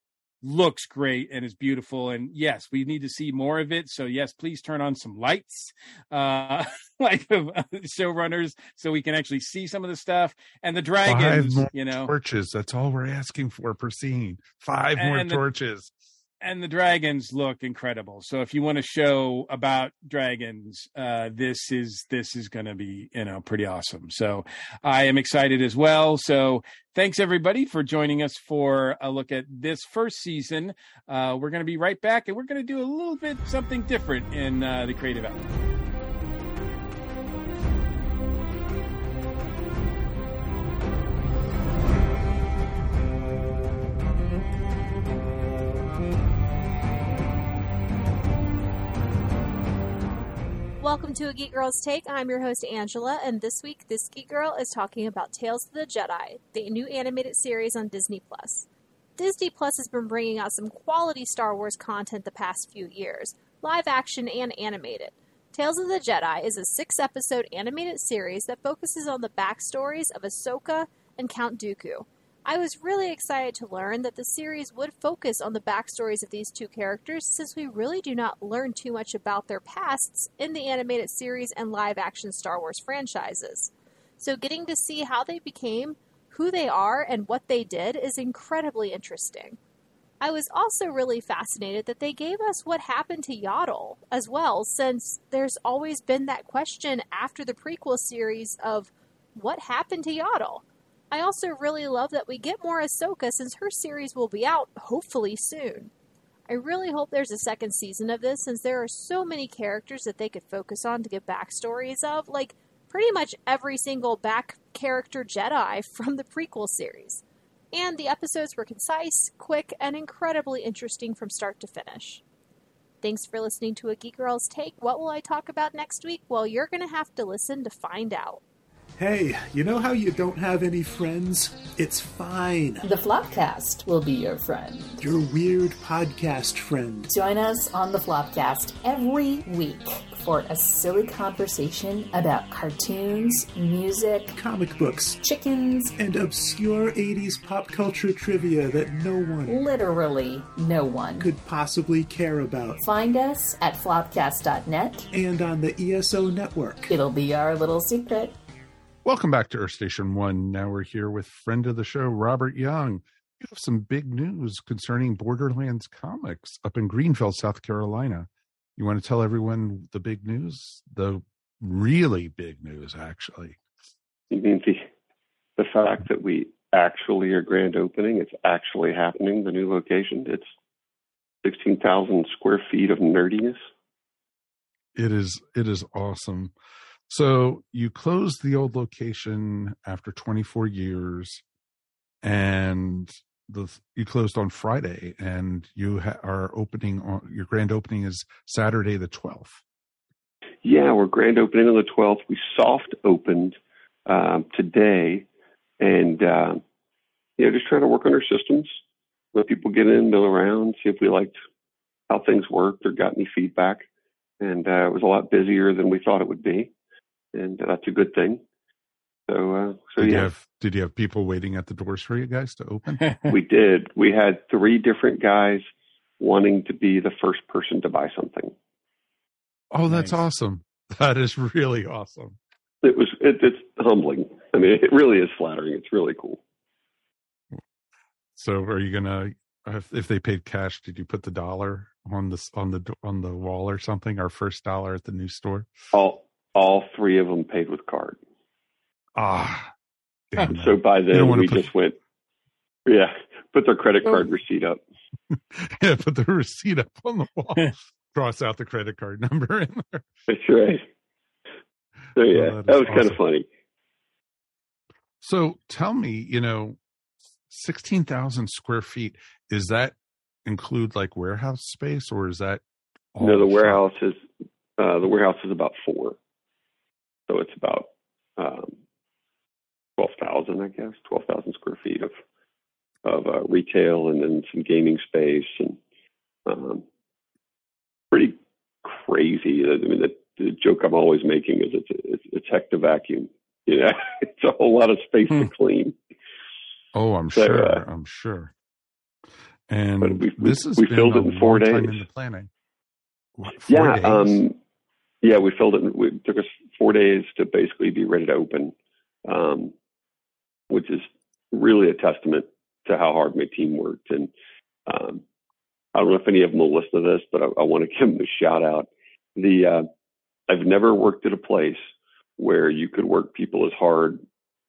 looks great and is beautiful. And yes, we need to see more of it. So yes, please turn on some lights, uh, like showrunners, so we can actually see some of the stuff. And the dragons, you know, torches. That's all we're asking for per scene. Five more torches and the dragons look incredible. So if you want a show about dragons, uh, this is this is going to be you know pretty awesome. So I am excited as well. So thanks everybody for joining us for a look at this first season. Uh, we're going to be right back, and we're going to do a little bit something different in uh, the creative outlet. Welcome to A Geek Girl's Take. I'm your host, Angela, and this week, this Geek Girl is talking about Tales of the Jedi, the new animated series on Disney Plus. Disney Plus has been bringing out some quality Star Wars content the past few years, live action and animated. Tales of the Jedi is a six episode animated series that focuses on the backstories of Ahsoka and Count Dooku. I was really excited to learn that the series would focus on the backstories of these two characters since we really do not learn too much about their pasts in the animated series and live action Star Wars franchises. So, getting to see how they became, who they are, and what they did is incredibly interesting. I was also really fascinated that they gave us what happened to Yaddle as well, since there's always been that question after the prequel series of what happened to Yaddle. I also really love that we get more Ahsoka since her series will be out hopefully soon. I really hope there's a second season of this since there are so many characters that they could focus on to give backstories of, like pretty much every single back character Jedi from the prequel series. And the episodes were concise, quick, and incredibly interesting from start to finish. Thanks for listening to A Geek Girl's Take. What will I talk about next week? Well, you're going to have to listen to find out. Hey, you know how you don't have any friends? It's fine. The Flopcast will be your friend. Your weird podcast friend. Join us on the Flopcast every week for a silly conversation about cartoons, music, comic books, chickens, and obscure 80s pop culture trivia that no one, literally no one, could possibly care about. Find us at flopcast.net and on the ESO network. It'll be our little secret. Welcome back to Earth Station One. Now we're here with friend of the show, Robert Young. You have some big news concerning Borderlands Comics up in Greenville, South Carolina. You want to tell everyone the big news? The really big news, actually. You mean the the fact that we actually are grand opening? It's actually happening. The new location. It's sixteen thousand square feet of nerdiness. It is. It is awesome. So you closed the old location after 24 years, and the you closed on Friday, and you ha- are opening on your grand opening is Saturday the 12th. Yeah, we're grand opening on the 12th. We soft opened um, today, and uh, you know just trying to work on our systems, let people get in, mill around, see if we liked how things worked or got any feedback. And uh, it was a lot busier than we thought it would be and that's a good thing. So, uh, so did yeah. You have, did you have people waiting at the doors for you guys to open? we did. We had three different guys wanting to be the first person to buy something. Oh, that's nice. awesome! That is really awesome. It was. It, it's humbling. I mean, it really is flattering. It's really cool. So, are you gonna? If, if they paid cash, did you put the dollar on the on the on the wall or something? Our first dollar at the new store. All all three of them paid with card. Ah. so by then we put... just went, yeah, put their credit card oh. receipt up. yeah, put the receipt up on the wall. Cross out the credit card number in there. That's right. So yeah, oh, that, that, was awesome. kind of funny. So tell me, you know, sixteen thousand square feet. Is that include like warehouse space, or is that? no, the warehouse is uh, the warehouse is about four. So it's about um, 12,000, I guess, 12,000 square feet of of uh, retail and then some gaming space and um, pretty crazy. I mean, the, the, joke I'm always making is it's it's, it's heck to vacuum. You know, it's a whole lot of space hmm. to clean. Oh, I'm so, sure. Uh, I'm sure. And we, this is we filled it in four days. In the planning. What, yeah, days? um, yeah, we filled it. It took us four days to basically be ready to open, um, which is really a testament to how hard my team worked. And um, I don't know if any of them will listen to this, but I, I want to give them a shout out. The uh, I've never worked at a place where you could work people as hard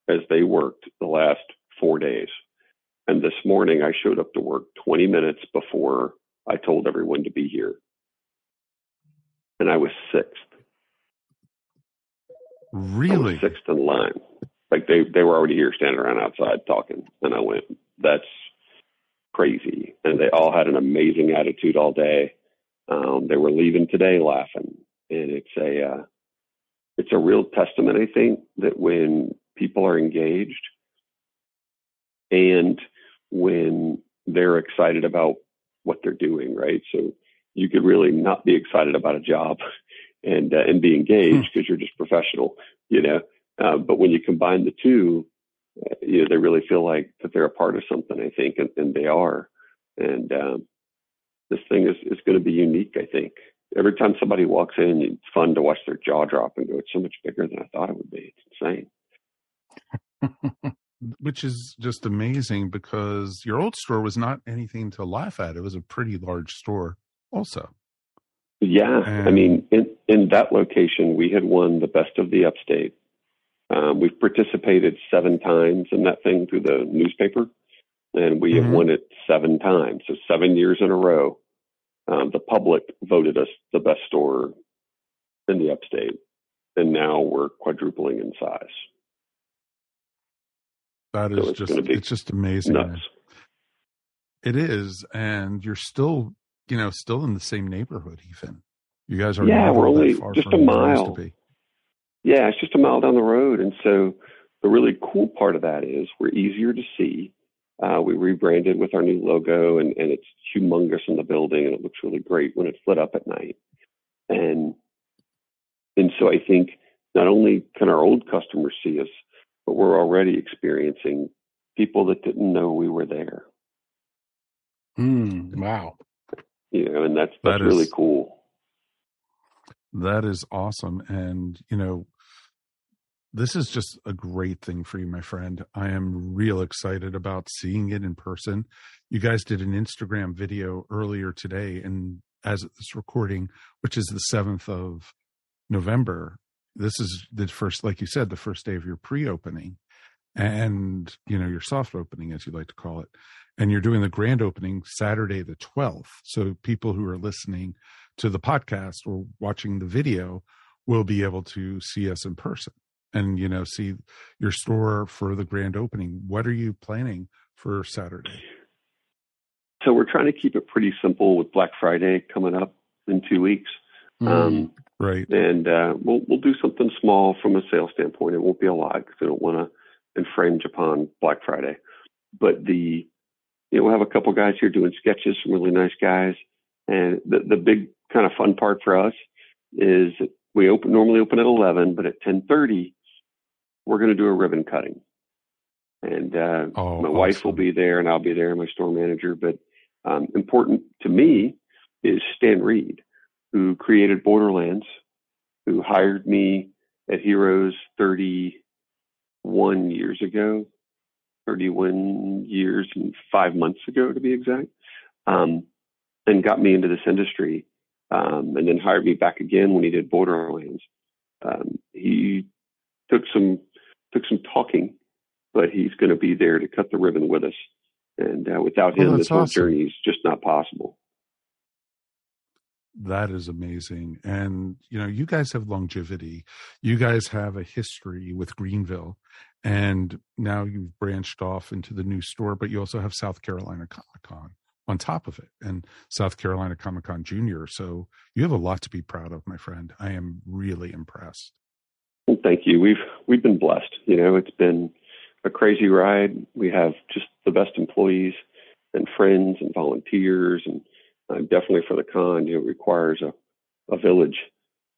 as they worked the last four days. And this morning I showed up to work 20 minutes before I told everyone to be here. And I was sixth. Really? sixth in line. Like they, they were already here standing around outside talking. And I went, that's crazy. And they all had an amazing attitude all day. Um, they were leaving today laughing. And it's a, uh, it's a real testament, I think, that when people are engaged and when they're excited about what they're doing, right? So you could really not be excited about a job and uh, and be engaged because hmm. you're just professional, you know. Uh, but when you combine the two, uh, you know, they really feel like that they're a part of something. I think, and, and they are. And um, this thing is is going to be unique. I think every time somebody walks in, it's fun to watch their jaw drop and go, "It's so much bigger than I thought it would be." It's insane. which is just amazing because your old store was not anything to laugh at. It was a pretty large store, also. Yeah, And- I mean, in in that location, we had won the best of the upstate. Um, we've participated seven times in that thing through the newspaper, and we have Mhm. won it seven times. So seven years in a row, um, the public voted us the best store in the upstate, and now we're quadrupling in size. That is So it's just, it's just amazing. Nuts. It is, and you're still, you know, still in the same neighborhood. Even you guys are Yeah, we're only just a mile. Yeah, it's just a mile down the road. And so the really cool part of that is we're easier to see. Uh, we rebranded with our new logo and, and it's humongous in the building and it looks really great when it's lit up at night. And and so I think not only can our old customers see us, but we're already experiencing people that didn't know we were there. Mm, wow. You know, and that's That that's really cool. That is awesome. And, you know, this is just a great thing for you, my friend. I am real excited about seeing it in person. You guys did an Instagram video earlier today, and as this recording, which is the 7th of November, this is the first, like you said, the first day of your pre opening and, you know, your soft opening, as you like to call it. And you're doing the grand opening Saturday, the 12th. So people who are listening to the podcast or watching the video will be able to see us in person and you know see your store for the grand opening what are you planning for saturday So we're trying to keep it pretty simple with Black Friday coming up in two weeks. Um, right and uh, we'll we'll do something small from a sales standpoint. It won't be a lot because we don't want to infringe upon Black Friday. But the you know we'll have a couple guys here doing sketches, some really nice guys, and the the big kind of fun part for us is we open normally open at eleven, but at ten thirty we're going to do a ribbon cutting, and uh, Oh, my wife will be there, and I'll be there, my store manager. But um, important to me is Stan Reed, who created Borderlands, who hired me at Heroes 31 years ago, 31 years and five months ago to be exact, um, and got me into this industry, um, and then hired me back again when he did Borderlands. Um, he took some took some talking, but he's going to be there to cut the ribbon with us. And uh, without Oh, him, that's this whole awesome. journey is just not possible. that is amazing and you know you guys have longevity you guys have a history with greenville and now you've branched off into the new store but you also have south carolina comic-con on top of it and south carolina comic-con junior so you have a lot to be proud of my friend i am really impressed Well, thank you. We've we've been blessed. You know, it's been a crazy ride. We have just the best employees and friends and volunteers, and uh, definitely for the con, you know, it requires a a village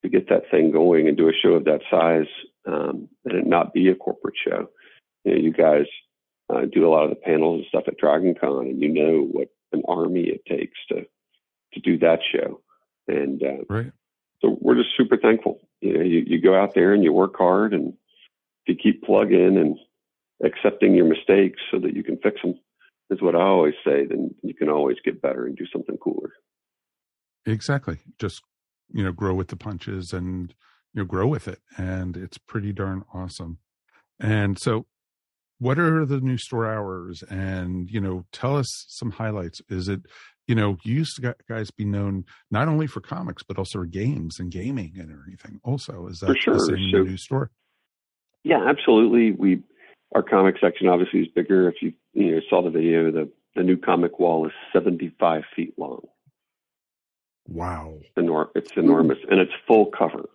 to get that thing going and do a show of that size, um, and it not be a corporate show. You know, you guys uh, do a lot of the panels and stuff at Dragon Con, and you know what an army it takes to to do that show. And uh, right. so we're just super thankful. You know, you, you go out there and you work hard, and if you keep plugging and accepting your mistakes so that you can fix them, is what I always say. Then you can always get better and do something cooler. Exactly. Just you know, grow with the punches and you know, grow with it, and it's pretty darn awesome. And so, what are the new store hours? And you know, tell us some highlights. Is it you know, you used to guys be known not only for comics but also for games and gaming and everything. Also, is that sure. the same So- new store? Yeah, absolutely. We our comic section obviously is bigger. If you you know saw the video, the the new comic wall is seventy five feet long. Wow. Enor- it's enormous and it's full cover.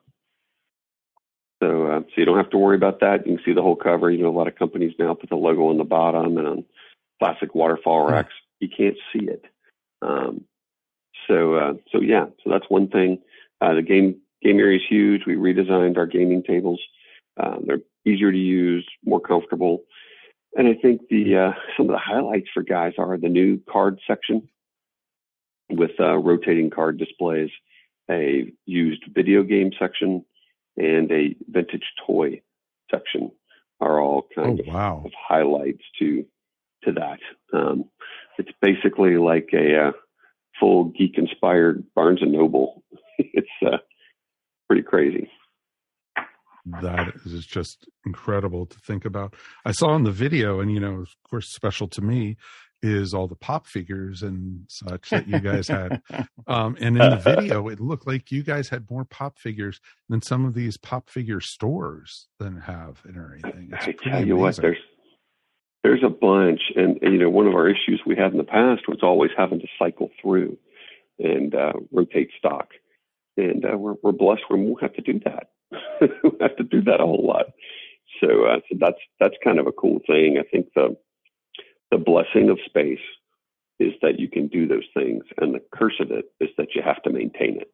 So, uh, so you don't have to worry about that. You can see the whole cover. You know, a lot of companies now put the logo on the bottom and on plastic waterfall racks. You can't see it. Um, so, uh, so yeah, so that's one thing. Uh, the game game area is huge. We redesigned our gaming tables. Um, they're easier to use, more comfortable. And I think the uh, some of the highlights for guys are the new card section with uh, rotating card displays, a used video game section, and a vintage toy section are all kind oh, of, wow. of, highlights to to that. Um, it's basically like a uh, full geek inspired Barnes and Noble. it's uh, pretty crazy. That is just incredible to think about. I saw in the video, and you know, of course, special to me is all the pop figures and such that you guys had. Um, and in the video, it looked like you guys had more pop figures than some of these pop figure stores than have and everything. It's I tell amazing. you what, there's there's a bunch, and you know, one of our issues we had in the past was always having to cycle through and uh, rotate stock, and uh, we're we're blessed we won't have to do that. we have to do that a whole lot. So, uh, so that's that's kind of a cool thing. I think the the blessing of space is that you can do those things, and the curse of it is that you have to maintain it.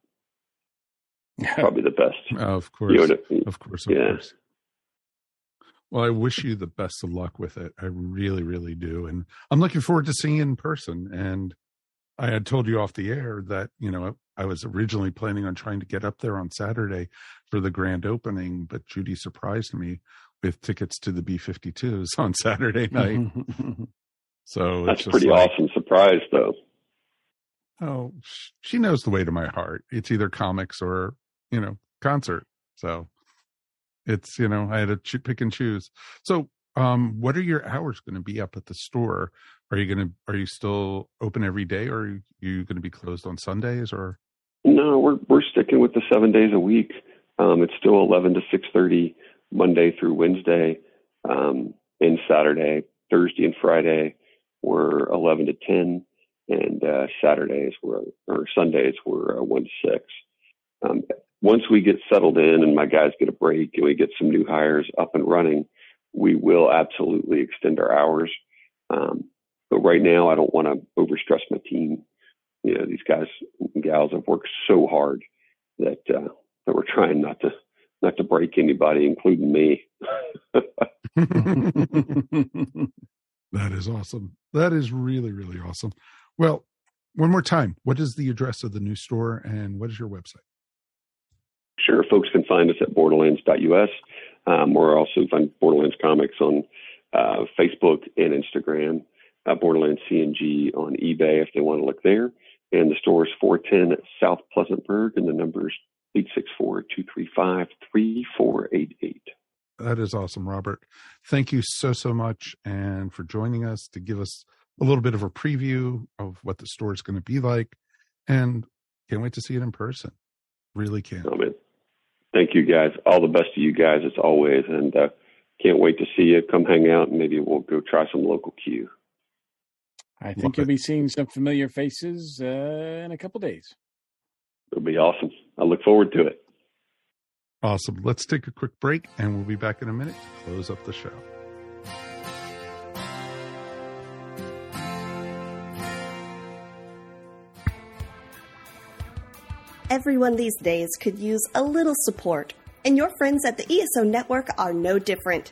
Probably the best. Oh, of course, You know I mean? of course, of Yeah. course. Well, I wish you the best of luck with it. I really, really do, and I'm looking forward to seeing it in person. And I had told you off the air that you know I was originally planning on trying to get up there on Saturday for the grand opening, but Judy surprised me with tickets to the B52s on Saturday night. so That's pretty like, awesome surprise, though. Oh, she knows the way to my heart. It's either comics or you know concert. So it's you know I had to ch- pick and choose. So um, what are your hours going to be up at the store? Are you going to are you still open every day, or are you going to be closed on Sundays? Or No, we're we're sticking with the seven days a week. Um, it's still eleven to six thirty Monday through Wednesday, um, and Saturday, Thursday, and Friday we're eleven to ten, and uh, Saturdays were or Sundays were uh, one to six. Um, once we get settled in and my guys get a break and we get some new hires up and running, we will absolutely extend our hours. Um, but right now, I don't want to overstress my team. You know, these guys and gals have worked so hard that uh, that we're trying not to not to break anybody, including me. that is awesome. That is really really awesome. Well, one more time, what is the address of the new store and what is your website? Sure, folks can find us at borderlands.us. Um, we're also find Borderlands Comics on uh, Facebook and Instagram. Uh, Borderlands CNG on eBay if they want to look there. And the store is 410 South Pleasantburg, and the number is 864-235-3488. That is awesome, Robert. Thank you so, so much. And for joining us to give us a little bit of a preview of what the store is going to be like. And can't wait to see it in person. Really can't. Oh, man. Thank you, guys. All the best to you guys as always. And uh, can't wait to see you. Come hang out, and maybe we'll go try some local Q. I think you'll be seeing some familiar faces uh, in a couple days. It'll be awesome. I look forward to it. Awesome. Let's take a quick break and we'll be back in a minute to close up the show. Everyone these days could use a little support, and your friends at the ESO Network are no different.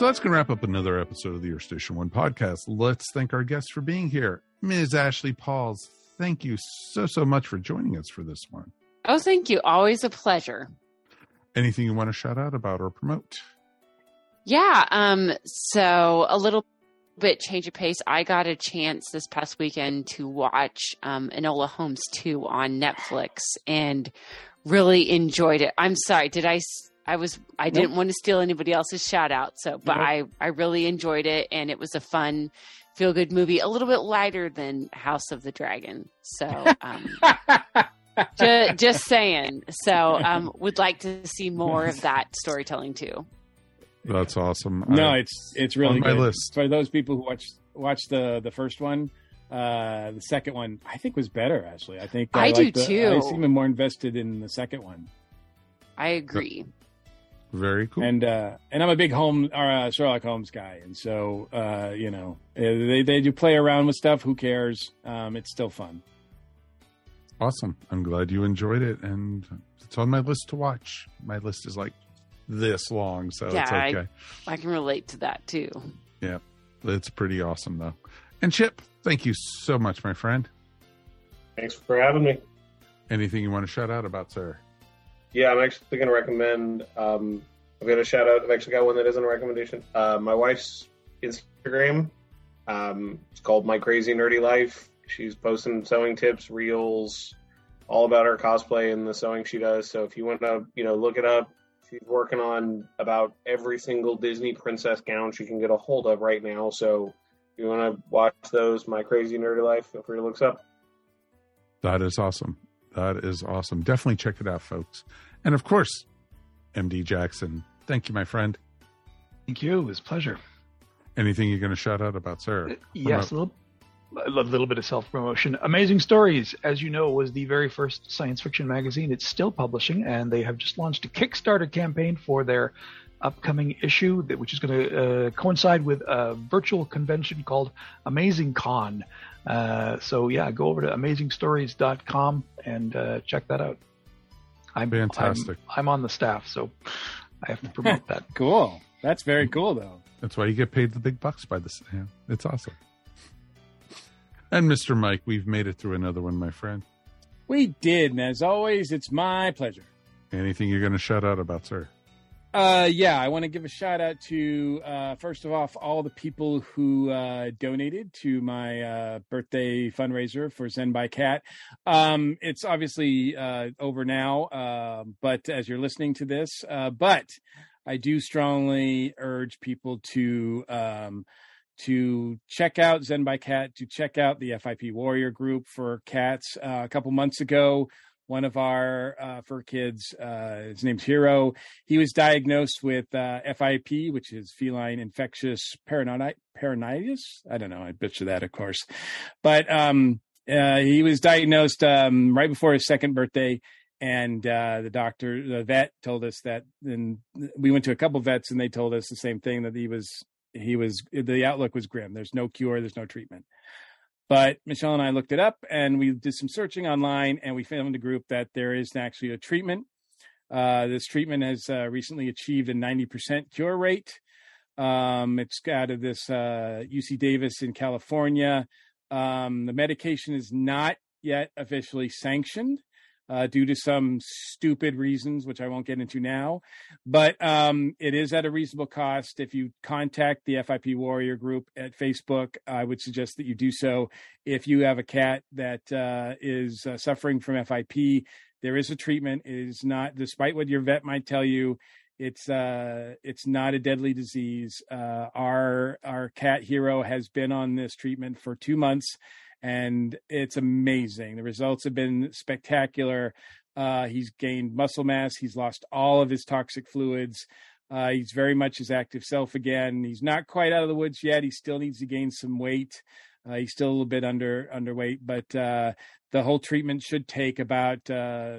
So that's going to wrap up another episode of the Earth Station One podcast. Let's thank our guests for being here. Ms. Ashley Pauls, thank you so, so much for joining us for this one. Oh, thank you. Always a pleasure. Anything you want to shout out about or promote? Yeah. Um, so a little bit change of pace. I got a chance this past weekend to watch um, Enola Holmes 2 on Netflix and really enjoyed it. I'm sorry. Did I? S- I was. I didn't want to steal anybody else's shout out. So, but Nope. I I really enjoyed it, and it was a fun, feel good movie. A little bit lighter than House of the Dragon. So, um, just, just saying. So, um, would like to see more of that storytelling too. That's awesome. No, I- it's it's really on my good. list. for those people who watch watch the the first one. Uh, the second one I think was better. Actually, I think I do the- too. I seem more invested in the second one. I agree. Very cool. And uh, and I'm a big home or uh, Sherlock Holmes guy, and so uh, you know they they do play around with stuff. Who cares? Um, it's still fun. Awesome. I'm glad you enjoyed it, and it's on my list to watch. My list is like this long, so yeah, it's okay. I, I can relate to that too. Yeah, it's pretty awesome though. And Chip, thank you so much, my friend. Thanks for having me. Anything you want to shout out about, sir? Yeah, I'm actually going to recommend. Um, I've got a shout out. I've actually got one that isn't a recommendation. Uh, my wife's Instagram. Um, it's called My Crazy Nerdy Life. She's posting sewing tips, reels, all about her cosplay and the sewing she does. So if you want to, you know, look it up, she's working on about every single Disney princess gown she can get a hold of right now. So if you want to watch those, My Crazy Nerdy Life, feel free to look up. That is awesome. That is awesome. Definitely check it out, folks. And of course, MD Jackson. Thank you, my friend. Thank you. It was a pleasure. Anything you're going to shout out about, sir? Yes, a little, a little bit of self promotion. Amazing Stories, as you know, was the very first science fiction magazine. It's still publishing, and they have just launched a Kickstarter campaign for their upcoming issue, that, which is going to uh, coincide with a virtual convention called Amazing Con. Uh, so yeah, go over to amazingstories.com and uh, check that out. I'm fantastic. I'm, I'm, on the staff, so I have to promote that. cool. That's very cool, though. That's why you get paid the big bucks by this. Yeah, it's awesome. And Mr. Mike, we've made it through another one, my friend. We did, and as always, it's my pleasure. Anything you're going to shout out about, sir? Uh, yeah, I want to give a shout out to uh, first of all all the people who uh, donated to my uh, birthday fundraiser for Zen by Cat. Um, it's obviously uh, over now, uh, but as you're listening to this, uh, but I do strongly urge people to um, to check out Zen by Cat, to check out the FIP Warrior Group for cats. Uh, a couple months ago, one of our uh, fur kids. Uh, his name's Hero. He was diagnosed with uh, FIP, which is feline infectious peritonitis. I don't know. I butcher that, of course. But um, uh, he was diagnosed um, right before his second birthday. And uh, the doctor, the vet, told us that. And we went to a couple vets, and they told us the same thing that he was he was the outlook was grim. There's no cure. There's no treatment. But Michelle and I looked it up and we did some searching online and we found a group that there is actually a treatment. Uh, this treatment has uh, recently achieved a 90% cure rate. Um, it's out of this uh, UC Davis in California. Um, the medication is not yet officially sanctioned uh, due to some stupid reasons, which I won't get into now. But um, it is at a reasonable cost. If you contact the FIP Warrior Group at Facebook, I would suggest that you do so. If you have a cat that uh, is uh, suffering from FIP, there is a treatment. It is not, despite what your vet might tell you, it's uh it's not a deadly disease uh our our cat hero has been on this treatment for two months and it's amazing. The results have been spectacular. Uh, he's gained muscle mass. He's lost all of his toxic fluids. Uh, he's very much his active self again. He's not quite out of the woods yet. He still needs to gain some weight. Uh, he's still a little bit under underweight, but uh, the whole treatment should take about uh,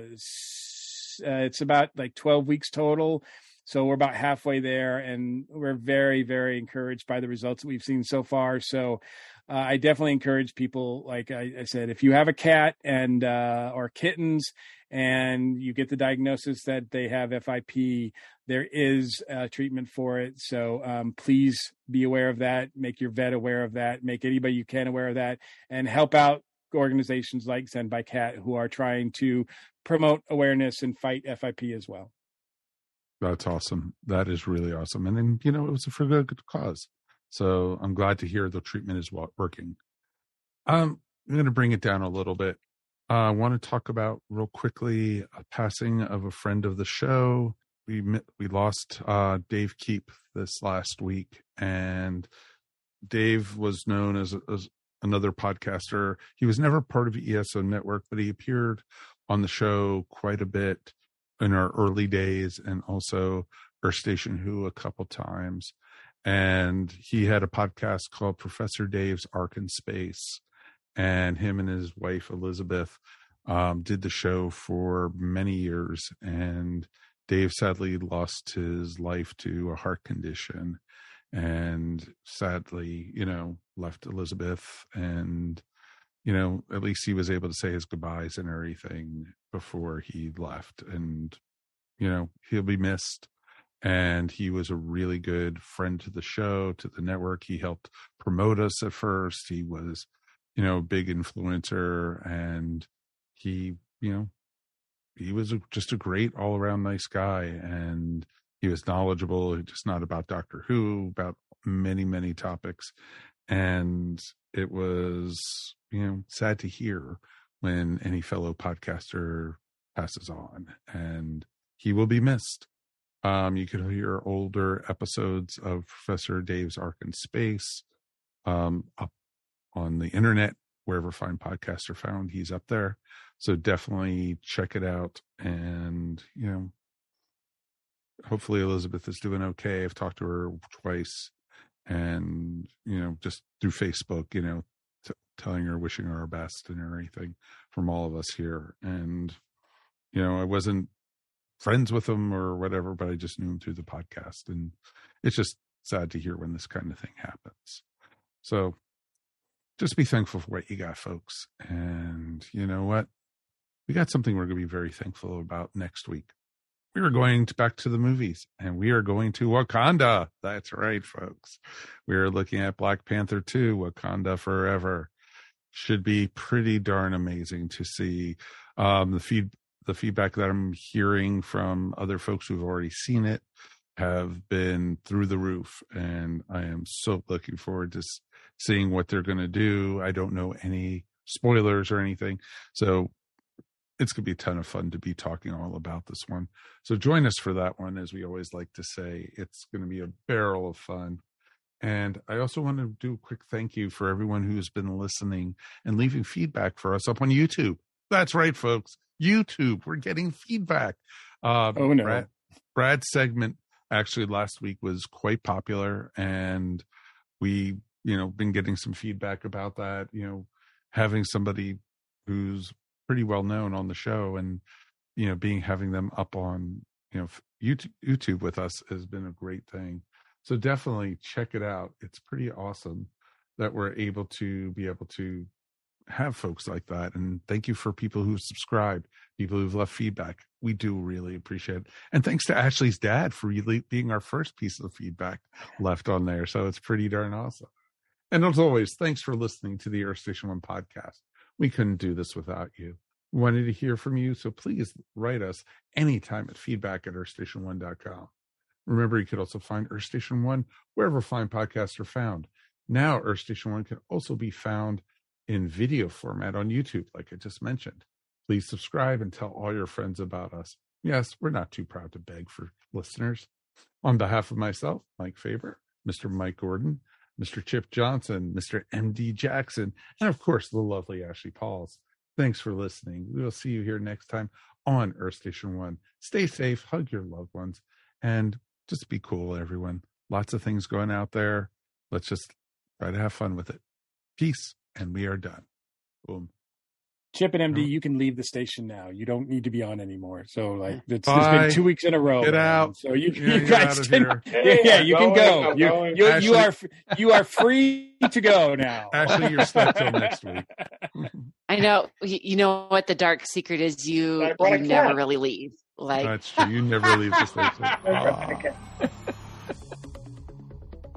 uh, it's about like 12 weeks total. So we're about halfway there, and we're very, very encouraged by the results that we've seen so far. So uh, I definitely encourage people, like I, I, said, if you have a cat and uh, or kittens, and you get the diagnosis that they have FIP, there is treatment for it. So um, please be aware of that. Make your vet aware of that. Make anybody you can aware of that, and help out organizations like Zen by Cat who are trying to promote awareness and fight FIP as well. That's awesome. That is really awesome. And then, you know, it was a for a good cause. So I'm glad to hear the treatment is working. Um, I'm going to bring it down a little bit. Uh, I want to talk about real quickly a passing of a friend of the show. We we lost uh, Dave Keep this last week, and Dave was known as, as another podcaster. He was never part of the ESO Network, but he appeared on the show quite a bit in our early days, and also Earth Station Who a couple times and he had a podcast called Professor Dave's Ark in Space, and him and his wife Elizabeth um, did the show for many years. And Dave sadly lost his life to a heart condition and sadly, you know, left Elizabeth and you know, at least he was able to say his goodbyes and everything before he left. And, you know, he'll be missed. And he was a really good friend to the show, to the network. He helped promote us at first. He was, you know, a big influencer and he, you know, he was just a great all around nice guy. And he was knowledgeable, just not about Doctor Who, about many, many topics. And it was, you know, sad to hear when any fellow podcaster passes on and he will be missed. Um, you can hear older episodes of Professor Dave's Ark in Space um, up on the internet, wherever fine podcasts are found. He's up there. So definitely check it out. And, you know, hopefully Elizabeth is doing okay. I've talked to her twice and, you know, just through Facebook, you know, t- telling her, wishing her our best and everything from all of us here. And, you know, I wasn't friends with him or whatever, but I just knew him through the podcast. And it's just sad to hear when this kind of thing happens. So just be thankful for what you got, folks. And you know what? We got something we're going to be very thankful about next week we are going to back to the movies and we are going to Wakanda. That's right, folks. We are looking at Black Panther 2, Wakanda Forever. Should be pretty darn amazing to see. Um, the feed the feedback that I'm hearing from other folks who've already seen it have been through the roof, and I am so looking forward to seeing what they're going to do. I don't know any spoilers or anything, so it's going to be a ton of fun to be talking all about this one. So join us for that one. As we always like to say, it's going to be a barrel of fun. And I also want to do a quick thank you for everyone who's been listening and leaving feedback for us up on YouTube. That's right, folks. YouTube, we're getting feedback. Uh, oh, no. Brad, Brad's segment actually last week was quite popular. And we, you know, been getting some feedback about that, you know, having somebody who's pretty well known on the show, and you know, being having them up on you know YouTube, YouTube with us has been a great thing. So definitely check it out. It's pretty awesome that we're able to be able to have folks like that. And thank you for people who've subscribed, people who've left feedback. We do really appreciate it. And thanks to Ashley's dad for really being our first piece of feedback left on there. So it's pretty darn awesome. And as always, thanks for listening to the Earth Station One podcast. We couldn't do this without you. We wanted to hear from you, so please write us anytime at feedback at earthstation1.com. Remember, you could also find Earth Station One wherever fine podcasts are found. Now, Earth Station One can also be found in video format on YouTube, like I just mentioned. Please subscribe and tell all your friends about us. Yes, we're not too proud to beg for listeners. On behalf of myself, Mike Faber, Mr. Mike Gordon, Mr. Chip Johnson, Mr. MD Jackson, and of course, the lovely Ashley Pauls. Thanks for listening. We will see you here next time on Earth Station One. Stay safe, hug your loved ones, and just be cool, everyone. Lots of things going out there. Let's just try to have fun with it. Peace, and we are done. Boom. Chip and MD, mm-hmm. you can leave the station now. You don't need to be on anymore. So like mm. it's, it's been two weeks in a row. Get out. So you, yeah, you guys can, yeah, yeah, you can go. You, you, you, are you are free to go now. Ashley, you're stuck till next week. I know. You know what the dark secret is? You you never really leave. Like that's true. You never leave the station. Ah.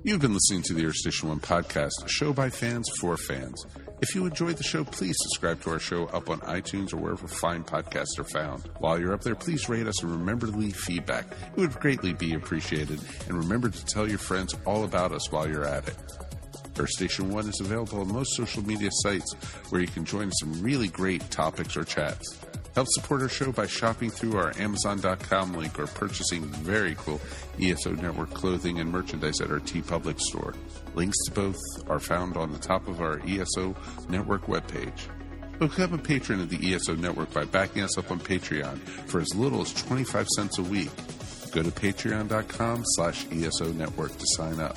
You've been listening to the Earth Station One podcast, a show by fans for fans. If you enjoyed the show, please subscribe to our show up on iTunes or wherever fine podcasts are found. While you're up there, please rate us and remember to leave feedback. It would greatly be appreciated. And remember to tell your friends all about us while you're at it. Earth Station One is available on most social media sites where you can join some really great topics or chats. Help support our show by shopping through our Amazon.com link or purchasing very cool ESO Network clothing and merchandise at our TeePublic store. Links to both are found on the top of our ESO Network webpage. Become a patron of the ESO Network by backing us up on Patreon for as little as 25 cents a week. Go to patreon.com slash ESO Network to sign up.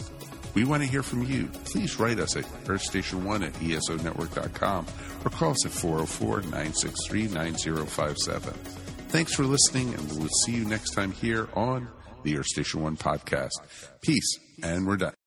We want to hear from you. Please write us at earthstation1 at esonetwork.com or call us at 404 963 9057. Thanks for listening, and we'll see you next time here on the Earth Station One podcast. Peace, and we're done.